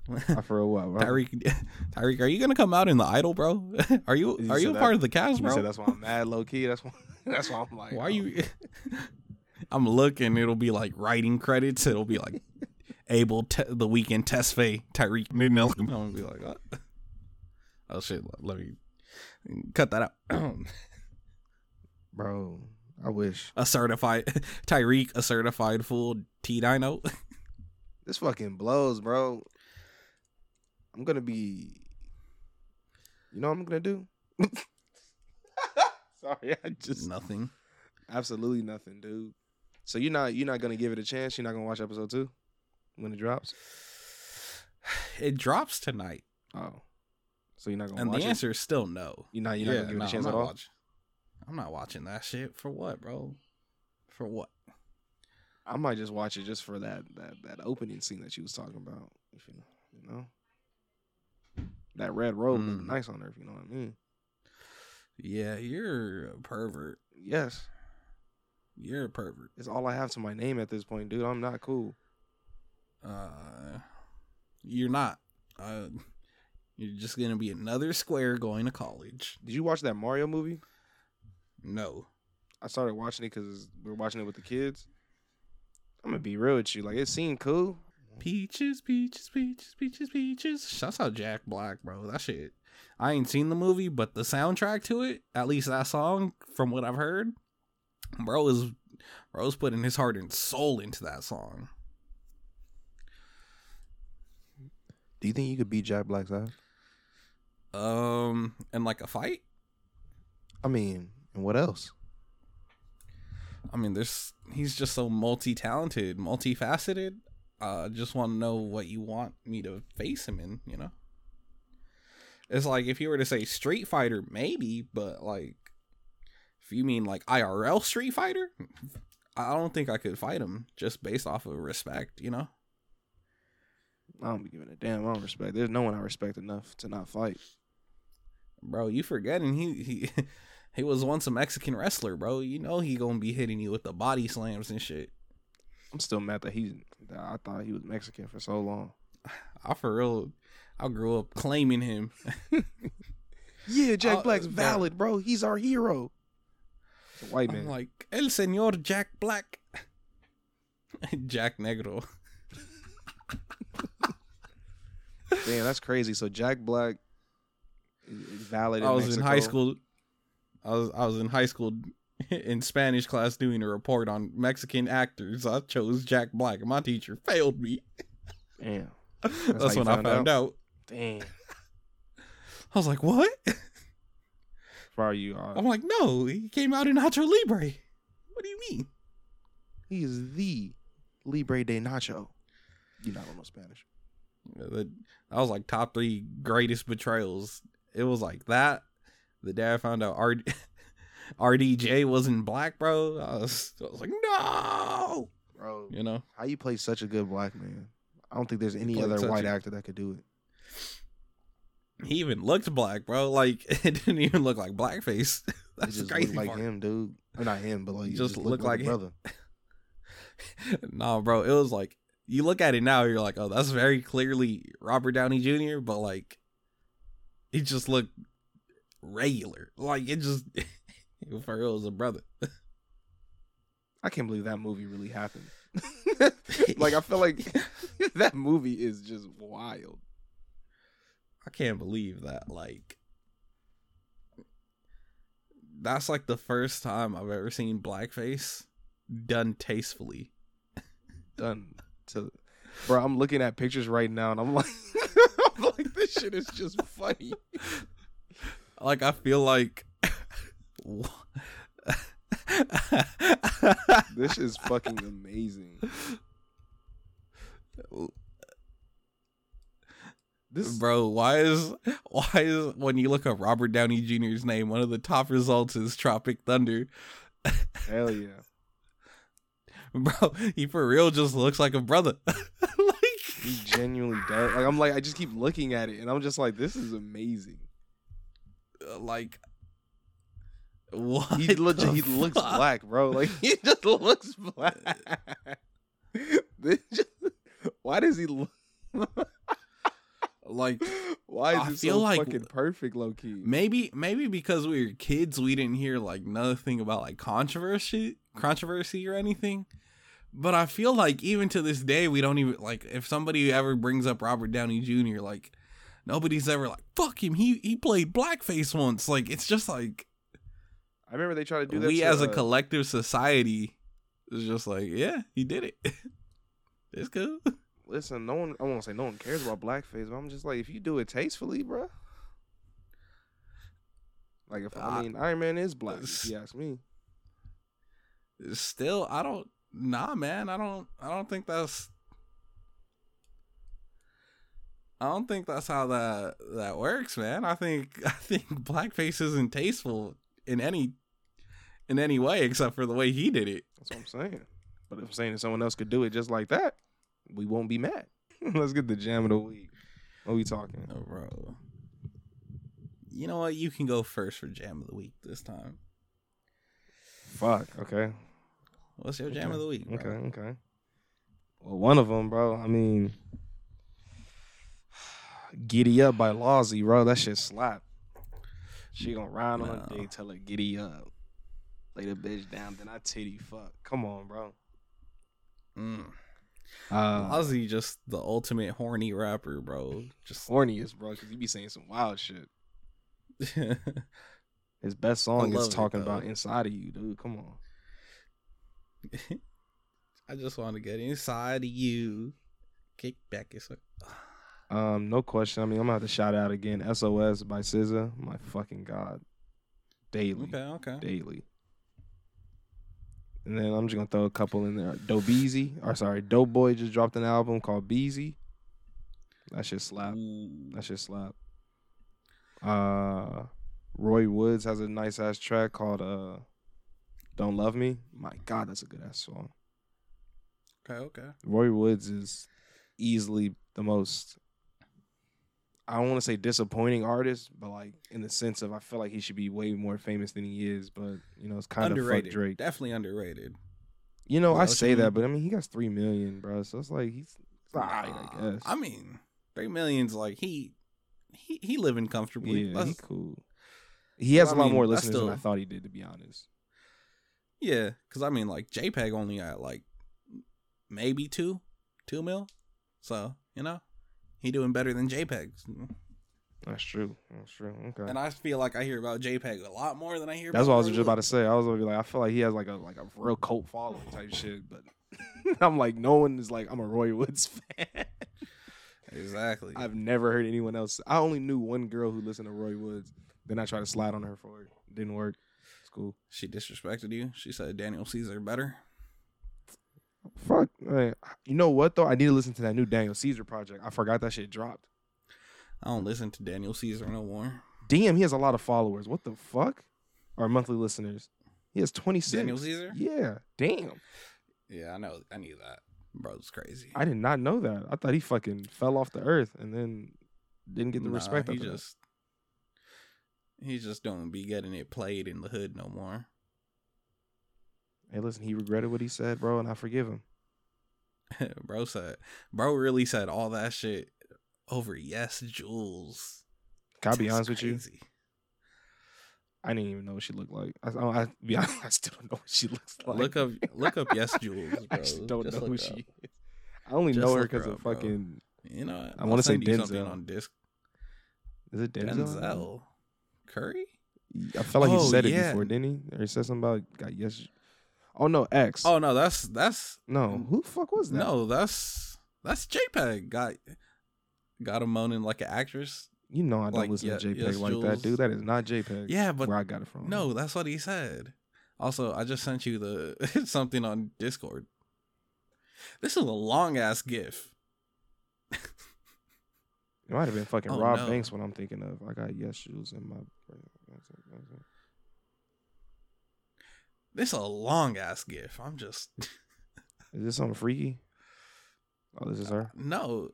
I for a while, bro. Tyreek, Tyreek, are you gonna come out in the idol, bro? Are you You are you a that- part of the cast, bro? said that's why I'm mad low key. That's why. That's why I'm like. Why oh. you? I'm looking. It'll be like writing credits. It'll be like Abel te- the Weeknd test fay Tyreek Nell. I'm gonna be like, what? oh shit. Let me cut that out. bro? I wish a certified Tyreek, a certified full T Dino. this fucking blows, bro. I'm gonna be. You know what I'm gonna do? Sorry, I just Nothing. absolutely nothing, dude. So you're not you're not gonna give it a chance. You're not gonna watch episode two when it drops. It drops tonight, Oh, so you're not gonna and watch the it. answer is still no. You're not. You're not gonna give no, it a chance I'm at all. watching- I'm not watching that shit for what, bro? For what? I might just watch it just for that that that opening scene that you was talking about. If you you know that red robe looked Mm. nice on her. If you know what I mean. Yeah, you're a pervert. Yes, You're a pervert. it's all I have to my name at this point, dude. I'm not cool. Uh, you're not. Uh, you're just gonna be another square going to college. Did you watch that Mario movie? No. I started watching it because we are watching it with the kids. I'm gonna be real with you. Like it seemed cool. Peaches, peaches, peaches, peaches, peaches. Shouts out Jack Black, bro. That shit. I ain't seen the movie, but the soundtrack to it, at least that song, from what I've heard, bro is bro's putting his heart and soul into that song. Do you think you could beat Jack Black's ass? Um, and like a fight. I mean, and what else? I mean, there's he's just so multi-talented, multifaceted. Uh, just want to know what you want me to face him in. You know, it's like if you were to say Street Fighter, maybe, but like if you mean like IRL Street Fighter, I don't think I could fight him just based off of respect. You know, I don't be giving a damn. I don't respect. There's no one I respect enough to not fight. Bro, you forgetting he he. He was once a Mexican wrestler, bro. You know he gonna be hitting you with the body slams and shit. I'm still mad that he's. That I thought he was Mexican for so long. I for real, I grew up claiming him. Yeah, Jack Uh, Black's valid, bro. He's our hero. A white man. I'm like El Senor Jack Black. Jack Negro. Damn, that's crazy. So Jack Black valid. In I was in high school. I was I was in high school in Spanish class doing a report on Mexican actors. I chose Jack Black, and my teacher failed me. Damn. That's, how you when I found found out. Damn. I was like, "What?" Far you are. I'm like, "No, he came out in Nacho Libre." What do you mean? He is the Libre de Nacho. You not know Spanish. That that was like top three greatest betrayals. It was like that. The day I found out R- RDJ wasn't black, bro. I was, I was like, no, Bro, you know. how you play such a good black man? I don't think there's any other white a- actor that could do it. He even looked black, bro. Like it didn't even look like blackface. That's just the crazy looked like part. him, dude. Or not him, but like just just, looked looked like, like brother. no, bro, it was like you look at it now, you're like, oh, that's very clearly Robert Downey Jr., but like he just looked regular. Like it just for real was a brother. I can't believe that movie really happened. like I feel like that movie is just wild. I can't believe that. Like, that's like the first time I've ever seen blackface done tastefully. Done to Bro, I'm looking at pictures right now and I'm like this shit is just funny. Like, I feel like. This is fucking amazing. This Bro, why is why is when you look up Robert Downey Jr.'s name, one of the top results is Tropic Thunder. hell yeah. Bro, he for real just looks like a brother. Genuinely does. Like I'm like I just keep looking at it and I'm just like this is amazing. Uh, like what He legit he looks black, bro. Like he just looks black. Just- why does he look Like why is I it feel so like- fucking perfect, low key? maybe maybe because we were kids we didn't hear like nothing about like controversy controversy or anything. But I feel like even to this day we don't even like if somebody ever brings up Robert Downey Jr. like nobody's ever like fuck him he he played blackface once like it's just like I remember they tried to do that. we to, as a uh, collective society is just like yeah he did it it's cool listen. No one. I won't say no one cares about blackface, but I'm just like, if you do it tastefully, bro. Like if I Uh, mean Iron Man is black, if you ask me. still i don't nah man i don't i don't think that's i don't think that's how that that works man i think i think blackface isn't tasteful in any in any way except for the way he did it That's what I'm saying. But if I'm saying that someone else could do it just like that, we won't be mad. Let's get the jam of the week. What we talking? oh, bro you know what you can go first for jam of the week this time Fuck. Okay. What's your jam Okay. of the week bro? Okay. Okay. Well, one of them, bro. I mean, "Giddy Up" by Lawsy, bro. That shit slap. She gonna ride on No. a dick, tell her giddy up, lay the bitch down, then I titty fuck. Come on, bro. mm. Uh, Ozzy just the ultimate horny rapper bro just horniest, bro, because he be saying some wild shit. His best song is talking though. about inside of you, dude. Come on. I just want to get inside of you. Kick back yourself. Um, no question. I mean, I'm gonna have to shout out again. SOS by SZA. My fucking god. Daily. Okay, okay. Daily. And then I'm just gonna throw a couple in there. Dope Beezy, or sorry, Dope Boy just dropped an album called Beezy. That shit slap. Ooh. That shit slap. Uh, Roy Woods has a nice ass track called uh, "Don't Love Me." My God, that's a good ass song. Okay, okay. Roy Woods is easily the most I don't want to say disappointing artist, but like in the sense of I feel like he should be way more famous than he is, but you know, it's kind of underrated. Drake. Definitely underrated. You know, Yeah, I say that, mean? but I mean he got three million, bro. So it's like he's alright, I guess. I mean, three millions. Like he, he, he living comfortably. yeah, he cool. He has a lot mean, more listeners than I thought he did, to be honest. Yeah, because I mean, like JPEG only got like maybe two, two mil. So you know, he doing better than JPEGs. That's true. That's true. Okay. And I feel like I hear about JPEG a lot more than I hear. That's what I was just about to say. I was gonna be like, I feel like he has like a like a real cult following type shit, but I'm like, no one is like, I'm a Roy Woods fan. Exactly. I've never heard anyone else. I only knew one girl who listened to Roy Woods. Then I tried to slide on her for it. Didn't work. It's cool. she disrespected you. She said Daniel Caesar better. Fuck. man. You know what though? I need to listen to that new Daniel Caesar project. I forgot that shit dropped. I don't listen to Daniel Caesar no more. Damn, he has a lot of followers. What the fuck? Our monthly listeners. He has 26. Daniel Caesar? Yeah. Damn. Yeah, I know. I knew that. Bro's crazy. I did not know that. I thought he fucking fell off the earth and then didn't get the Nah, respect. He after that. just he just don't be getting it played in the hood no more. Hey, listen, he regretted what he said, bro, and I forgive him. bro said, bro really said all that shit over yes, Jules. Can I be honest with you? I didn't even know what she looked like. I, I, I be honest, I still don't know what she looks like. Look up, look up yes, Jules. Bro. I just don't Just know who she is. I only Just know her because of bro. fucking. You know. I wanna say send you Denzel. on disc. Is it Denzel? Denzel Curry. I felt like he Oh, said it before, didn't he? Or he said something about got yes. Oh no, X. Oh no, that's that's no, who the fuck was that? no, that's that's JPEG. Got got him moaning like an actress. you know I don't like, listen yeah, to JPEG yes, like that, dude. That is not JPEG. Yeah, but where I got it from. No, that's what he said. Also, I just sent you the something on Discord. This is a long ass GIF. It might have been fucking Oh, Rob no. Banks. What I'm thinking of. I got yes shoes in my. This is a long ass GIF. I'm just Is this something freaky? Oh, this is her. no.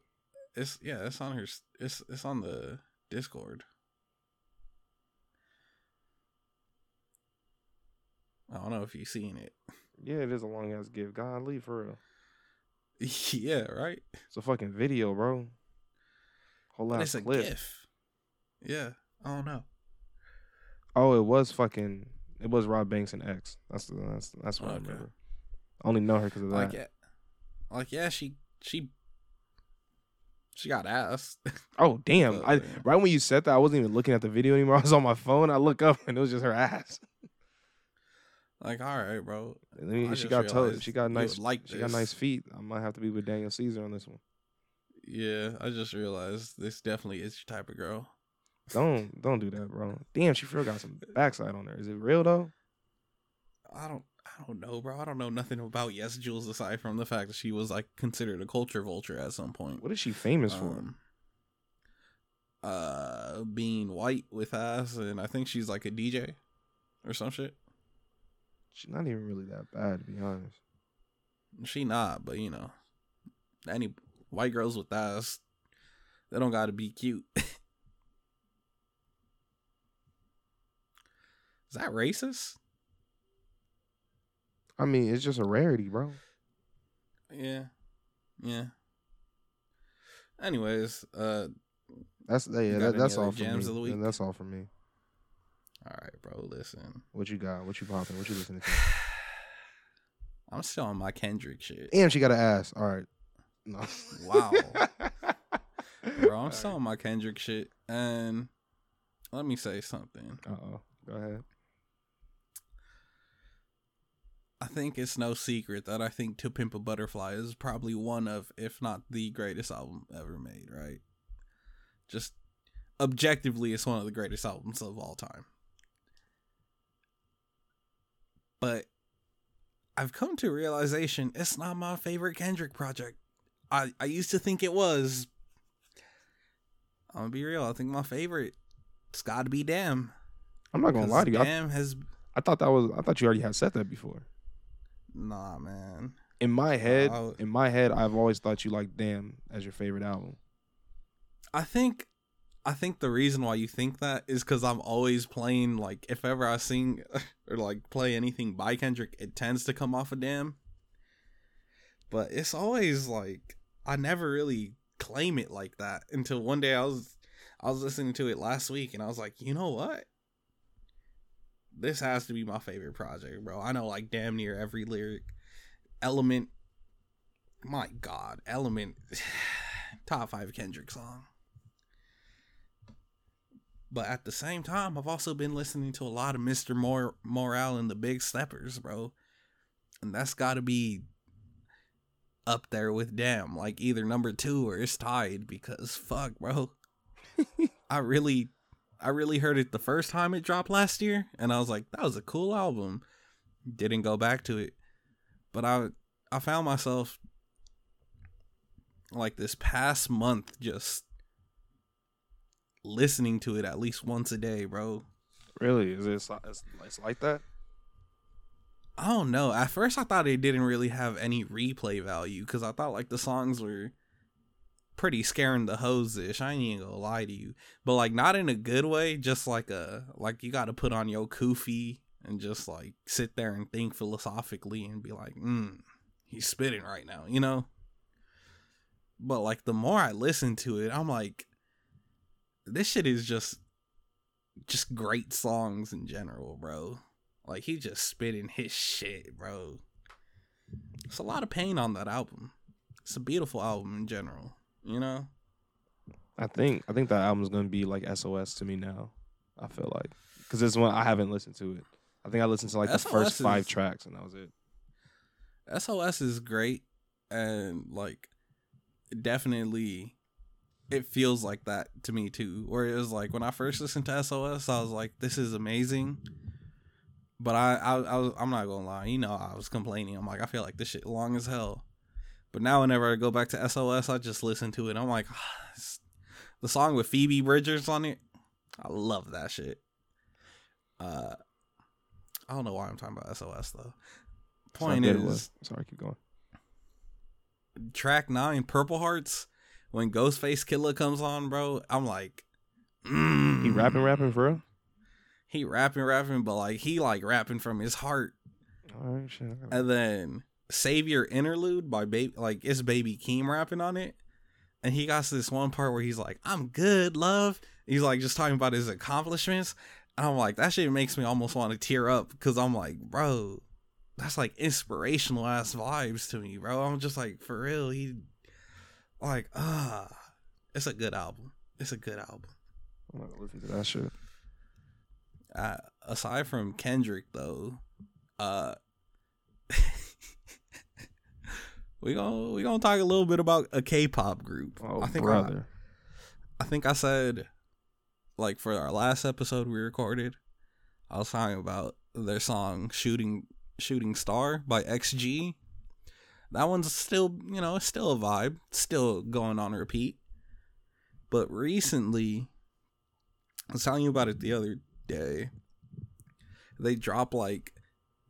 It's yeah. It's on her. It's it's on the Discord. I don't know if you've seen it. Yeah, it is a long ass gif. God, leave for real. yeah, right. It's a fucking video, bro. Whole ass it's a clip. GIF. Yeah. I don't know. Oh, it was fucking. It was Rob Banks and X. That's that's that's what I remember. I only know her because of that. Like yeah, like yeah. She she she got ass. Oh damn! But, I right when you said that, I wasn't even looking at the video anymore. I was on my phone. I look up and it was just her ass. like all right, bro. And then I she got toes. she got nice like she got nice feet. I might have to be with Daniel Caesar on this one. Yeah, I just realized this definitely is your type of girl. Don't don't do that, bro. Damn, she sure got some backside on her. Is it real though? I don't I don't know, bro. I don't know nothing about Yesjulz aside from the fact that she was like considered a culture vulture at some point. What is she famous for? Um, uh, being white with ass, and I think she's like a DJ or some shit. She's not even really that bad, to be honest. She not, but you know, any white girls with ass, they don't got to be cute. Is that racist? I mean, it's just a rarity, bro. Yeah, yeah. Anyways, uh, That's yeah, that, that's all for me. of the week? That's all for me. all right, bro. Listen, What you got? What you popping? What you listening to? I'm still on my Kendrick shit, And she got an ass. All right. No. Wow. bro. I'm selling my Kendrick shit, and let me say something. Uh oh. Go ahead. I think it's no secret that I think To Pimp a Butterfly is probably one of, if not the greatest album ever made, right? Just objectively, it's one of the greatest albums of all time. But I've come to a realization it's not my favorite Kendrick project. I, I used to think it was. I'm gonna be real. I think my favorite, it's got to be Damn. I'm not gonna lie to you. I, Damn has I thought that was. I thought you already had said that before. nah, man. In my head, I- in my head, I've always thought you liked "Damn" as your favorite album. I think I think the reason why you think that is because I'm always playing like if ever I sing or like play anything by Kendrick, it tends to come off a damn. But it's always like I never really claim it like that until one day I was I was listening to it last week and I was like, you know what? This has to be my favorite project, bro. I know like damn near every lyric, element, my God, Element, top five Kendrick song. But at the same time, I've also been listening to a lot of Mr. Mor- Morale and the Big Steppers, bro. And that's got to be up there with Damn, like either number two or it's tied because fuck, bro. I really, I really heard it the first time it dropped last year, and I was like, that was a cool album. Didn't go back to it, but I, I found myself like this past month just listening to it at least once a day, bro. Really? Is it it's, it's like that? I don't know. At first, I thought it didn't really have any replay value because I thought like the songs were pretty scaring the hoes ish. I ain't even gonna lie to you, but like not in a good way. Just like a like you got to put on your kufi and just like sit there and think philosophically and be like, hmm, he's spitting right now, you know. But like the more I listen to it, I'm like, this shit is just just great songs in general, bro. Like he just spitting his shit, bro. It's a lot of pain on that album. It's a beautiful album in general, you know. I think I think that album's gonna be like SOS to me now. I feel like because it's one I haven't listened to it. I think I listened to like the SOS first five tracks and that was it. SOS is great and like definitely it feels like that to me too. Where it was like when I first listened to SOS, I was like, this is amazing. But I, I, I was, I'm not gonna lie, you know, I was complaining. I'm like, I feel like this shit long as hell. But now, whenever I go back to SOS, I just listen to it. I'm like, this- the song with Phoebe Bridgers on it, I love that shit. Uh, I don't know why I'm talking about SOS though. Point is, sorry, keep going. track nine, Purple Hearts, when Ghostface Killah comes on, bro, I'm like, mm. He rapping, rapping for real. He rapping, rapping, but like he like rapping from his heart. Shit. And then Savior Interlude by baby, like it's Baby Keem rapping on it, and he got this one part where he's like, "I'm good, love." He's like just talking about his accomplishments. And I'm like, that shit makes me almost want to tear up because I'm like, bro, that's like inspirational ass vibes to me, bro. I'm just like, for real, he like, ah, it's a good album. It's a good album. I'm not gonna listen to that shit. Uh, aside from Kendrick though, uh we gonna we gonna talk a little bit about a K-pop group. Oh, I think brother. I, I think I said like for our last episode we recorded, I was talking about their song "Shooting Shooting Star" by XG. That one's still, you know, still a vibe, still going on repeat. But recently, I was telling you about it the other day. They dropped like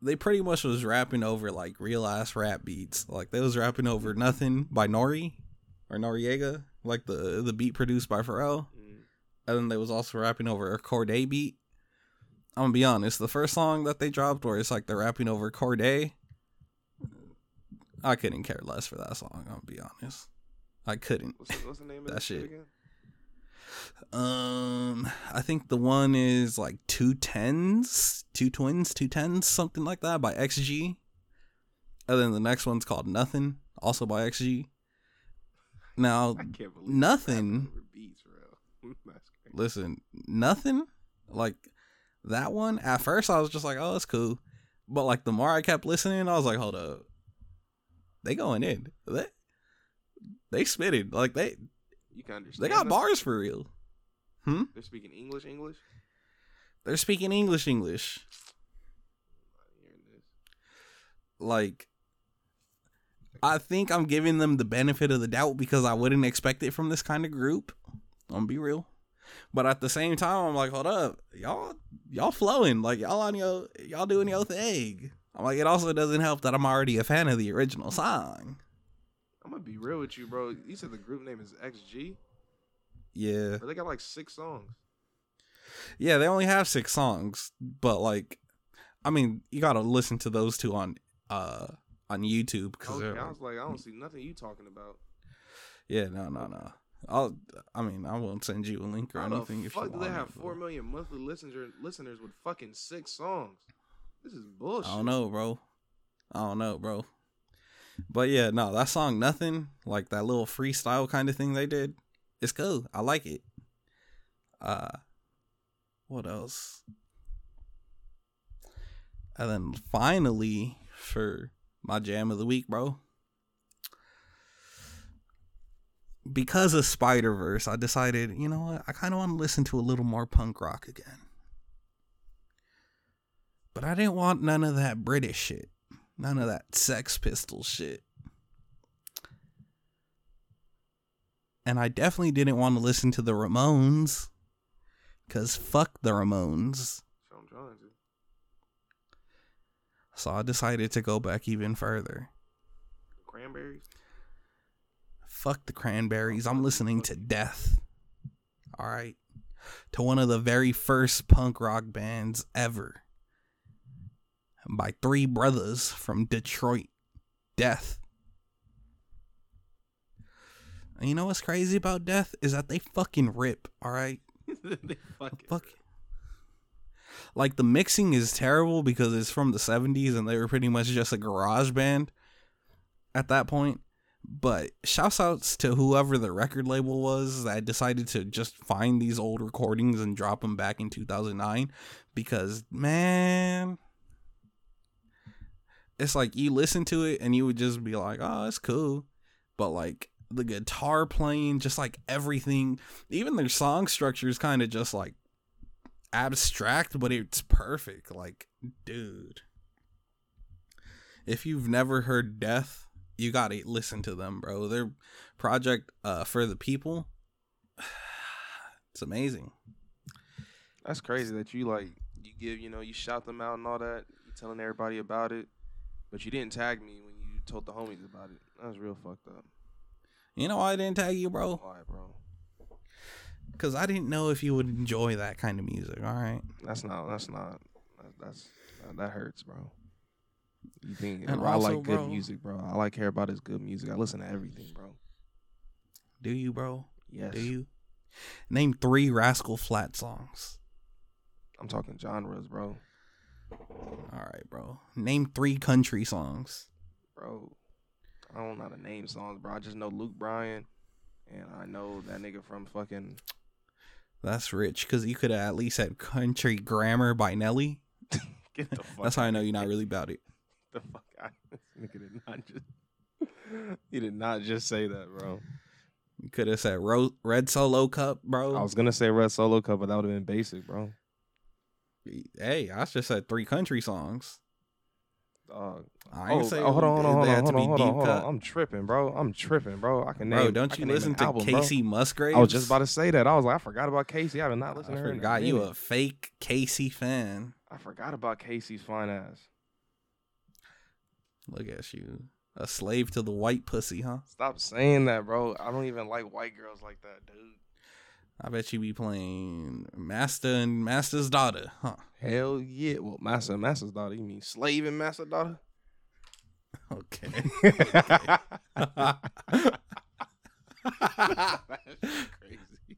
they pretty much was rapping over like real ass rap beats. Like they was rapping over nothing by Nori or Noreaga, like the the beat produced by Pharrell. And then they was also rapping over a Cordae beat. I'm gonna be honest, the first song that they dropped where it's like they're rapping over Cordae, I couldn't care less for that song, I'm gonna be honest. I couldn't. What's the, what's the name of That shit. again? Um, I think the one is like two tens, two twins, two tens, something like that by XG. And then the next one's called Nothing, also by XG. Now, I can't believe Nothing. beats. Listen, Nothing, like that one. At first, I was just like, "Oh, it's cool," but like the more I kept listening, I was like, "Hold up, they going in. They they spitted like they You can understand. they got them? bars for real. Hmm. They're speaking English. English. They're speaking English, English." I'm not hearing this. like I think I'm giving them the benefit of the doubt because I wouldn't expect it from this kind of group. I'm be real. But at the same time, I'm like, hold up, y'all, y'all flowing, like y'all on your, y'all doing your thing. I'm like, it also doesn't help that I'm already a fan of the original song. I'm gonna be real with you, bro. You said the group name is XG, Yeah, but they got like six songs. yeah, they only have six songs, but like, I mean, you gotta listen to those two on, uh, on YouTube because Okay, I was like, I don't see nothing you talking about. yeah, no, no, no. I'll, I mean, I won't send you a link or How anything the if you fuck do want. they have it, four million monthly listener listeners with fucking six songs? This is bullshit. I don't know, bro. I don't know, bro. But yeah, no, that song nothing like that little freestyle kind of thing they did. It's cool. I like it. Uh, what else? And then finally for my jam of the week, bro. Because of Spider Verse, I decided, you know what, I kind of want to listen to a little more punk rock again. But I didn't want none of that British shit. None of that Sex Pistol shit. And I definitely didn't want to listen to the Ramones. Because fuck the Ramones. So I'm trying to. So I decided to go back even further. Cranberries. Fuck the Cranberries. I'm listening to Death. All right. To one of the very first punk rock bands ever. By three brothers from Detroit. Death. And you know what's crazy about Death is that they fucking rip, all right? they fucking Fuck. Like the mixing is terrible because it's from the 70s and they were pretty much just a garage band at that point. But shouts outs to whoever the record label was that decided to just find these old recordings and drop them back in 2009 because man it's like you listen to it and you would just be like, "Oh, it's cool." But like the guitar playing, just like everything, even their song structure is kind of just like abstract, but it's perfect. Like, dude, if you've never heard Death, you gotta listen to them, bro. Their project, uh, for the people, it's amazing. That's crazy that you like you give you know you shout them out and all that. You telling everybody about it, but you didn't tag me when you told the homies about it. That was real fucked up. You know why I didn't tag you, bro? Why, bro? Because I didn't know if you would enjoy that kind of music. All right. That's not. That's not. That, that's that, that hurts, bro. You think And bro, I also, like good bro- music, bro. I like hear about his good music. I listen to everything, bro. Do you, bro? Yes. Do you? Name three Rascal Flat songs. I'm talking genres, bro. All right, bro. Name three country songs. Bro, I don't know how to name songs, bro. I just know Luke Bryan, and I know that nigga from fucking. That's rich because you could have at least had Country Grammar by Nelly. Get the fuck. That's how I know you're not really about it. the fuck out. This nigga did not just. he did not just say that, bro. You could have said Ro- Red Solo Cup, bro. I was gonna say Red Solo Cup, but that would have been basic, bro. Hey, I just said three country songs. Dog. I ain't oh, say oh, hold on, hold on, hold on, to hold be on, hold on, deep hold on. cut. I'm tripping, bro. I'm tripping, bro. I can name. Bro, don't you listen to album, bro. Kacey Musgraves? I was just about to say that. I was like, I forgot about Kacey. I did not listen I to her. forgot you a fake Kacey fan. I forgot about Kacey's fine ass. Look at you, a slave to the white pussy, huh? Stop saying that, bro. I don't even like white girls like that, dude. I bet you be playing Master and Master's daughter, huh? Hell yeah. Well, master and master's daughter. You mean slave and master daughter? Okay. That's crazy.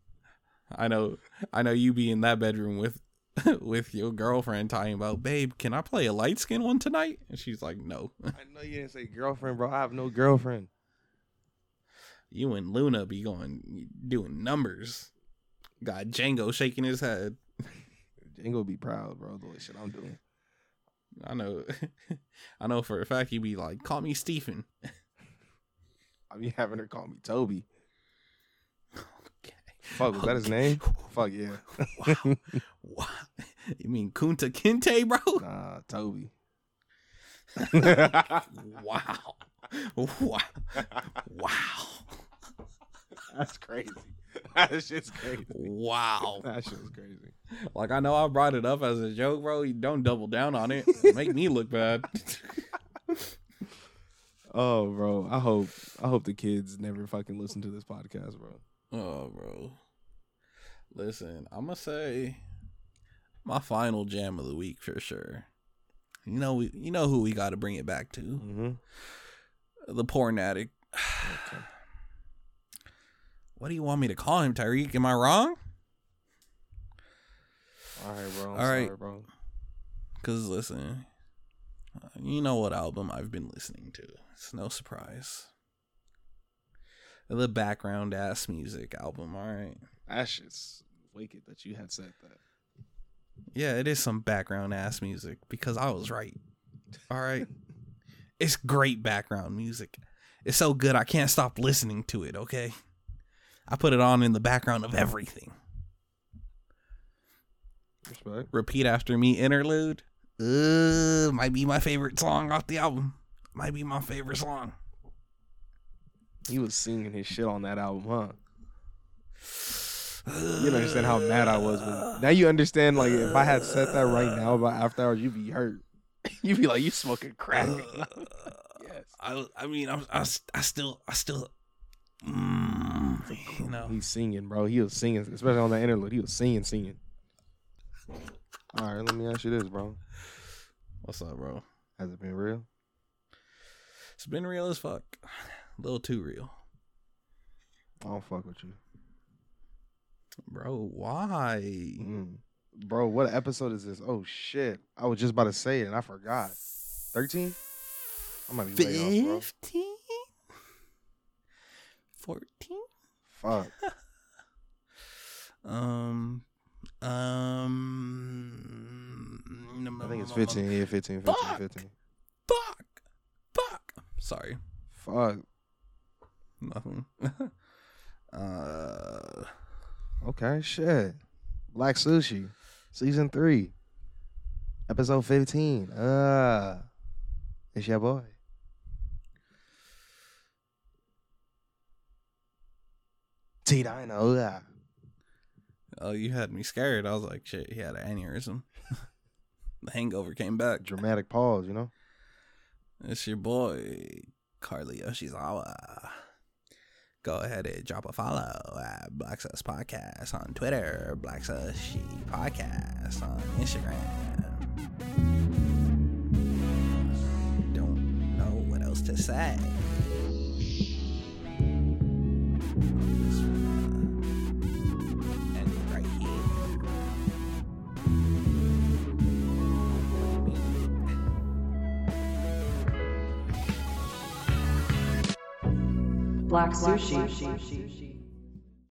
I know, I know you be in that bedroom with with your girlfriend talking about, babe, can I play a light skin one tonight? And she's like, no. I know you didn't say girlfriend, bro. I have no girlfriend. You and Luna be going doing numbers. Got Django shaking his head. Django be proud, bro. The way shit I'm doing. I know, I know for a fact he'd be like, call me Stephen. I be having her call me Toby. Okay. Fuck, was that his name? Fuck yeah. Wow. wow. You mean Kunta Kinte, bro? Nah, Toby. Wow. Wow. Wow. That's crazy. That shit's crazy. Wow. That shit was crazy. Like I know I brought it up as a joke, bro. You don't double down on it. Make me look bad. Oh, bro. I hope I hope the kids never fucking listen to this podcast, bro. Oh, bro. Listen, I'm gonna say my final jam of the week for sure. You know, we, you know who we got to bring it back to. Mm-hmm. The porn addict. Okay. What do you want me to call him, Tyreek? Am I wrong? All right, bro. I'm All right. sorry, bro. Cause listen, you know what album I've been listening to. It's no surprise. The background ass music album, alright. That shit's wicked that you had said that. Yeah, it is some background ass music because I was right. Alright. it's great background music. It's so good I can't stop listening to it, okay? I put it on in the background of everything. Respect. Repeat after me interlude. Uh, might be my favorite song off the album. Might be my favorite song. He was singing his shit on that album, huh? You don't understand how mad I was. When, now you understand, like, if I had said that right now about After Hours, you'd be hurt. you'd be like, you smoking crack. yes. I, I mean, I, I, I still, I still, mm, you know. He's singing, bro. He was singing, especially on that interlude. He was singing, singing. All right, let me ask you this, bro. What's up, bro? Has it been real? It's been real as fuck. A little too real. I don't fuck with you. Bro, why? Mm. Bro, what episode is this? Oh shit. I was just about to say it and I forgot. 13? I might be 15? 14? Fuck. Um, um, I think it's 15. Yeah, 15, 15, Fuck. 15. Fuck, fuck. Sorry, Fuck. nothing. uh, Okay, shit. Black Sushi, season three, episode 15. Uh, it's your boy. T know that. oh, you had me scared. I was like, shit, he had an aneurysm. the hangover came back. Dramatic pause, you know? It's your boy, Carly Yoshizawa. Go ahead and drop a follow at Black Sus Podcast on Twitter, Black Sushi Podcast on Instagram. Don't know what else to say. Black Sushi.